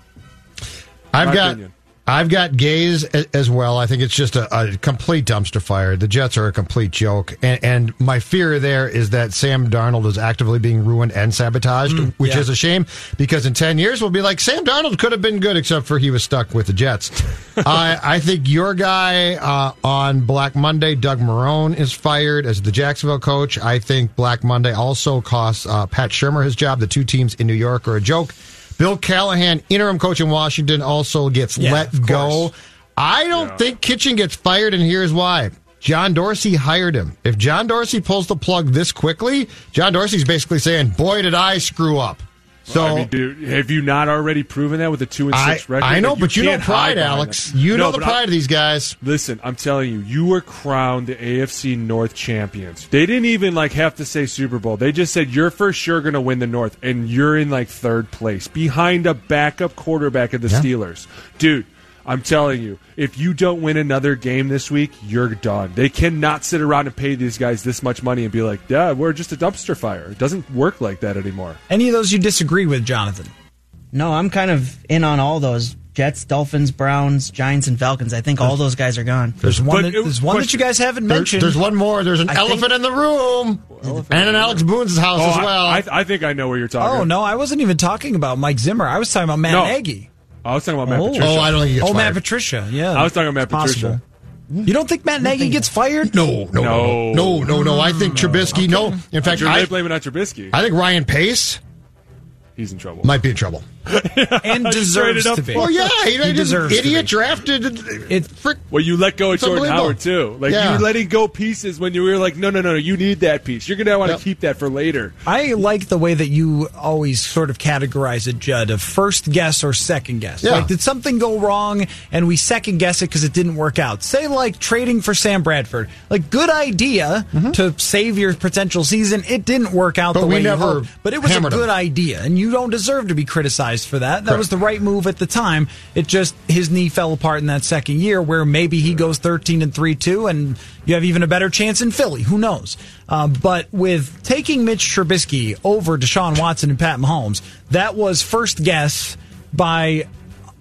[SPEAKER 12] I've got
[SPEAKER 6] opinion.
[SPEAKER 12] I've got Gase as well. I think it's just a, a complete dumpster fire. The Jets are a complete joke, and, and my fear there is that Sam Darnold is actively being ruined and sabotaged, which
[SPEAKER 5] yeah.
[SPEAKER 12] is a shame because in ten years we'll be like Sam Darnold could have been good, except for he was stuck with the Jets. I, I think your guy uh, on Black Monday, Doug Marrone, is fired as the Jacksonville coach. I think Black Monday also costs uh, Pat Shurmur his job. The two teams in New York are a joke. Bill Callahan, interim coach in Washington, also gets
[SPEAKER 5] Yeah,
[SPEAKER 12] let go. I don't think Kitchen gets fired, and here's why. John Dorsey hired him. If John Dorsey pulls the plug this quickly, John Dorsey's basically saying, "Boy, did I screw up." So
[SPEAKER 6] I mean, dude, have you not already proven that with a two and
[SPEAKER 12] I,
[SPEAKER 6] six record?
[SPEAKER 12] I know,
[SPEAKER 6] Like,
[SPEAKER 12] but you know pride, Alex.
[SPEAKER 6] that.
[SPEAKER 12] You
[SPEAKER 6] No,
[SPEAKER 12] know the
[SPEAKER 6] but I-
[SPEAKER 12] pride of these guys.
[SPEAKER 6] Listen, I'm telling you, you were crowned the AFC North champions. They didn't even like have to say Super Bowl. They just said you're for sure going to win the North, and you're in like third place behind a backup quarterback of the
[SPEAKER 12] Yeah.
[SPEAKER 6] Steelers, dude. I'm telling you, if you don't win another game this week, you're done. They cannot sit around and pay these guys this much money and be like, "Yeah, we're just a dumpster fire." It doesn't work like that anymore.
[SPEAKER 5] Any of those you disagree with, Jonathan?
[SPEAKER 9] No, I'm kind of in on all those Jets, Dolphins, Browns, Giants, and Falcons. I think all those guys are gone.
[SPEAKER 5] There's one. That, there's one that you guys haven't
[SPEAKER 12] There-
[SPEAKER 5] mentioned.
[SPEAKER 12] there's one more. There's an
[SPEAKER 9] I think-
[SPEAKER 12] elephant in the room, and in Alex Boone's house
[SPEAKER 6] Oh,
[SPEAKER 12] as
[SPEAKER 6] I-
[SPEAKER 12] well.
[SPEAKER 6] I, I think I know where you're talking.
[SPEAKER 5] oh no, I wasn't even talking about Mike Zimmer. I was talking about Matt
[SPEAKER 6] No.
[SPEAKER 5] Nagy.
[SPEAKER 6] I was talking about Matt
[SPEAKER 5] Oh.
[SPEAKER 6] Patricia.
[SPEAKER 12] oh, I don't think he gets
[SPEAKER 5] Oh,
[SPEAKER 12] fired.
[SPEAKER 5] Matt Patricia. Yeah,
[SPEAKER 6] I was talking about
[SPEAKER 5] it's possible.
[SPEAKER 6] Patricia.
[SPEAKER 5] You don't think Matt Nagy gets fired?
[SPEAKER 12] No, no, no,
[SPEAKER 6] No.
[SPEAKER 12] no, no, no. I think Trubisky. No, in fact,
[SPEAKER 6] You're
[SPEAKER 12] I,
[SPEAKER 6] blaming on Trubisky.
[SPEAKER 12] I think Ryan Pace
[SPEAKER 6] He's in trouble.
[SPEAKER 12] might be in trouble.
[SPEAKER 5] and
[SPEAKER 6] You
[SPEAKER 5] deserves
[SPEAKER 6] traded
[SPEAKER 5] to be.
[SPEAKER 12] Well, yeah, he,
[SPEAKER 5] he deserves to
[SPEAKER 12] idiot
[SPEAKER 5] be.
[SPEAKER 12] drafted.
[SPEAKER 5] It-
[SPEAKER 12] frick,
[SPEAKER 6] Well, you let go of Jordan
[SPEAKER 12] unbelievable.
[SPEAKER 6] Howard too. Like
[SPEAKER 12] Yeah.
[SPEAKER 6] you were letting go pieces when you were like, no, no, no, no, you need that piece. You're gonna want to
[SPEAKER 12] Yep.
[SPEAKER 6] keep that for later.
[SPEAKER 5] I like the way that you always sort of categorize it, Judd, of first guess or second guess.
[SPEAKER 12] Yeah.
[SPEAKER 5] Like, did something go wrong and we second guess it because it didn't work out? Say, like, trading for Sam Bradford. Like, good idea to save your potential season. It didn't work out
[SPEAKER 12] Mm-hmm. But
[SPEAKER 5] the
[SPEAKER 12] we
[SPEAKER 5] way
[SPEAKER 12] never
[SPEAKER 5] you hoped. But it was a
[SPEAKER 12] hammered him.
[SPEAKER 5] good idea, and you don't deserve to be criticized for that. That
[SPEAKER 12] Correct.
[SPEAKER 5] was the right move at the time. It just, his knee fell apart in that second year where maybe he goes 13 and 3 2, and you have even a better chance in Philly. Who knows? Uh, but with taking Mitch Trubisky over Deshaun Watson and Pat Mahomes, that was first guess by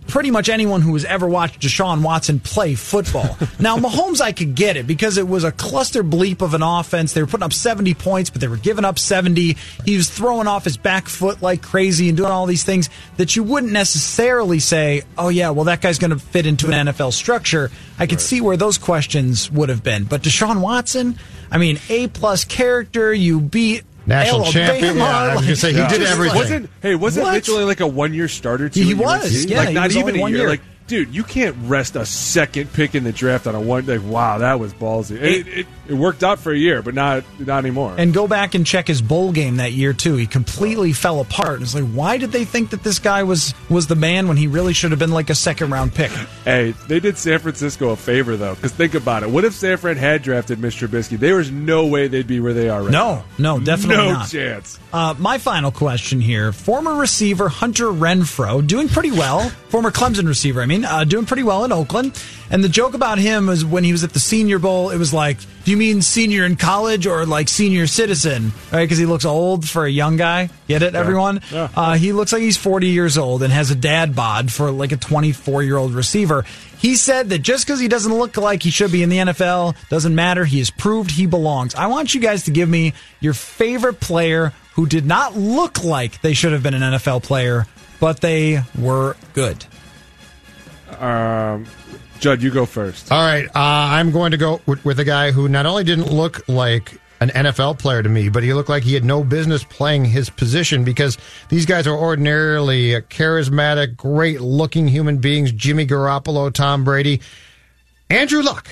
[SPEAKER 5] pretty much anyone who has ever watched Deshaun Watson play football. now, Mahomes, I could get it because it was a cluster bleep of an offense. They were putting up 70 points, but they were giving up 70. He was throwing off his back foot like crazy and doing all these things that you wouldn't necessarily say, oh, yeah, well, that guy's going to fit into an NFL structure. I could see where those questions would have been. But Deshaun Watson, I mean, A plus character, you beat.
[SPEAKER 12] National
[SPEAKER 5] Alabama,
[SPEAKER 12] champion. Yeah, I was
[SPEAKER 5] like-
[SPEAKER 12] gonna say, he did everything.
[SPEAKER 5] like-
[SPEAKER 6] Wasn't hey? Wasn't
[SPEAKER 5] What?
[SPEAKER 6] Mitchell like a one year starter too?
[SPEAKER 5] He
[SPEAKER 6] at
[SPEAKER 5] was,
[SPEAKER 6] UNC?
[SPEAKER 5] yeah,
[SPEAKER 6] like
[SPEAKER 5] he
[SPEAKER 6] not
[SPEAKER 5] was
[SPEAKER 6] even
[SPEAKER 5] only
[SPEAKER 6] a
[SPEAKER 5] one
[SPEAKER 6] year.
[SPEAKER 5] year.
[SPEAKER 6] Like dude, you can't rest a second pick in the draft on a one. Like, wow, that was ballsy. It, it, it worked out for a year, but not not anymore.
[SPEAKER 5] And go back and check his bowl game that year too. He completely fell apart. It's like, why did they think that this guy was was the man when he really should have been like a second round pick?
[SPEAKER 6] Hey, they did San Francisco a favor though, because think about it. What if San Fran had drafted Mr. Trubisky? There was no way they'd be where they are right
[SPEAKER 5] No,
[SPEAKER 6] now.
[SPEAKER 5] no, no, definitely
[SPEAKER 6] no
[SPEAKER 5] not.
[SPEAKER 6] chance.
[SPEAKER 5] Uh, my final question here: Former receiver Hunter Renfrow doing pretty well. Former Clemson receiver, I mean, uh, doing pretty well in Oakland. And the joke about him was when he was at the Senior Bowl, it was like, "Do you mean senior in college or like senior citizen?" Right? Because he looks old for a young guy. Get it, everyone?
[SPEAKER 13] Yeah.
[SPEAKER 5] Uh, he looks like he's 40 years old and has a dad bod for like a 24 year old receiver. He said that just because he doesn't look like he should be in the NFL doesn't matter. He has proved he belongs. I want you guys to give me your favorite player who did not look like they should have been an NFL player, but they were good.
[SPEAKER 6] Um, Judd, you go first.
[SPEAKER 12] All right, uh, I'm going to go with, with a guy who not only didn't look like an NFL player to me, but he looked like he had no business playing his position because these guys are ordinarily charismatic, great looking human beings. Jimmy Garoppolo, Tom Brady, Andrew Luck.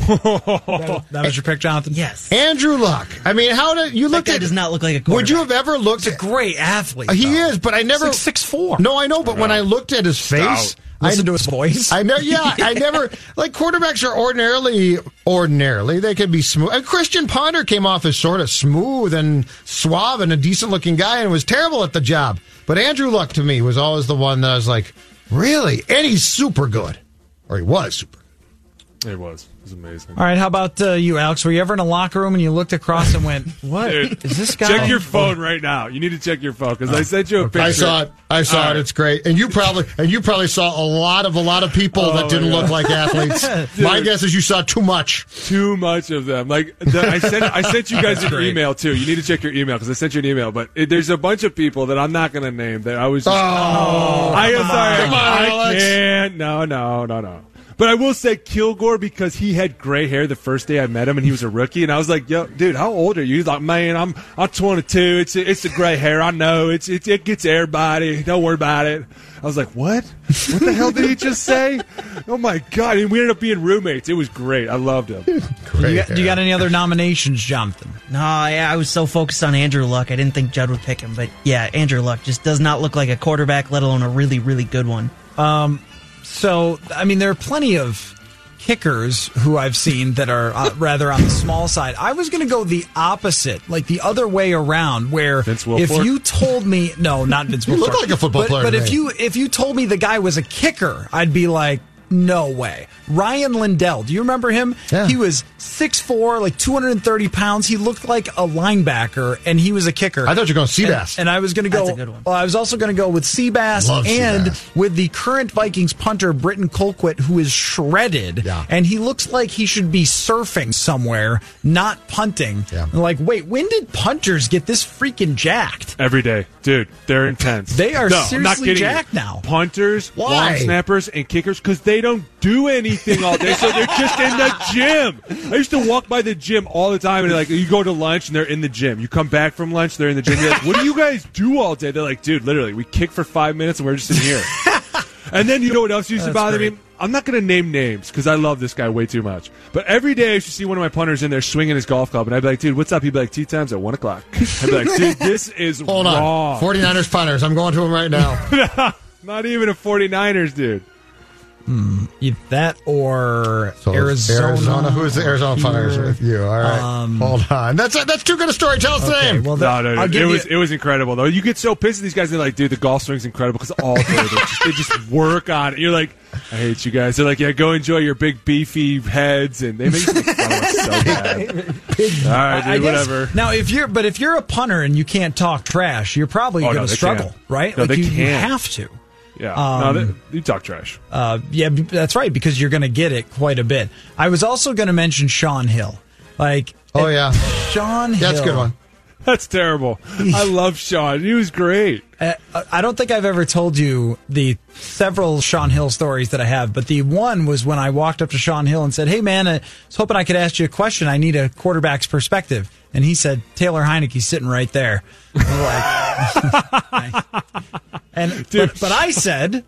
[SPEAKER 5] that, that was your pick, Jonathan.
[SPEAKER 9] Yes,
[SPEAKER 12] Andrew Luck. I mean, how did you look
[SPEAKER 9] guy
[SPEAKER 12] at?
[SPEAKER 9] does not look like a
[SPEAKER 12] Would you have ever looked?
[SPEAKER 5] He's a great athlete.
[SPEAKER 12] He
[SPEAKER 5] though.
[SPEAKER 12] is, but I never
[SPEAKER 5] He's like six four.
[SPEAKER 12] No, I know, but when I looked at his face,
[SPEAKER 5] Listen to his voice.
[SPEAKER 12] I know. Yeah, I never like quarterbacks are ordinarily ordinarily they can be smooth. And Christian Ponder came off as sort of smooth and suave and a decent looking guy and was terrible at the job. But Andrew Luck to me was always the one that I was like, really, and he's super good, or he was super.
[SPEAKER 6] It was. It was amazing.
[SPEAKER 5] All right, how about uh, you, Alex? Were you ever in a locker room and you looked across and went, "What is
[SPEAKER 6] Dude, is
[SPEAKER 5] this guy?"
[SPEAKER 6] Check your phone right now. You need to check your phone because I sent you a picture.
[SPEAKER 12] I saw it. I saw
[SPEAKER 6] All
[SPEAKER 12] it.
[SPEAKER 6] right.
[SPEAKER 12] It's great, and you probably and you probably saw a lot of a lot of people
[SPEAKER 6] Oh,
[SPEAKER 12] that didn't
[SPEAKER 6] my
[SPEAKER 12] look like athletes.
[SPEAKER 6] Dude.
[SPEAKER 12] My guess is you saw too much.
[SPEAKER 6] Too much of them. Like the, I sent, I sent you guys an
[SPEAKER 12] great.
[SPEAKER 6] email too. You need to check your email because I sent you an email. But it, there's a bunch of people that I'm not going to name that I was. Just,
[SPEAKER 12] Oh,
[SPEAKER 6] I am
[SPEAKER 12] come
[SPEAKER 6] sorry.
[SPEAKER 12] on,
[SPEAKER 6] I
[SPEAKER 12] Alex.
[SPEAKER 6] can't. No, no, no, no. But I will say Kilgore because he had gray hair the first day I met him and he was a rookie and I was like, "Yo, dude, how old are you?" He's like, "Man, I'm I'm 22. It's it's the gray hair. I know. It's it, it gets everybody. Don't worry about it." I was like, "What? What the hell did he just say?" Oh my god! And we ended up being roommates. It was great. I loved him.
[SPEAKER 5] Do you, got, do you got any other nominations, Jonathan?
[SPEAKER 9] No, yeah, I was so focused on Andrew Luck, I didn't think Judd would pick him. But yeah, Andrew Luck just does not look like a quarterback, let alone a really, really good one.
[SPEAKER 5] Um, so I mean, there are plenty of kickers who I've seen that are uh, rather on the small side. I was going to go the opposite, like the other way around, where if you told me, no, not Vince
[SPEAKER 12] You look like a football
[SPEAKER 5] but,
[SPEAKER 12] player
[SPEAKER 5] But
[SPEAKER 12] to
[SPEAKER 5] if
[SPEAKER 12] me.
[SPEAKER 5] you if you told me the guy was a kicker, I'd be like. No way. Rian Lindell. Do you remember him?
[SPEAKER 12] Yeah.
[SPEAKER 5] He was 6'4, like 230 pounds. He looked like a linebacker, and he was a kicker.
[SPEAKER 12] I thought you were going Seabass.
[SPEAKER 5] And, and I was going to go.
[SPEAKER 9] That's a good one.
[SPEAKER 5] Well, I was also going to go with Seabass
[SPEAKER 12] Love
[SPEAKER 5] and
[SPEAKER 12] Seabass.
[SPEAKER 5] with the current Vikings punter Britton Colquitt, who is shredded,
[SPEAKER 12] Yeah.
[SPEAKER 5] and he looks like he should be surfing somewhere, not punting.
[SPEAKER 12] Yeah.
[SPEAKER 5] I'm like, wait, when did punters get this freaking jacked?
[SPEAKER 6] Every day, dude. They're intense.
[SPEAKER 5] They are
[SPEAKER 6] no, I'm not
[SPEAKER 5] seriously
[SPEAKER 6] kidding you.
[SPEAKER 5] jacked now.
[SPEAKER 6] Punters,
[SPEAKER 12] Why?
[SPEAKER 6] long snappers, and kickers because they don't do anything all day, so they're just in the gym. I used to walk by the gym all the time, and like you go to lunch and they're in the gym. You come back from lunch, they're in the gym. You're like, "What do you guys do all day?" They're like, "Dude, literally, we kick for five minutes and we're just in here." and then you know what else used to bother
[SPEAKER 5] great.
[SPEAKER 6] me? I'm not going to name names because I love this guy way too much. But every day I used to see one of my punters in there swinging his golf club, and I'd be like, "Dude, what's up?" He'd be like, "Tea times at one o'clock." I'd be like, "Dude, this is
[SPEAKER 12] Hold
[SPEAKER 6] wrong."
[SPEAKER 12] on, 49ers punters. I'm going to him right now.
[SPEAKER 6] Not even a 49ers dude.
[SPEAKER 5] Either that or
[SPEAKER 12] So
[SPEAKER 5] Arizona.
[SPEAKER 12] Arizona. Who is the Arizona punters
[SPEAKER 5] here.
[SPEAKER 12] with you? All right,
[SPEAKER 5] Um,
[SPEAKER 12] hold on. That's that's too good a story. Tell us the
[SPEAKER 5] Okay,
[SPEAKER 12] name.
[SPEAKER 5] well,
[SPEAKER 6] No, no, no. It was
[SPEAKER 5] you-
[SPEAKER 6] it was incredible though. You get so pissed at these guys. They're like, dude, the golf swing's incredible because all day they just, they just work on it. You're like, I hate you guys. They're like, yeah, go enjoy your big beefy heads, and they make you make fun so bad. All right,
[SPEAKER 5] I
[SPEAKER 6] dude,
[SPEAKER 5] guess-
[SPEAKER 6] whatever.
[SPEAKER 5] Now, if you're but if you're a punter and you can't talk trash, you're probably
[SPEAKER 6] Oh,
[SPEAKER 5] going to
[SPEAKER 6] they
[SPEAKER 5] struggle,
[SPEAKER 6] can't.
[SPEAKER 5] right?
[SPEAKER 6] No,
[SPEAKER 5] like
[SPEAKER 6] they
[SPEAKER 5] you, you
[SPEAKER 6] can't.
[SPEAKER 5] have to.
[SPEAKER 6] Yeah,
[SPEAKER 5] Um,
[SPEAKER 6] no, they, you talk trash.
[SPEAKER 5] Uh, yeah, that's right because you're going to get it quite a bit. I was also going to mention Shaun Hill. Like,
[SPEAKER 12] Oh, yeah.
[SPEAKER 5] Shaun Hill.
[SPEAKER 12] That's a good one.
[SPEAKER 6] That's terrible. I love Shaun. He was great.
[SPEAKER 5] Uh, I don't think I've ever told you the several Shaun Hill stories that I have, but the one was when I walked up to Shaun Hill and said, "Hey, man, I was hoping I could ask you a question. I need a quarterback's perspective." And he said, "Taylor Heinicke's sitting right there." I'm like, and
[SPEAKER 6] Dude.
[SPEAKER 5] but, but I said,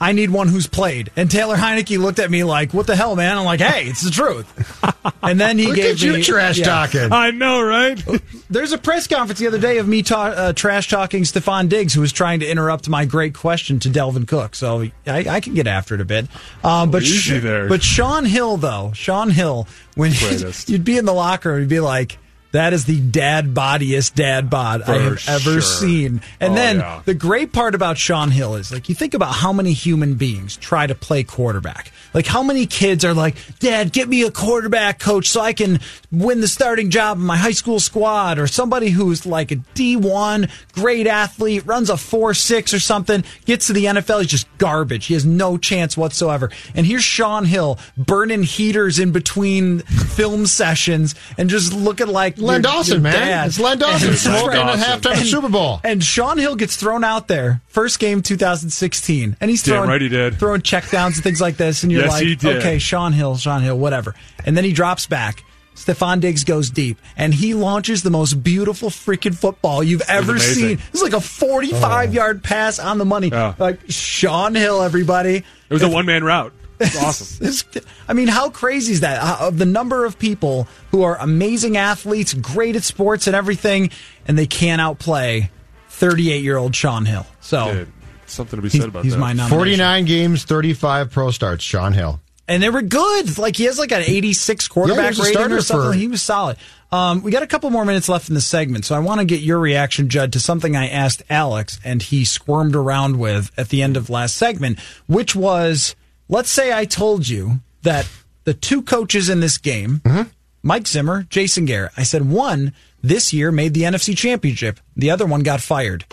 [SPEAKER 5] I need one who's played. And Taylor Heinicke looked at me like, "What the hell, man?" I'm like, "Hey, it's the truth." And then he
[SPEAKER 12] Look
[SPEAKER 5] gave
[SPEAKER 12] at you
[SPEAKER 5] me
[SPEAKER 12] trash
[SPEAKER 5] yeah.
[SPEAKER 12] talking.
[SPEAKER 6] I know, right?
[SPEAKER 5] There's a press conference the other day of me ta- uh, trash talking Stefon Diggs, who was trying to interrupt my great question to Dalvin Cook. So I, I can get after it a bit. Um, but
[SPEAKER 6] there.
[SPEAKER 5] but Shaun Hill though, Shaun Hill, when
[SPEAKER 6] Greatest.
[SPEAKER 5] you'd be in the locker room, you'd be like. That is the dad bodiest dad bod I have ever
[SPEAKER 6] sure.
[SPEAKER 5] seen. And
[SPEAKER 6] Oh,
[SPEAKER 5] then
[SPEAKER 6] yeah.
[SPEAKER 5] the great part about Shaun Hill is like you think about how many human beings try to play quarterback. Like how many kids are like, "Dad, get me a quarterback coach so I can win the starting job in my high school squad." Or somebody who's like a D1 great athlete, runs a 4-6 or something, gets to the NFL, he's just garbage. He has no chance whatsoever. And here's Shaun Hill burning heaters in between film sessions and just looking like
[SPEAKER 12] Len
[SPEAKER 5] your-
[SPEAKER 12] Dawson,
[SPEAKER 5] your
[SPEAKER 12] man.
[SPEAKER 5] dad.
[SPEAKER 12] It's Len Dawson
[SPEAKER 5] And-
[SPEAKER 12] smoking at
[SPEAKER 6] Dawson.
[SPEAKER 12] halftime of Super Bowl.
[SPEAKER 5] and Shaun Hill gets thrown out there, first game 2016, and he's
[SPEAKER 6] Damn
[SPEAKER 5] throwing
[SPEAKER 6] right he did.
[SPEAKER 5] throwing checkdowns and things like this, and you're
[SPEAKER 6] Yes,
[SPEAKER 5] like,
[SPEAKER 6] he did.
[SPEAKER 5] okay, Shaun Hill, Shaun Hill, whatever. And then he drops back. Stefon Diggs goes deep, and he launches the most beautiful freaking football you've ever
[SPEAKER 6] amazing.
[SPEAKER 5] seen. It's like a 45 yard pass on the money.
[SPEAKER 6] Yeah.
[SPEAKER 5] Like Shaun Hill, everybody.
[SPEAKER 6] It was a one man route. It's awesome.
[SPEAKER 5] This- I mean, how crazy is that? Uh, Of the number of people who are amazing athletes, great at sports and everything, and they can't outplay 38 year old Shaun Hill. So
[SPEAKER 6] Dude, something to be said about
[SPEAKER 5] he's
[SPEAKER 6] that.
[SPEAKER 5] my nomination.
[SPEAKER 12] 49 games, 35 pro starts, Shaun Hill.
[SPEAKER 5] And they were good. Like he has like an 86 quarterback
[SPEAKER 12] Yeah, he was a
[SPEAKER 5] rating or something.
[SPEAKER 12] for-
[SPEAKER 5] He was solid. Um, we got a couple more minutes left in the segment, so I want to get your reaction, Judd, to something I asked Alex and he squirmed around with at the end of last segment, which was, let's say I told you that the two coaches in this game,
[SPEAKER 12] Mm-hmm.
[SPEAKER 5] Mike Zimmer, Jason Garrett, I said one this year made the NFC Championship, the other one got fired.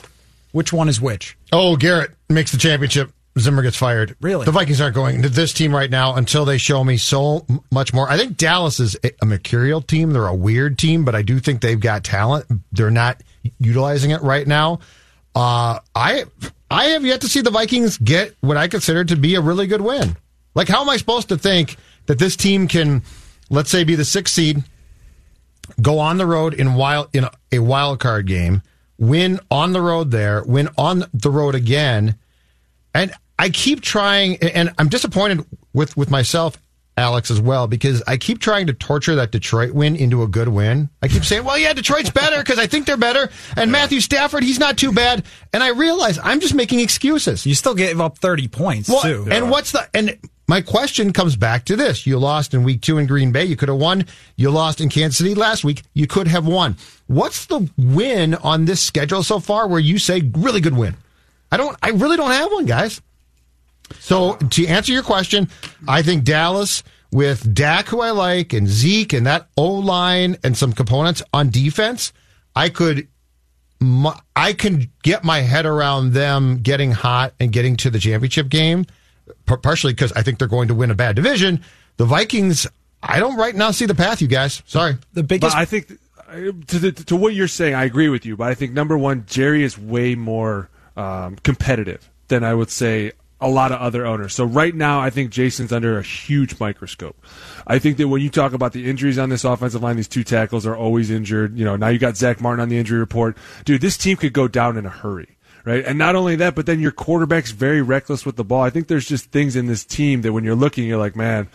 [SPEAKER 5] Which one is which?
[SPEAKER 12] Oh, Garrett makes the championship. Zimmer gets fired.
[SPEAKER 5] Really?
[SPEAKER 12] The Vikings aren't going into this team right now until they show me so much more. I think Dallas is a- a mercurial team. They're a weird team, but I do think they've got talent. They're not utilizing it right now. Uh, I I have yet to see the Vikings get what I consider to be a really good win. Like, how am I supposed to think that this team can, let's say, be the sixth seed, go on the road in wild in a, wild card game, win on the road there, win on the road again, and I keep trying, and I'm disappointed with with myself, Alex, as well, because I keep trying to torture that Detroit win into a good win. I keep saying, well, yeah, Detroit's better because I think they're better, and Matthew Stafford, he's not too bad, and I realize I'm just making excuses.
[SPEAKER 5] You still gave up 30 points,
[SPEAKER 12] Well,
[SPEAKER 5] too.
[SPEAKER 12] and what's the and my question comes back to this: You lost in week two in Green Bay. You could have won. You lost in Kansas City last week. You could have won. What's the win on this schedule so far where you say really good win? I don't. I really don't have one, guys. So to answer your question, I think Dallas with Dak, who I like, and Zeke, and that O line, and some components on defense, I could I can get my head around them getting hot and getting to the championship game, partially because I think they're going to win a bad division. The Vikings, I don't right now see the path, you guys. Sorry.
[SPEAKER 5] The
[SPEAKER 6] But I think to, the, to what you're saying, I agree with you. But I think number one, Jerry is way more um, competitive than I would say a lot of other owners. So right now, I think Jason's under a huge microscope. I think that when you talk about the injuries on this offensive line, these two tackles are always injured. You know, now you got Zack Martin on the injury report. Dude, this team could go down in a hurry. Right. And not only that, but then your quarterback's very reckless with the ball. I think there's just things in this team that when you're looking, you're like, man,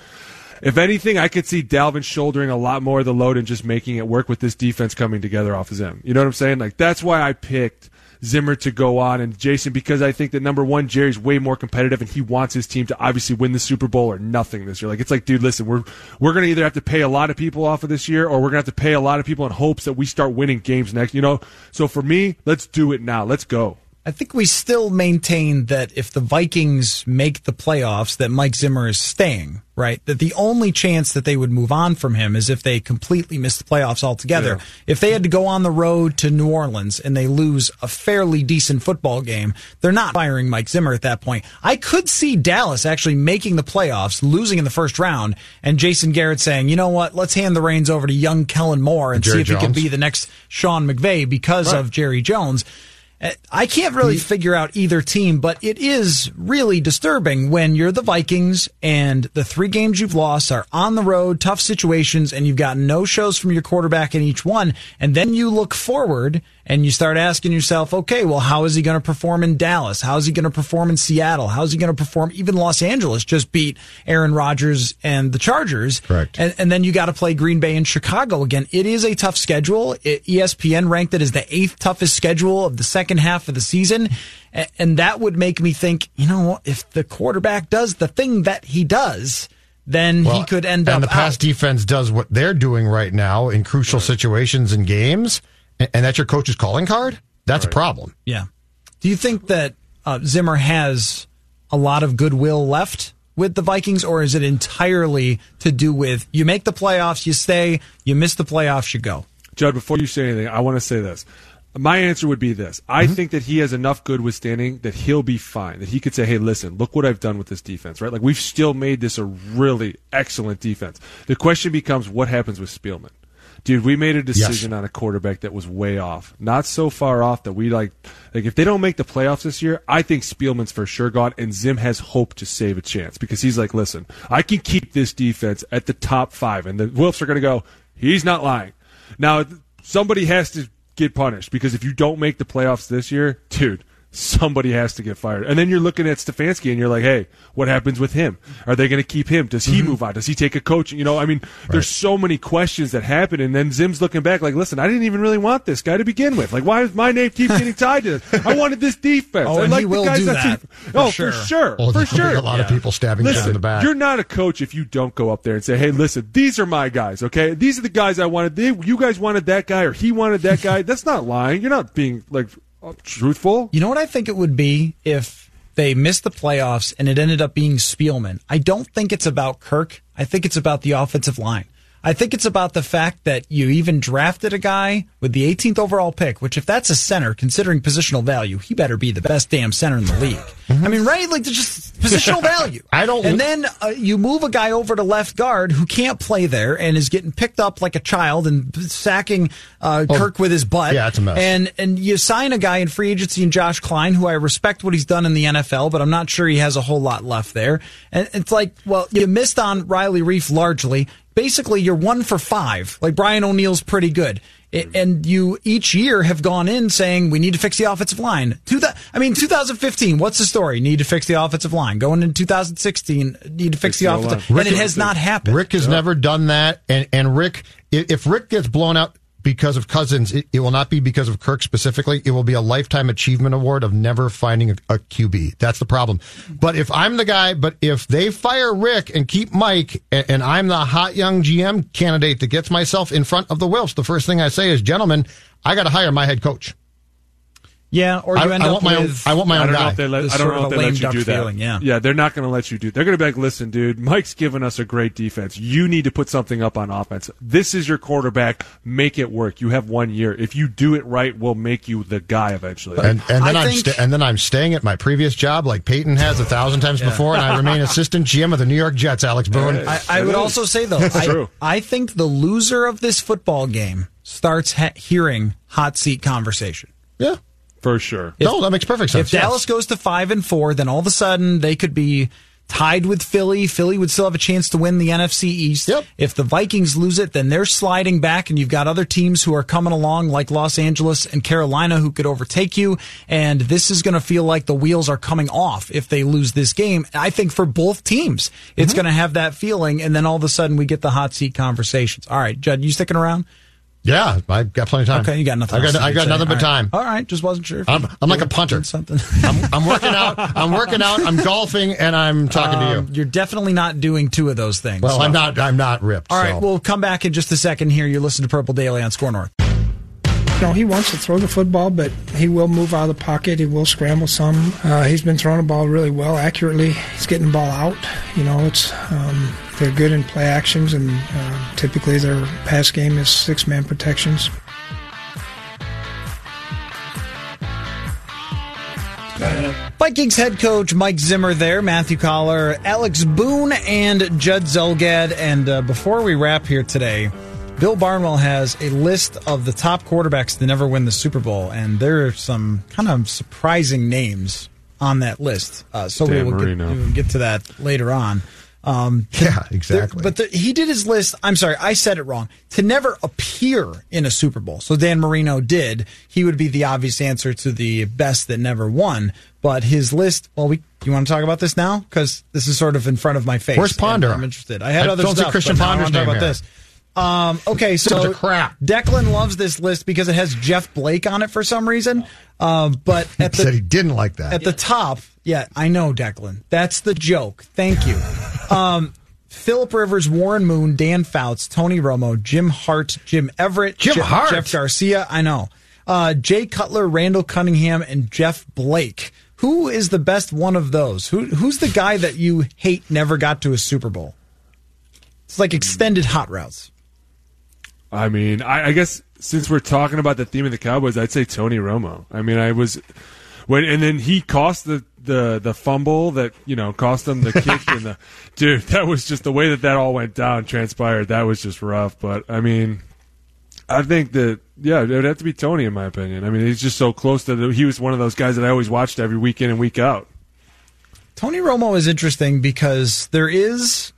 [SPEAKER 6] if anything, I could see Dalvin shouldering a lot more of the load and just making it work with this defense coming together off of him. You know what I'm saying? Like that's why I picked Zimmer to go on and Jason because I think that number one, Jerry's way more competitive and he wants his team to obviously win the Super Bowl or nothing this year. Like it's like, dude, listen, we're we're gonna either have to pay a lot of people off of this year or we're gonna have to pay a lot of people in hopes that we start winning games next. You know, so for me, let's do it now. Let's go.
[SPEAKER 5] I think we still maintain that if the Vikings make the playoffs, that Mike Zimmer is staying, right? That the only chance that they would move on from him is if they completely miss the playoffs altogether.
[SPEAKER 6] Yeah.
[SPEAKER 5] If they had to go on the road to New Orleans and they lose a fairly decent football game, they're not firing Mike Zimmer at that point. I could see Dallas actually making the playoffs, losing in the first round, and Jason Garrett saying, you know what, let's hand the reins over to young Kellen Moore and
[SPEAKER 12] Jerry
[SPEAKER 5] see if he can be the next Sean McVay because
[SPEAKER 12] Right.
[SPEAKER 5] of Jerry Jones. Uh, I can't really figure out either team, but it is really disturbing when you're the Vikings and the three games you've lost are on the road, tough situations, and you've got no shows from your quarterback in each one. And then you look forward And you start asking yourself, okay, well, how is he going to perform in Dallas? How is he going to perform in Seattle? How is he going to perform? Even Los Angeles just beat Aaron Rodgers and the Chargers.
[SPEAKER 12] Correct.
[SPEAKER 5] And, and then you got to play Green Bay and Chicago again. It is a tough schedule. It, ESPN ranked it as the eighth toughest schedule of the second half of the season. A- And that would make me think, you know, if the quarterback does the thing that he does, then he could end
[SPEAKER 12] and
[SPEAKER 5] up And
[SPEAKER 12] the pass
[SPEAKER 5] out.
[SPEAKER 12] defense does what they're doing right now in crucial situations and games, and, and that's your coach's calling card. That's a problem.
[SPEAKER 5] Yeah. Do you think that uh, Zimmer has a lot of goodwill left with the Vikings, or is it entirely to do with you make the playoffs, you stay, you miss the playoffs, you go?
[SPEAKER 6] Judd, before you say anything, I want to say this. My answer would be this. I think that he has enough good withstanding that he'll be fine. That he could say, hey, listen, look what I've done with this defense, right? Like, we've still made this a really excellent defense. The question becomes, what happens with Spielman? Dude, we made a decision on a quarterback that was way off. Not so far off that we like like if they don't make the playoffs this year, I think Spielman's for sure gone and Zim has hope to save a chance because he's like, listen, I can keep this defense at the top five and the Wolves are gonna go, he's not lying. Now somebody has to get punished because if you don't make the playoffs this year, dude, somebody has to get fired. And then you're looking at Stefanski and you're like, hey, what happens with him? Are they going to keep him? Does he
[SPEAKER 12] Mm-hmm.
[SPEAKER 6] move on? Does he take a coach? You know, I mean, there's so many questions that happen. And then Zim's looking back like, listen, I didn't even really want this guy to begin with. Like, why does my name keep getting tied to this? I wanted this defense.
[SPEAKER 5] Oh,
[SPEAKER 6] I
[SPEAKER 5] and
[SPEAKER 6] like
[SPEAKER 5] he
[SPEAKER 6] the
[SPEAKER 5] will
[SPEAKER 6] guys
[SPEAKER 5] do that,
[SPEAKER 6] defense.
[SPEAKER 5] for
[SPEAKER 6] oh,
[SPEAKER 5] sure.
[SPEAKER 6] for sure.
[SPEAKER 12] Oh,
[SPEAKER 6] for sure.
[SPEAKER 12] a lot of people stabbing
[SPEAKER 6] listen,
[SPEAKER 12] in the back.
[SPEAKER 6] You're not a coach if you don't go up there and say, hey, listen, these are my guys, okay? These are the guys I wanted. They, you guys wanted that guy or he wanted that guy. That's not lying. You're not being, like, truthful.
[SPEAKER 5] You know what I think it would be if they missed the playoffs and it ended up being Spielman? I don't think it's about Kirk. I think it's about the offensive line. I think it's about the fact that you even drafted a guy with the 18th overall pick, which if that's a center, considering positional value, he better be the best damn center in the league. I mean, right? Like just positional value.
[SPEAKER 12] I don't-
[SPEAKER 5] And then uh, you move a guy over to left guard who can't play there and is getting picked up like a child and sacking uh,
[SPEAKER 12] Oh,
[SPEAKER 5] Kirk with his butt.
[SPEAKER 12] yeah, it's a mess.
[SPEAKER 5] And and you sign a guy in free agency in Josh Kline, who I respect what he's done in the NFL, but I'm not sure he has a whole lot left there. And it's like, well, you missed on Riley Reiff largely. Basically, you're one for five. Like Brian O'Neill's pretty good. I- And you each year have gone in saying we need to fix the offensive line. Two thou- I mean, 2015. What's the story? Need to fix the offensive line. Going into 2016, need to fix, the,
[SPEAKER 6] the
[SPEAKER 5] offensive.
[SPEAKER 6] O-line.
[SPEAKER 5] And it has not happened.
[SPEAKER 12] Rick has never done that, and and Rick, if Rick gets blown out because of Cousins, it, it will not be because of Kirk specifically. It will be a lifetime achievement award of never finding a, a QB. That's the problem. But if I'm the guy, but if they fire Rick and keep Mike, and, and I'm the hot young GM candidate that gets myself in front of the Wilfs, the first thing I say is, gentlemen, I got to hire my head coach.
[SPEAKER 5] Yeah, or you
[SPEAKER 12] I,
[SPEAKER 5] end
[SPEAKER 12] I
[SPEAKER 5] up
[SPEAKER 12] want my own.
[SPEAKER 5] with
[SPEAKER 12] I want my
[SPEAKER 6] I
[SPEAKER 12] own
[SPEAKER 6] don't know
[SPEAKER 12] guy.
[SPEAKER 6] if they let, I don't
[SPEAKER 5] sort
[SPEAKER 6] know
[SPEAKER 5] of
[SPEAKER 6] if they let you
[SPEAKER 5] duck
[SPEAKER 6] do that.
[SPEAKER 5] feeling, yeah.
[SPEAKER 6] yeah, they're not going to let you do. They're going to be like, listen, dude, Mike's given us a great defense. You need to put something up on offense. This is your quarterback. Make it work. You have one year. If you do it right, we'll make you the guy eventually.
[SPEAKER 12] And, and then
[SPEAKER 5] I
[SPEAKER 12] I'm
[SPEAKER 5] think-
[SPEAKER 12] sta- and then I'm staying at my previous job, like Paton has a thousand times before, and I remain assistant GM of the New York Jets. Alex Boone.
[SPEAKER 5] I, I would
[SPEAKER 6] is.
[SPEAKER 5] also say though, I,
[SPEAKER 6] true.
[SPEAKER 5] I think the loser of this football game starts ha- hearing hot seat conversation.
[SPEAKER 12] yeah,
[SPEAKER 6] for sure.
[SPEAKER 12] no, that makes perfect sense.
[SPEAKER 5] If Dallas goes to five and four, then all of a sudden they could be tied with Philly. Philly would still have a chance to win the NFC East.
[SPEAKER 12] Yep.
[SPEAKER 5] If the Vikings lose it, then they're sliding back, and you've got other teams who are coming along, like Los Angeles and Carolina, who could overtake you. And this is going to feel like the wheels are coming off if they lose this game. I think for both teams, it's
[SPEAKER 12] Mm-hmm.
[SPEAKER 5] going to have that feeling, and then all of a sudden we get the hot seat conversations. All right, Judd, you sticking around?
[SPEAKER 12] Yeah, I've got plenty of time.
[SPEAKER 5] Okay, you got nothing.
[SPEAKER 12] I got, I got nothing but
[SPEAKER 5] All right.
[SPEAKER 12] time.
[SPEAKER 5] All right, just wasn't sure. If
[SPEAKER 12] I'm-
[SPEAKER 5] you-
[SPEAKER 12] I'm like a punter.
[SPEAKER 5] Something.
[SPEAKER 12] I'm, I'm working out. I'm working out. I'm golfing, and I'm talking to
[SPEAKER 5] Um,
[SPEAKER 12] you.
[SPEAKER 5] You're definitely not doing two of those things.
[SPEAKER 12] Well,
[SPEAKER 5] So-
[SPEAKER 12] I'm not. I'm not ripped.
[SPEAKER 5] All right,
[SPEAKER 12] so.
[SPEAKER 5] we'll come back in just a second here. You're listening to Purple Daily on SKOR North.
[SPEAKER 7] Know, he wants to throw the football, but he will move out of the pocket. He will scramble some. Uh, he's been throwing the ball really well, accurately. He's getting the ball out. You know, it's um, they're good in play actions, and uh, typically their pass game is six man protections.
[SPEAKER 5] Vikings head coach Mike Zimmer there, Matthew Coller, Alex Boone, and Judd Zulgad. And uh, before we wrap here today, Bill Barnwell has a list of the top quarterbacks to never win the Super Bowl, and there are some kind of surprising names on that list. Uh, so we will get, we will get to that later on. Um,
[SPEAKER 12] yeah, exactly.
[SPEAKER 5] but the, he did his list. I'm sorry, I said it wrong. To never appear in a Super Bowl. So Dan Marino did. He would be the obvious answer to the best that never won. But his list. Well, we. You want to talk about this now? Because this is sort of in front of my face.
[SPEAKER 12] Where's Ponder?
[SPEAKER 5] I'm interested. I had
[SPEAKER 12] I
[SPEAKER 5] other
[SPEAKER 12] don't
[SPEAKER 5] stuff.
[SPEAKER 12] Christian
[SPEAKER 5] but now I
[SPEAKER 12] Ponder's name
[SPEAKER 5] about
[SPEAKER 12] here.
[SPEAKER 5] this. Um, okay, so
[SPEAKER 12] crap.
[SPEAKER 5] Declan loves this list because it has Jeff Blake on it for some reason. Um, but at the
[SPEAKER 12] Said he didn't like that.
[SPEAKER 5] at the top, yeah, I know, Declan. That's the joke. Thank you. Um, Philip Rivers, Warren Moon, Dan Fouts, Tony Romo, Jim Hart, Jim Everett,
[SPEAKER 12] Jim
[SPEAKER 5] Je-
[SPEAKER 12] Hart?
[SPEAKER 5] Jeff Garcia. I know. Uh, Jay Cutler, Randall Cunningham, and Jeff Blake. Who is the best one of those? Who Who's the guy that you hate never got to a Super Bowl? It's like extended hot routes.
[SPEAKER 6] I mean, I, I guess since we're talking about the theme of the Cowboys, I'd say Tony Romo. I mean, I was when and then he cost the the the fumble that you know cost them the kick and the dude. That was just the way that that all went down, transpired. That was just rough. But I mean, I think that yeah, it would have to be Tony in my opinion. I mean, he's just so close to. The, he was one of those guys that I always watched every week in and week out.
[SPEAKER 5] Tony Romo is interesting because there is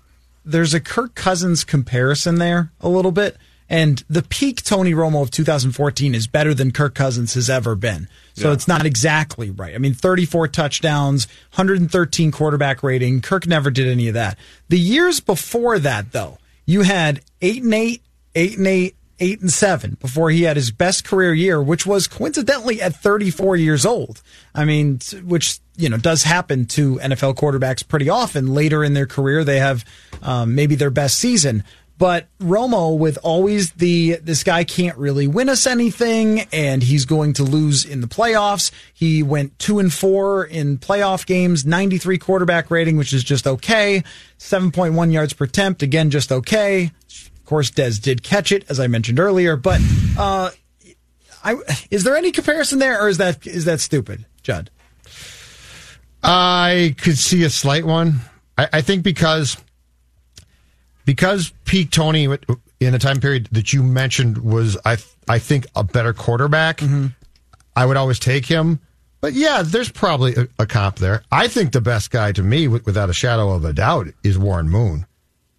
[SPEAKER 5] there's a Kirk Cousins comparison there a little bit, and the peak Tony Romo of 2014 is better than Kirk Cousins has ever been. So
[SPEAKER 6] Yeah.
[SPEAKER 5] it's not exactly right. I mean, 34 touchdowns, 113 quarterback rating. Kirk never did any of that. The years before that, though, you had eight and eight, eight and eight, eight and seven before he had his best career year, which was coincidentally at 34 years old. I mean, which you know does happen to NFL quarterbacks pretty often. Later in their career, they have um, maybe their best season. But Romo, with always the this guy can't really win us anything, and he's going to lose in the playoffs. He went two and four in playoff games, 93 quarterback rating, which is just okay. 7.1 yards per attempt, again, just okay. Of course, Dez did catch it, as I mentioned earlier. But uh, I, is there any comparison there, or is that is that stupid, Judd?
[SPEAKER 12] I could see a slight one. I, I think because because peak Tony in the time period that you mentioned was I I think a better quarterback. I would always take him. But yeah, there's probably a, a comp there. I think the best guy to me, without a shadow of a doubt, is Warren Moon.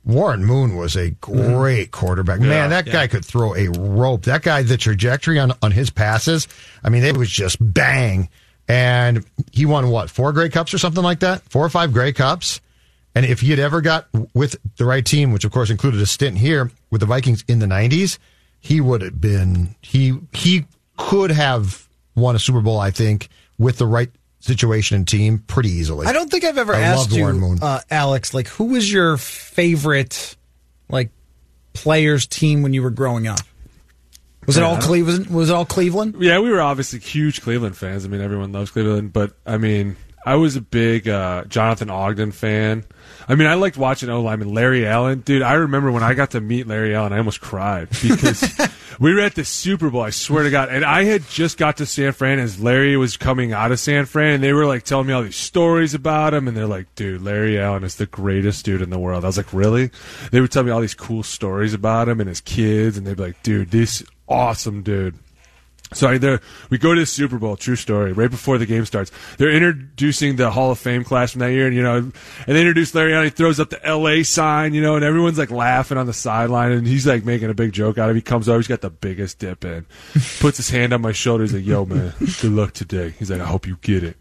[SPEAKER 12] Warren Moon was a great quarterback. Man, that guy could throw a rope. That guy, the trajectory on, on his passes, I mean, it was just bang. And he won what, four Grey Cups or something like that? Four or five Grey Cups. And if he had ever got with the right team, which of course included a stint here with the Vikings in the 90s, he would have been, he, he could have won a Super Bowl, I think, with the right situation and team pretty easily.
[SPEAKER 5] I don't think I've ever
[SPEAKER 12] I
[SPEAKER 5] asked
[SPEAKER 12] loved Warren
[SPEAKER 5] you,
[SPEAKER 12] Moon.
[SPEAKER 5] uh, Alex, like who was your favorite like players team when you were growing up? Was it all Cleveland? Was it all Cleveland?
[SPEAKER 6] Yeah, we were obviously huge Cleveland fans. I mean, everyone loves Cleveland, but I mean, I was a big uh, Jonathan Ogden fan. I mean, I liked watching O lineman Larry Allen. Dude, I remember when I got to meet Larry Allen, I almost cried because we were at the Super Bowl. I swear to God, and I had just got to San Fran as Larry was coming out of San Fran, and they were like telling me all these stories about him, and they're like, "Dude, Larry Allen is the greatest dude in the world." I was like, "Really?" They would tell me all these cool stories about him and his kids, and they'd be like, "Dude, this awesome dude." So we go to the Super Bowl. True story. Right before the game starts, they're introducing the Hall of Fame class from that year, and you know, and they introduce Larry Allen. He throws up the L.A. sign, you know, and everyone's like laughing on the sideline, and he's like making a big joke out of. it. He comes over, he's got the biggest dip in, puts his hand on my shoulder. He's like, "Yo, man, good luck today." He's like, "I hope you get it."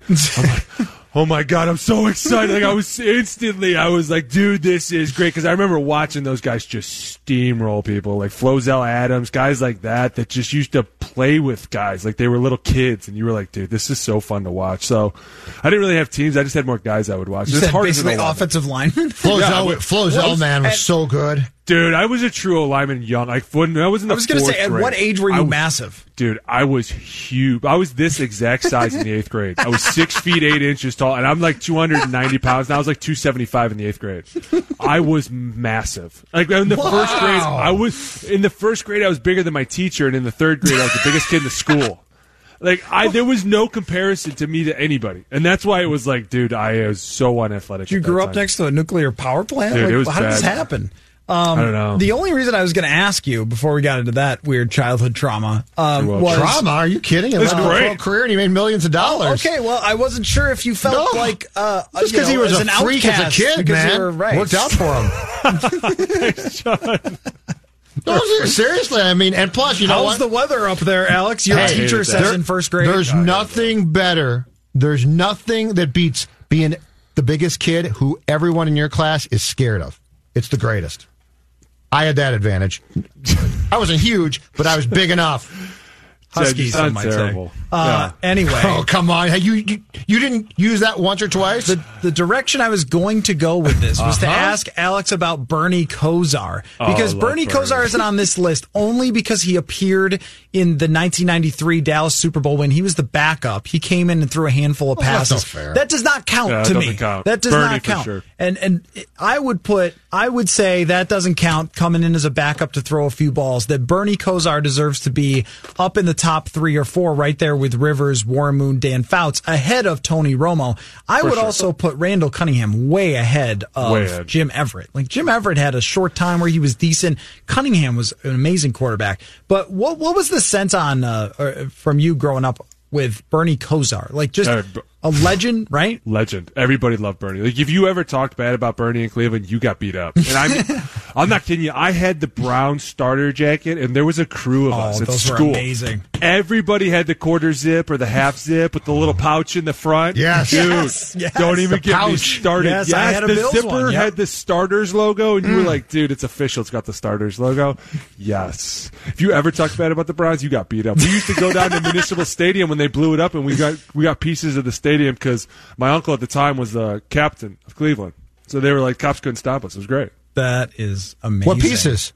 [SPEAKER 6] I'm like, Oh my god, I'm so excited! Like I was instantly, I was like, "Dude, this is great!" Because I remember watching those guys just steamroll people, like Flozell Adams, guys like that, that just used to play with guys like they were little kids, and you were like, "Dude, this is so fun to watch." So, I didn't really have teams; I just had more guys I would watch.
[SPEAKER 5] You
[SPEAKER 6] It's
[SPEAKER 5] said
[SPEAKER 6] hard as
[SPEAKER 5] basically offensive lineman.
[SPEAKER 12] Flozell,
[SPEAKER 6] Yeah,
[SPEAKER 12] Flozell man, was
[SPEAKER 5] and-
[SPEAKER 12] so good.
[SPEAKER 6] Dude, I was a true lineman young. Like when I was in the
[SPEAKER 5] I was going to say, at
[SPEAKER 6] grade,
[SPEAKER 5] what age were you
[SPEAKER 6] was-
[SPEAKER 5] massive?
[SPEAKER 6] Dude, I was huge. I was this exact size in the eighth grade. I was six feet eight inches tall, and I'm like 290 pounds. Now I was like 275 in the eighth grade. I was massive. Like in the first grade, I was in the first grade. I was bigger than my teacher, and in the third grade, I was the biggest kid in the school. Like I, there was no comparison to me to anybody, and that's why it was like, dude, I was so unathletic.
[SPEAKER 5] You grew up
[SPEAKER 6] time.
[SPEAKER 5] next to a nuclear power plant.
[SPEAKER 6] Dude,
[SPEAKER 5] Like,
[SPEAKER 6] it was
[SPEAKER 5] how did this happen? Um,
[SPEAKER 6] I don't know.
[SPEAKER 5] The only reason I was going to ask you before we got into that weird childhood trauma um,
[SPEAKER 12] Well,
[SPEAKER 5] was
[SPEAKER 12] Trauma? Are you kidding? It
[SPEAKER 5] It's
[SPEAKER 12] a
[SPEAKER 5] great.
[SPEAKER 12] career and he made millions of dollars.
[SPEAKER 5] Okay, well, I wasn't sure if you felt
[SPEAKER 12] No.
[SPEAKER 5] like uh,
[SPEAKER 12] Just because he was
[SPEAKER 5] as
[SPEAKER 12] a
[SPEAKER 5] an
[SPEAKER 12] freak as a
[SPEAKER 5] outcast
[SPEAKER 12] kid,
[SPEAKER 5] because you
[SPEAKER 12] man.
[SPEAKER 5] were right.
[SPEAKER 12] Worked out for him. no, seriously. I mean, and plus, you know
[SPEAKER 5] How's
[SPEAKER 12] what?
[SPEAKER 5] the weather up there, Alex? Your
[SPEAKER 12] Hey,
[SPEAKER 5] teacher says
[SPEAKER 12] there-
[SPEAKER 5] in first grade.
[SPEAKER 12] There's nothing better. There's nothing that beats being the biggest kid who everyone in your class is scared of. It's the greatest. I had that advantage. I wasn't huge, but I was big enough.
[SPEAKER 5] Huskies, might say.
[SPEAKER 6] terrible.
[SPEAKER 5] Uh, Anyway,
[SPEAKER 12] Oh come on! Hey, you, you you didn't use that once or twice.
[SPEAKER 5] the the direction I was going to go with this was to
[SPEAKER 12] Uh-huh.
[SPEAKER 5] ask Alex about Bernie Kosar because
[SPEAKER 6] I love
[SPEAKER 5] Bernie
[SPEAKER 6] Bernie.
[SPEAKER 5] Kosar isn't on this list only because he appeared in the 1993 Dallas Super Bowl when he was the backup. He came in and threw a handful of
[SPEAKER 12] Well, that's
[SPEAKER 5] passes.
[SPEAKER 12] not fair.
[SPEAKER 5] That does not count
[SPEAKER 6] Yeah,
[SPEAKER 5] to me.
[SPEAKER 6] count.
[SPEAKER 5] That does
[SPEAKER 6] Bernie
[SPEAKER 5] not count.
[SPEAKER 6] sure.
[SPEAKER 5] And and I would put I would say that doesn't count coming in as a backup to throw a few balls. That Bernie Kosar deserves to be up in the top three or four, right there with Rivers, Warren Moon, Dan Fouts, ahead of Tony Romo. I would
[SPEAKER 6] sure.
[SPEAKER 5] also put Randall Cunningham way ahead of
[SPEAKER 6] Way ahead.
[SPEAKER 5] Jim Everett. Like Jim Everett had a short time where he was decent. Cunningham was an amazing quarterback. But what what was the sense on uh, uh, from you growing up with Bernie Kosar? Like just
[SPEAKER 6] Uh,
[SPEAKER 5] a legend, right?
[SPEAKER 6] legend. Everybody loved Bernie. Like if you ever talked bad about Bernie in Cleveland, you got beat up. And I'm, I'm not kidding you. I had the brown starter jacket, and there was a crew of
[SPEAKER 5] Oh,
[SPEAKER 6] us at
[SPEAKER 5] those were
[SPEAKER 6] school.
[SPEAKER 5] amazing.
[SPEAKER 6] Everybody had the quarter zip or the half zip with the little pouch in the front.
[SPEAKER 12] Yes.
[SPEAKER 6] dude.
[SPEAKER 5] Yes, yes.
[SPEAKER 6] Don't even
[SPEAKER 12] The
[SPEAKER 6] get me started.
[SPEAKER 5] Yes, I had a
[SPEAKER 6] the
[SPEAKER 5] Bills
[SPEAKER 6] zipper
[SPEAKER 5] one, yep.
[SPEAKER 6] had the starters logo, and you were mm. like, "Dude, it's official. It's got the starters logo." Yes. If you ever talked bad about the Browns, you got beat up. We used to go down to Municipal Stadium when they blew it up, and we got we got pieces of the stadium because my uncle at the time was the captain of Cleveland. So they were like, cops couldn't stop us. It was great.
[SPEAKER 5] That is amazing.
[SPEAKER 12] what pieces?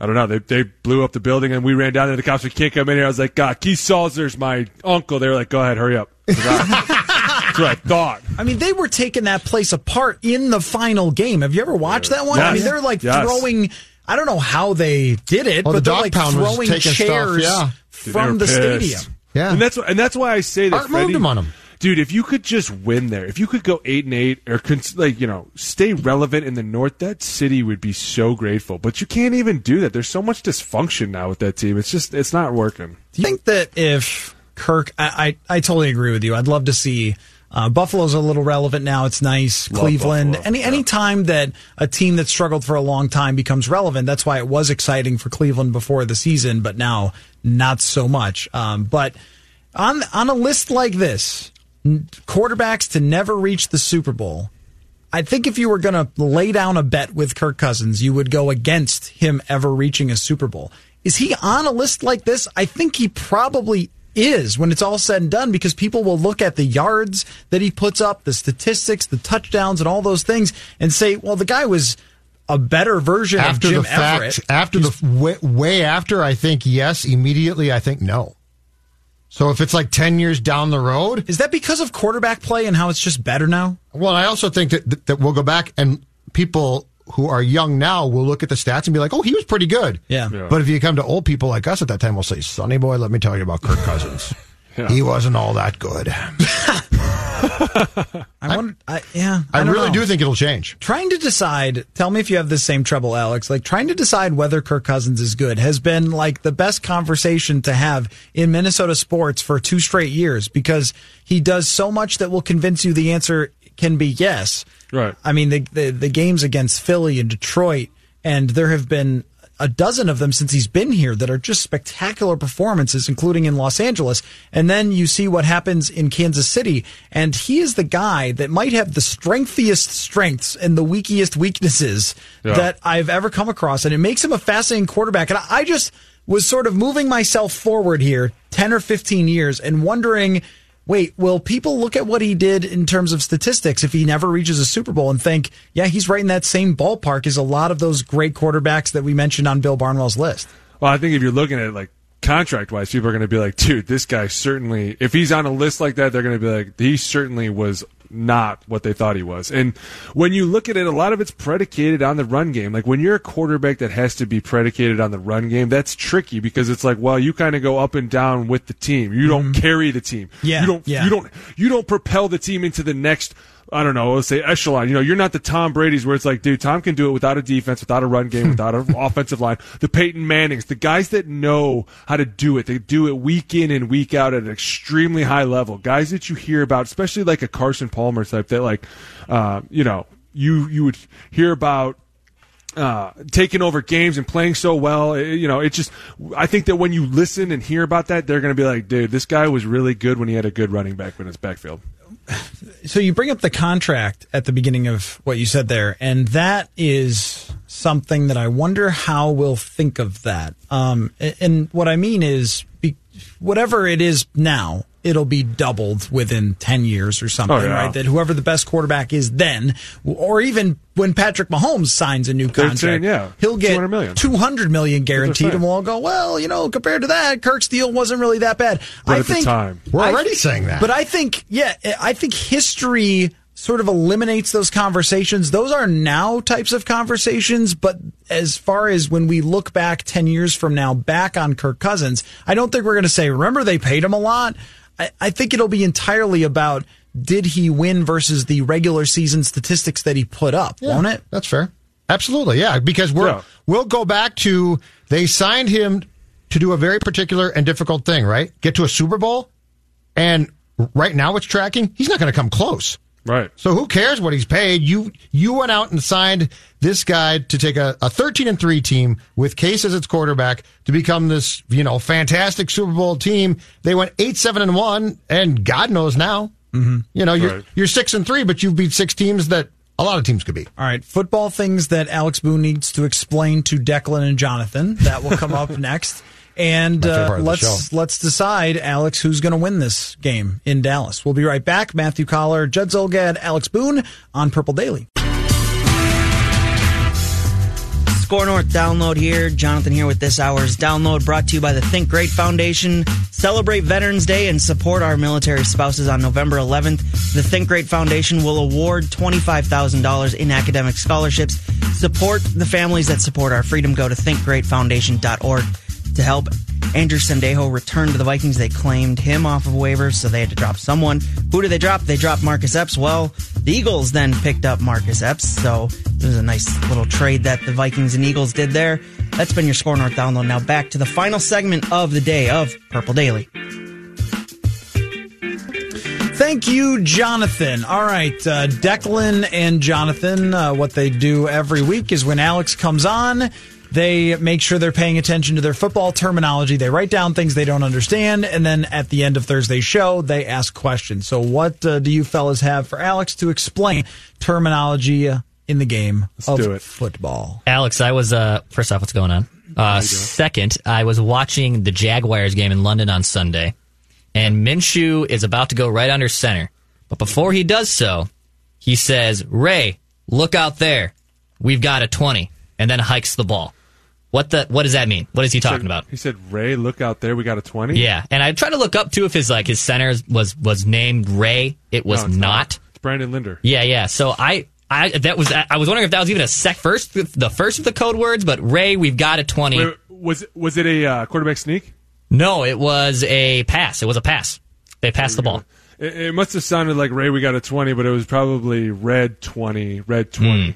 [SPEAKER 6] I don't know. They they blew up the building, and we ran down there. The cops said, "Can't come in here." I was like, "God, Keith Salzer's my uncle." They were like, "Go ahead, hurry up." That's what I thought.
[SPEAKER 5] I mean, they were taking that place apart in the final game. Have you ever watched that one? I mean, they're like
[SPEAKER 6] Yes.
[SPEAKER 5] throwing. I don't know how they did it, oh,
[SPEAKER 12] Well,
[SPEAKER 5] but
[SPEAKER 12] the
[SPEAKER 5] they're
[SPEAKER 12] dog
[SPEAKER 5] like throwing
[SPEAKER 12] taking stuff,
[SPEAKER 5] chairs
[SPEAKER 12] yeah.
[SPEAKER 6] Dude,
[SPEAKER 5] from the
[SPEAKER 6] pissed.
[SPEAKER 5] stadium.
[SPEAKER 12] Yeah.
[SPEAKER 6] and that's and that's why I say that
[SPEAKER 12] Art moved
[SPEAKER 6] Freddie,
[SPEAKER 12] him on 'em.
[SPEAKER 6] Dude. If you could just win there, if you could go eight and eight, or cons- like you know, stay relevant in the North, that city would be so grateful. But you can't even do that. There's so much dysfunction now with that team. It's just it's not working.
[SPEAKER 5] Do you think that if Kirk, I, I, I totally agree with you. I'd love to see uh, Buffalo's a little relevant now. It's nice.
[SPEAKER 6] Love
[SPEAKER 5] Cleveland.
[SPEAKER 6] Buffalo,
[SPEAKER 5] Any
[SPEAKER 6] yeah.
[SPEAKER 5] any time that a team that struggled for a long time becomes relevant, that's why it was exciting for Cleveland before the season, but now not so much. Um, but on on a list like this, n- quarterbacks to never reach the Super Bowl. I think if you were going to lay down a bet with Kirk Cousins, you would go against him ever reaching a Super Bowl. Is he on a list like this? I think he probably is when it's all said and done because people will look at the yards that he puts up, the statistics, the touchdowns, and all those things and say, well, the guy was a better version
[SPEAKER 12] after
[SPEAKER 5] of Jim
[SPEAKER 12] the fact,
[SPEAKER 5] Everett.
[SPEAKER 12] after the way, way after, I think yes. Immediately, I think no. So if it's like ten years down the road,
[SPEAKER 5] Is that because of quarterback play and how it's just better now?
[SPEAKER 12] well, I also think that that, that we'll go back and people who are young now will look at the stats and be like, "Oh, he was pretty good."
[SPEAKER 5] Yeah.
[SPEAKER 6] Yeah.
[SPEAKER 12] But if you come to old people like us at that time, we'll say, "Sonny boy, let me tell you about Kirk Cousins.
[SPEAKER 6] Yeah.
[SPEAKER 12] He wasn't all that good."
[SPEAKER 5] I wonder. I, yeah,
[SPEAKER 12] I,
[SPEAKER 5] don't
[SPEAKER 12] really
[SPEAKER 5] know.
[SPEAKER 12] do think it'll change.
[SPEAKER 5] trying to decide tell me if you have the same trouble alex like trying to decide whether kirk cousins is good has been like the best conversation to have in minnesota sports for two straight years because he does so much that will convince you the answer can be yes
[SPEAKER 6] Right.
[SPEAKER 5] i mean the the, the games against philly and detroit and there have been a dozen of them since he's been here that are just spectacular performances, including in Los Angeles. And then you see what happens in Kansas City, and he is the guy that might have the strengthiest strengths and the weakest weaknesses
[SPEAKER 6] Yeah.
[SPEAKER 5] that I've ever come across. And it makes him a fascinating quarterback. And I I just was sort of moving myself forward here 10 or 15 years and wondering wait, will people look at what he did in terms of statistics if he never reaches a Super Bowl and think, yeah, he's right in that same ballpark as a lot of those great quarterbacks that we mentioned on Bill Barnwell's list?
[SPEAKER 6] Well, I think if you're looking at it like contract wise, people are going to be like, dude, this guy certainly, if he's on a list like that, they're going to be like, he certainly was not what they thought he was. And when you look at it, a lot of it's predicated on the run game. Like when you're a quarterback that has to be predicated on the run game, that's tricky because it's like, well, you kind of go up and down with the team. You don't mm-hmm. carry the team.
[SPEAKER 5] Yeah,
[SPEAKER 6] You don't,
[SPEAKER 5] yeah.
[SPEAKER 6] you don't, you don't propel the team into the next I don't know, let's say echelon. You know, you're not the Tom Brady's where it's like, dude, Tom can do it without a defense, without a run game, without an offensive line. The Peyton Mannings, the guys that know how to do it. They do it week in and week out at an extremely high level. Guys that you hear about, especially like a Carson Palmer type that like, uh, you know, you, you would hear about uh, taking over games and playing so well. It- you know, it's just, I think that when you listen and hear about that, they're going to be like, dude, this guy was really good when he had a good running back in his backfield.
[SPEAKER 5] So you bring up the contract at the beginning of what you said there, and that is something that I wonder how we'll think of that. Um, a- and what I mean is, be, whatever it is now, it'll be doubled within ten years or something,
[SPEAKER 6] Oh, yeah.
[SPEAKER 5] right? That whoever the best quarterback is then, or even when Patrick Mahomes signs a new contract,
[SPEAKER 6] saying, yeah,
[SPEAKER 5] he'll get
[SPEAKER 6] 200 million.
[SPEAKER 5] two hundred million guaranteed, and we'll all go, well, you know, compared to that, Kirk's deal wasn't really that bad.
[SPEAKER 6] But
[SPEAKER 5] I
[SPEAKER 6] at the
[SPEAKER 5] think
[SPEAKER 6] time.
[SPEAKER 12] We're
[SPEAKER 5] I-
[SPEAKER 12] already saying that.
[SPEAKER 5] But I think, yeah, I think history sort of eliminates those conversations. Those are now types of conversations, but as far as when we look back 10 years from now, back on Kirk Cousins, I don't think we're going to say, remember they paid him a lot. I, I think it'll be entirely about did he win versus the regular season statistics that he put up,
[SPEAKER 12] Yeah,
[SPEAKER 5] won't it?
[SPEAKER 12] That's fair. Absolutely, yeah. Because we're
[SPEAKER 6] Yeah.
[SPEAKER 12] we'll go back to they signed him to do a very particular and difficult thing, right? Get to a Super Bowl, and right now it's tracking. He's not going to come close.
[SPEAKER 6] Right.
[SPEAKER 12] So who cares what he's paid? You you went out and signed this guy to take a, a 13 and 3 team with Case as its quarterback to become this, you know, fantastic Super Bowl team. They went 8 7 and 1 and God knows now. Mm-hmm. You know, you're
[SPEAKER 6] Right.
[SPEAKER 12] you're 6 and 3 but you've beat six teams that a lot of teams could be.
[SPEAKER 5] All right, football things that Alex Boone needs to explain to Declan and Jonathan. That will come up next. And uh,
[SPEAKER 12] part of the
[SPEAKER 5] let's let's decide, Alex, who's going to win this game in Dallas. We'll be right back. Matthew Coller, Judd Zulgad, Alex Boone on Purple Daily.
[SPEAKER 9] SKOR North download here. Jonathan here with this hour's download brought to you by the Think Great Foundation. Celebrate Veterans Day and support our military spouses on November 11th. The Think Great Foundation will award $25,000 in academic scholarships. Support the families that support our freedom. Go to thinkgreatfoundation.org to help Andrew Sendejo return to the Vikings. They claimed him off of waivers, so they had to drop someone. Who did they drop? They dropped Marcus Epps. Well, the Eagles then picked up Marcus Epps, so it was a nice little trade that the Vikings and Eagles did there. That's been your SKOR North download. Now back to the final segment of the day of Purple Daily.
[SPEAKER 5] Thank you, Jonathan. All right, uh, Declan and Jonathan, uh, what they do every week is when Alex comes on, they make sure they're paying attention to their football terminology. They write down things they don't understand, and then at the end of Thursday's show, they ask questions. So, what uh, do you fellas have for Alex to explain terminology uh, in the game Let's of
[SPEAKER 6] do it.
[SPEAKER 5] football?
[SPEAKER 13] Alex, I was uh first off, what's going on? Uh second, I was watching the Jaguars game in London on Sunday, and Minshew is about to go right under center. But before he does so, he says, Ray, look out there. We've got a twenty, and then hikes the ball. What the what does that mean? What is he talking about?
[SPEAKER 6] He said, Ray, look out there. We got a 20.
[SPEAKER 13] Yeah, and I tried to look up too if his like his center was was named Ray. It was
[SPEAKER 6] No, it's
[SPEAKER 13] not.
[SPEAKER 6] It's Brandon Linder.
[SPEAKER 13] Yeah, yeah. So I, I that was I was wondering if that was even a sec first the first of the code words, but Ray, we've got a twenty.
[SPEAKER 6] Wait, was, was it a uh, quarterback sneak?
[SPEAKER 13] No, it was a pass. It was a pass. They passed the ball.
[SPEAKER 6] It, it must have sounded like Ray, we got a 20, but it was probably red 20, red 20.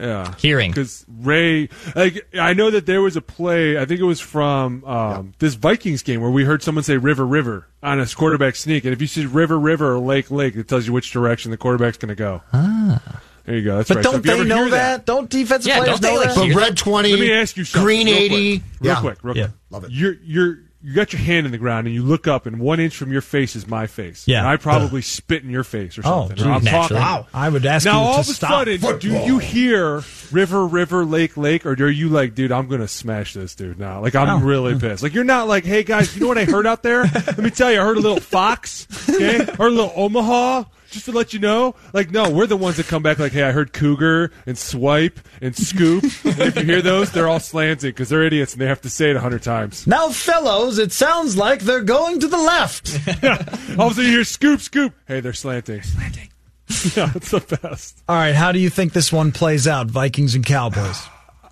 [SPEAKER 6] Yeah.
[SPEAKER 13] Hearing.
[SPEAKER 6] Because Ray, like, I know that there was a play, I think it was from um, this Vikings game where we heard someone say river, river on a quarterback sneak. And if you see river, river or lake, lake, it tells you which direction the quarterback's going to go. Ah. There you go. That's
[SPEAKER 5] But
[SPEAKER 6] right. So
[SPEAKER 5] don't
[SPEAKER 6] if you
[SPEAKER 5] they know
[SPEAKER 6] hear
[SPEAKER 5] that? Don't defensive
[SPEAKER 13] Yeah,
[SPEAKER 5] players
[SPEAKER 13] don't they,
[SPEAKER 5] know
[SPEAKER 13] like,
[SPEAKER 5] that?
[SPEAKER 12] But red 20,
[SPEAKER 6] Let me ask you something.
[SPEAKER 12] green
[SPEAKER 6] real
[SPEAKER 12] 80.
[SPEAKER 6] Quick, real
[SPEAKER 12] yeah.
[SPEAKER 6] quick, real
[SPEAKER 5] Yeah.
[SPEAKER 6] quick.
[SPEAKER 12] Love it.
[SPEAKER 6] You're you're you got your hand in the ground and you look up and one inch from your face is my face.
[SPEAKER 5] Yeah.
[SPEAKER 6] And I probably spit in your face or
[SPEAKER 5] Oh,
[SPEAKER 6] something. or I'm
[SPEAKER 5] geez.
[SPEAKER 6] talking.
[SPEAKER 13] Naturally.
[SPEAKER 5] I would ask
[SPEAKER 6] Now
[SPEAKER 5] you
[SPEAKER 6] all
[SPEAKER 5] to
[SPEAKER 6] of a
[SPEAKER 5] stop.
[SPEAKER 6] sudden, do you hear river, river, lake, lake, or are you like, dude, I'm gonna smash this dude now? Like I'm
[SPEAKER 5] Oh.
[SPEAKER 6] really hmm. pissed. Like you're not like, hey guys, you know what I heard out there? Let me tell you, I heard a little fox, okay, or a little Omaha. Just to let you know, like, no, we're the ones that come back like, hey, I heard cougar and swipe and scoop. and if you hear those, they're all slanting because they're idiots and they have to say it a hundred times.
[SPEAKER 5] Now, fellows, it sounds like they're going to the left.
[SPEAKER 6] All of a sudden you hear scoop, scoop. Hey, they're slanting. Slanting. yeah, it's the best.
[SPEAKER 5] All right, how do you think this one plays out, Vikings and Cowboys?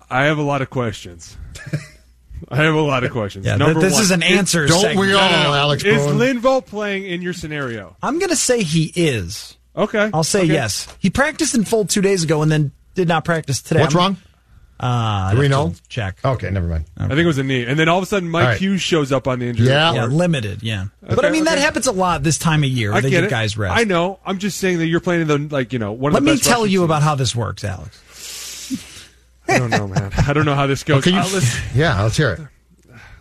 [SPEAKER 6] I have a lot of questions. I have a lot of questions.
[SPEAKER 5] Yeah,
[SPEAKER 6] Number
[SPEAKER 5] this
[SPEAKER 6] one,
[SPEAKER 5] is an answer
[SPEAKER 12] Don't
[SPEAKER 5] segment.
[SPEAKER 12] we all, Alex
[SPEAKER 6] Is
[SPEAKER 12] Boone?
[SPEAKER 6] Linval playing in your scenario?
[SPEAKER 5] I'm going to say he is.
[SPEAKER 6] Okay.
[SPEAKER 5] I'll say
[SPEAKER 6] Okay.
[SPEAKER 5] yes. He practiced in full two days ago and then did not practice today.
[SPEAKER 12] What's
[SPEAKER 5] I'm-
[SPEAKER 12] wrong?
[SPEAKER 5] Uh,
[SPEAKER 12] Do we know?
[SPEAKER 5] Check.
[SPEAKER 12] Okay, never mind.
[SPEAKER 6] I think it was a knee, and then all of a sudden Mike
[SPEAKER 12] All right.
[SPEAKER 6] Hughes shows up on the injury
[SPEAKER 5] Yeah,
[SPEAKER 6] report.
[SPEAKER 5] limited. Yeah, but I mean that happens a lot this time of year.
[SPEAKER 6] I
[SPEAKER 5] they
[SPEAKER 6] get
[SPEAKER 5] give
[SPEAKER 6] it.
[SPEAKER 5] guys rest.
[SPEAKER 6] I know. I'm just saying that you're playing the like you know one of
[SPEAKER 5] Let
[SPEAKER 6] the
[SPEAKER 5] me tell you
[SPEAKER 6] teams.
[SPEAKER 5] about how this works, Alex.
[SPEAKER 6] I don't know, man. I don't know how this goes.
[SPEAKER 12] Can you-
[SPEAKER 6] Uh,
[SPEAKER 12] yeah, let's hear it.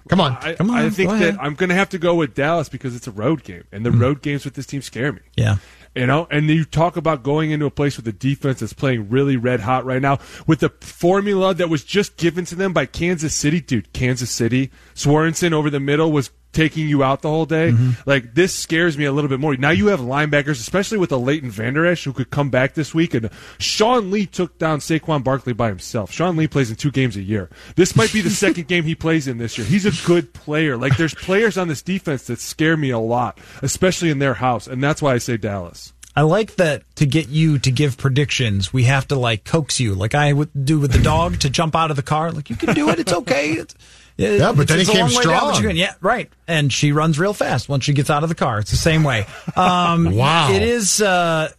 [SPEAKER 12] Come on.
[SPEAKER 6] I,
[SPEAKER 5] Come on,
[SPEAKER 6] I think
[SPEAKER 5] go
[SPEAKER 6] that
[SPEAKER 5] ahead.
[SPEAKER 6] I'm going to have to go with Dallas because it's a road game, and the
[SPEAKER 5] Hmm.
[SPEAKER 6] road games with this team scare me.
[SPEAKER 5] Yeah.
[SPEAKER 6] You know, and you talk about going into a place with a defense that's playing really red hot right now with the formula that was just given to them by Kansas City. Dude, Kansas City, Sorensen over the middle was taking you out the whole day.
[SPEAKER 5] Mm-hmm.
[SPEAKER 6] Like, this scares me a little bit more. Now you have linebackers, especially with a Leighton Vander Esch who could come back this week. And Sean Lee took down Saquon Barkley by himself. Sean Lee plays in two games a year. This might be the second game he plays in this year. He's a good player. Like, there's players on this defense that scare me a lot, especially in their house. And that's why I say Dallas.
[SPEAKER 5] I like that to get you to give predictions, we have to like coax you, like I would do with the dog to jump out of the car. Like you can do it. It's okay. It's,
[SPEAKER 12] Yeah, but then
[SPEAKER 5] it's
[SPEAKER 12] he came
[SPEAKER 5] long way down,
[SPEAKER 12] strong.
[SPEAKER 5] yeah, right. And she runs real fast once she gets out of the car. It's the same way. Um,
[SPEAKER 12] Wow.
[SPEAKER 5] It is. Uh,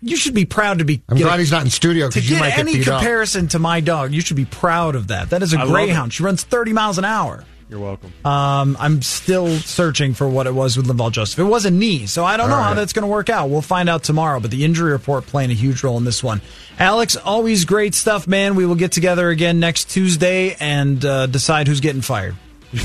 [SPEAKER 5] you should be proud to be.
[SPEAKER 12] I'm glad
[SPEAKER 5] a-
[SPEAKER 12] he's not in studio
[SPEAKER 5] To
[SPEAKER 12] because you
[SPEAKER 5] get
[SPEAKER 12] might get
[SPEAKER 5] any
[SPEAKER 12] beat up.
[SPEAKER 5] comparison to my dog, you should be proud of that. That is a
[SPEAKER 6] I
[SPEAKER 5] greyhound. She runs 30 miles an hour.
[SPEAKER 6] You're welcome.
[SPEAKER 5] Um, I'm still searching for what it was with Linval Joseph. It was a knee, so I don't know
[SPEAKER 12] All
[SPEAKER 5] how that's going to work out. We'll find out tomorrow, but the injury report playing a huge role in this one. Alex, always great stuff, man. We will get together again next Tuesday and uh, decide who's getting fired.
[SPEAKER 6] you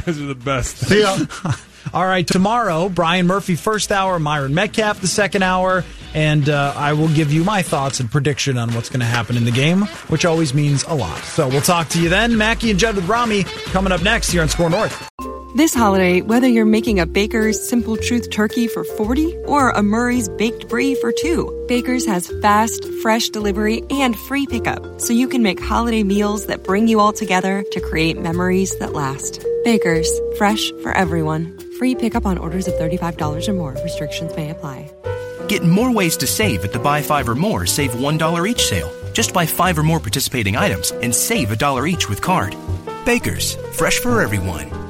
[SPEAKER 6] guys are the best.
[SPEAKER 12] See ya.
[SPEAKER 5] All right, tomorrow, Brian Murphy, first hour, Myron Metcalf, the second hour, and uh, I will give you my thoughts and prediction on what's going to happen in the game, which always means a lot. So we'll talk to you then. Mackey and Judd with Rami coming up next here on SKOR North.
[SPEAKER 14] This holiday, whether you're making a Baker's Simple Truth turkey for 40 or a Murray's Baked Brie for two, Baker's has fast, fresh delivery and free pickup, so you can make holiday meals that bring you all together to create memories that last. Baker's, fresh for everyone. Free pickup on orders of $35 or more. Restrictions may apply.
[SPEAKER 15] Get more ways to save at the Buy Five or More Save $1 each sale. Just buy five or more participating items and save a dollar each with card. Baker's, fresh for everyone.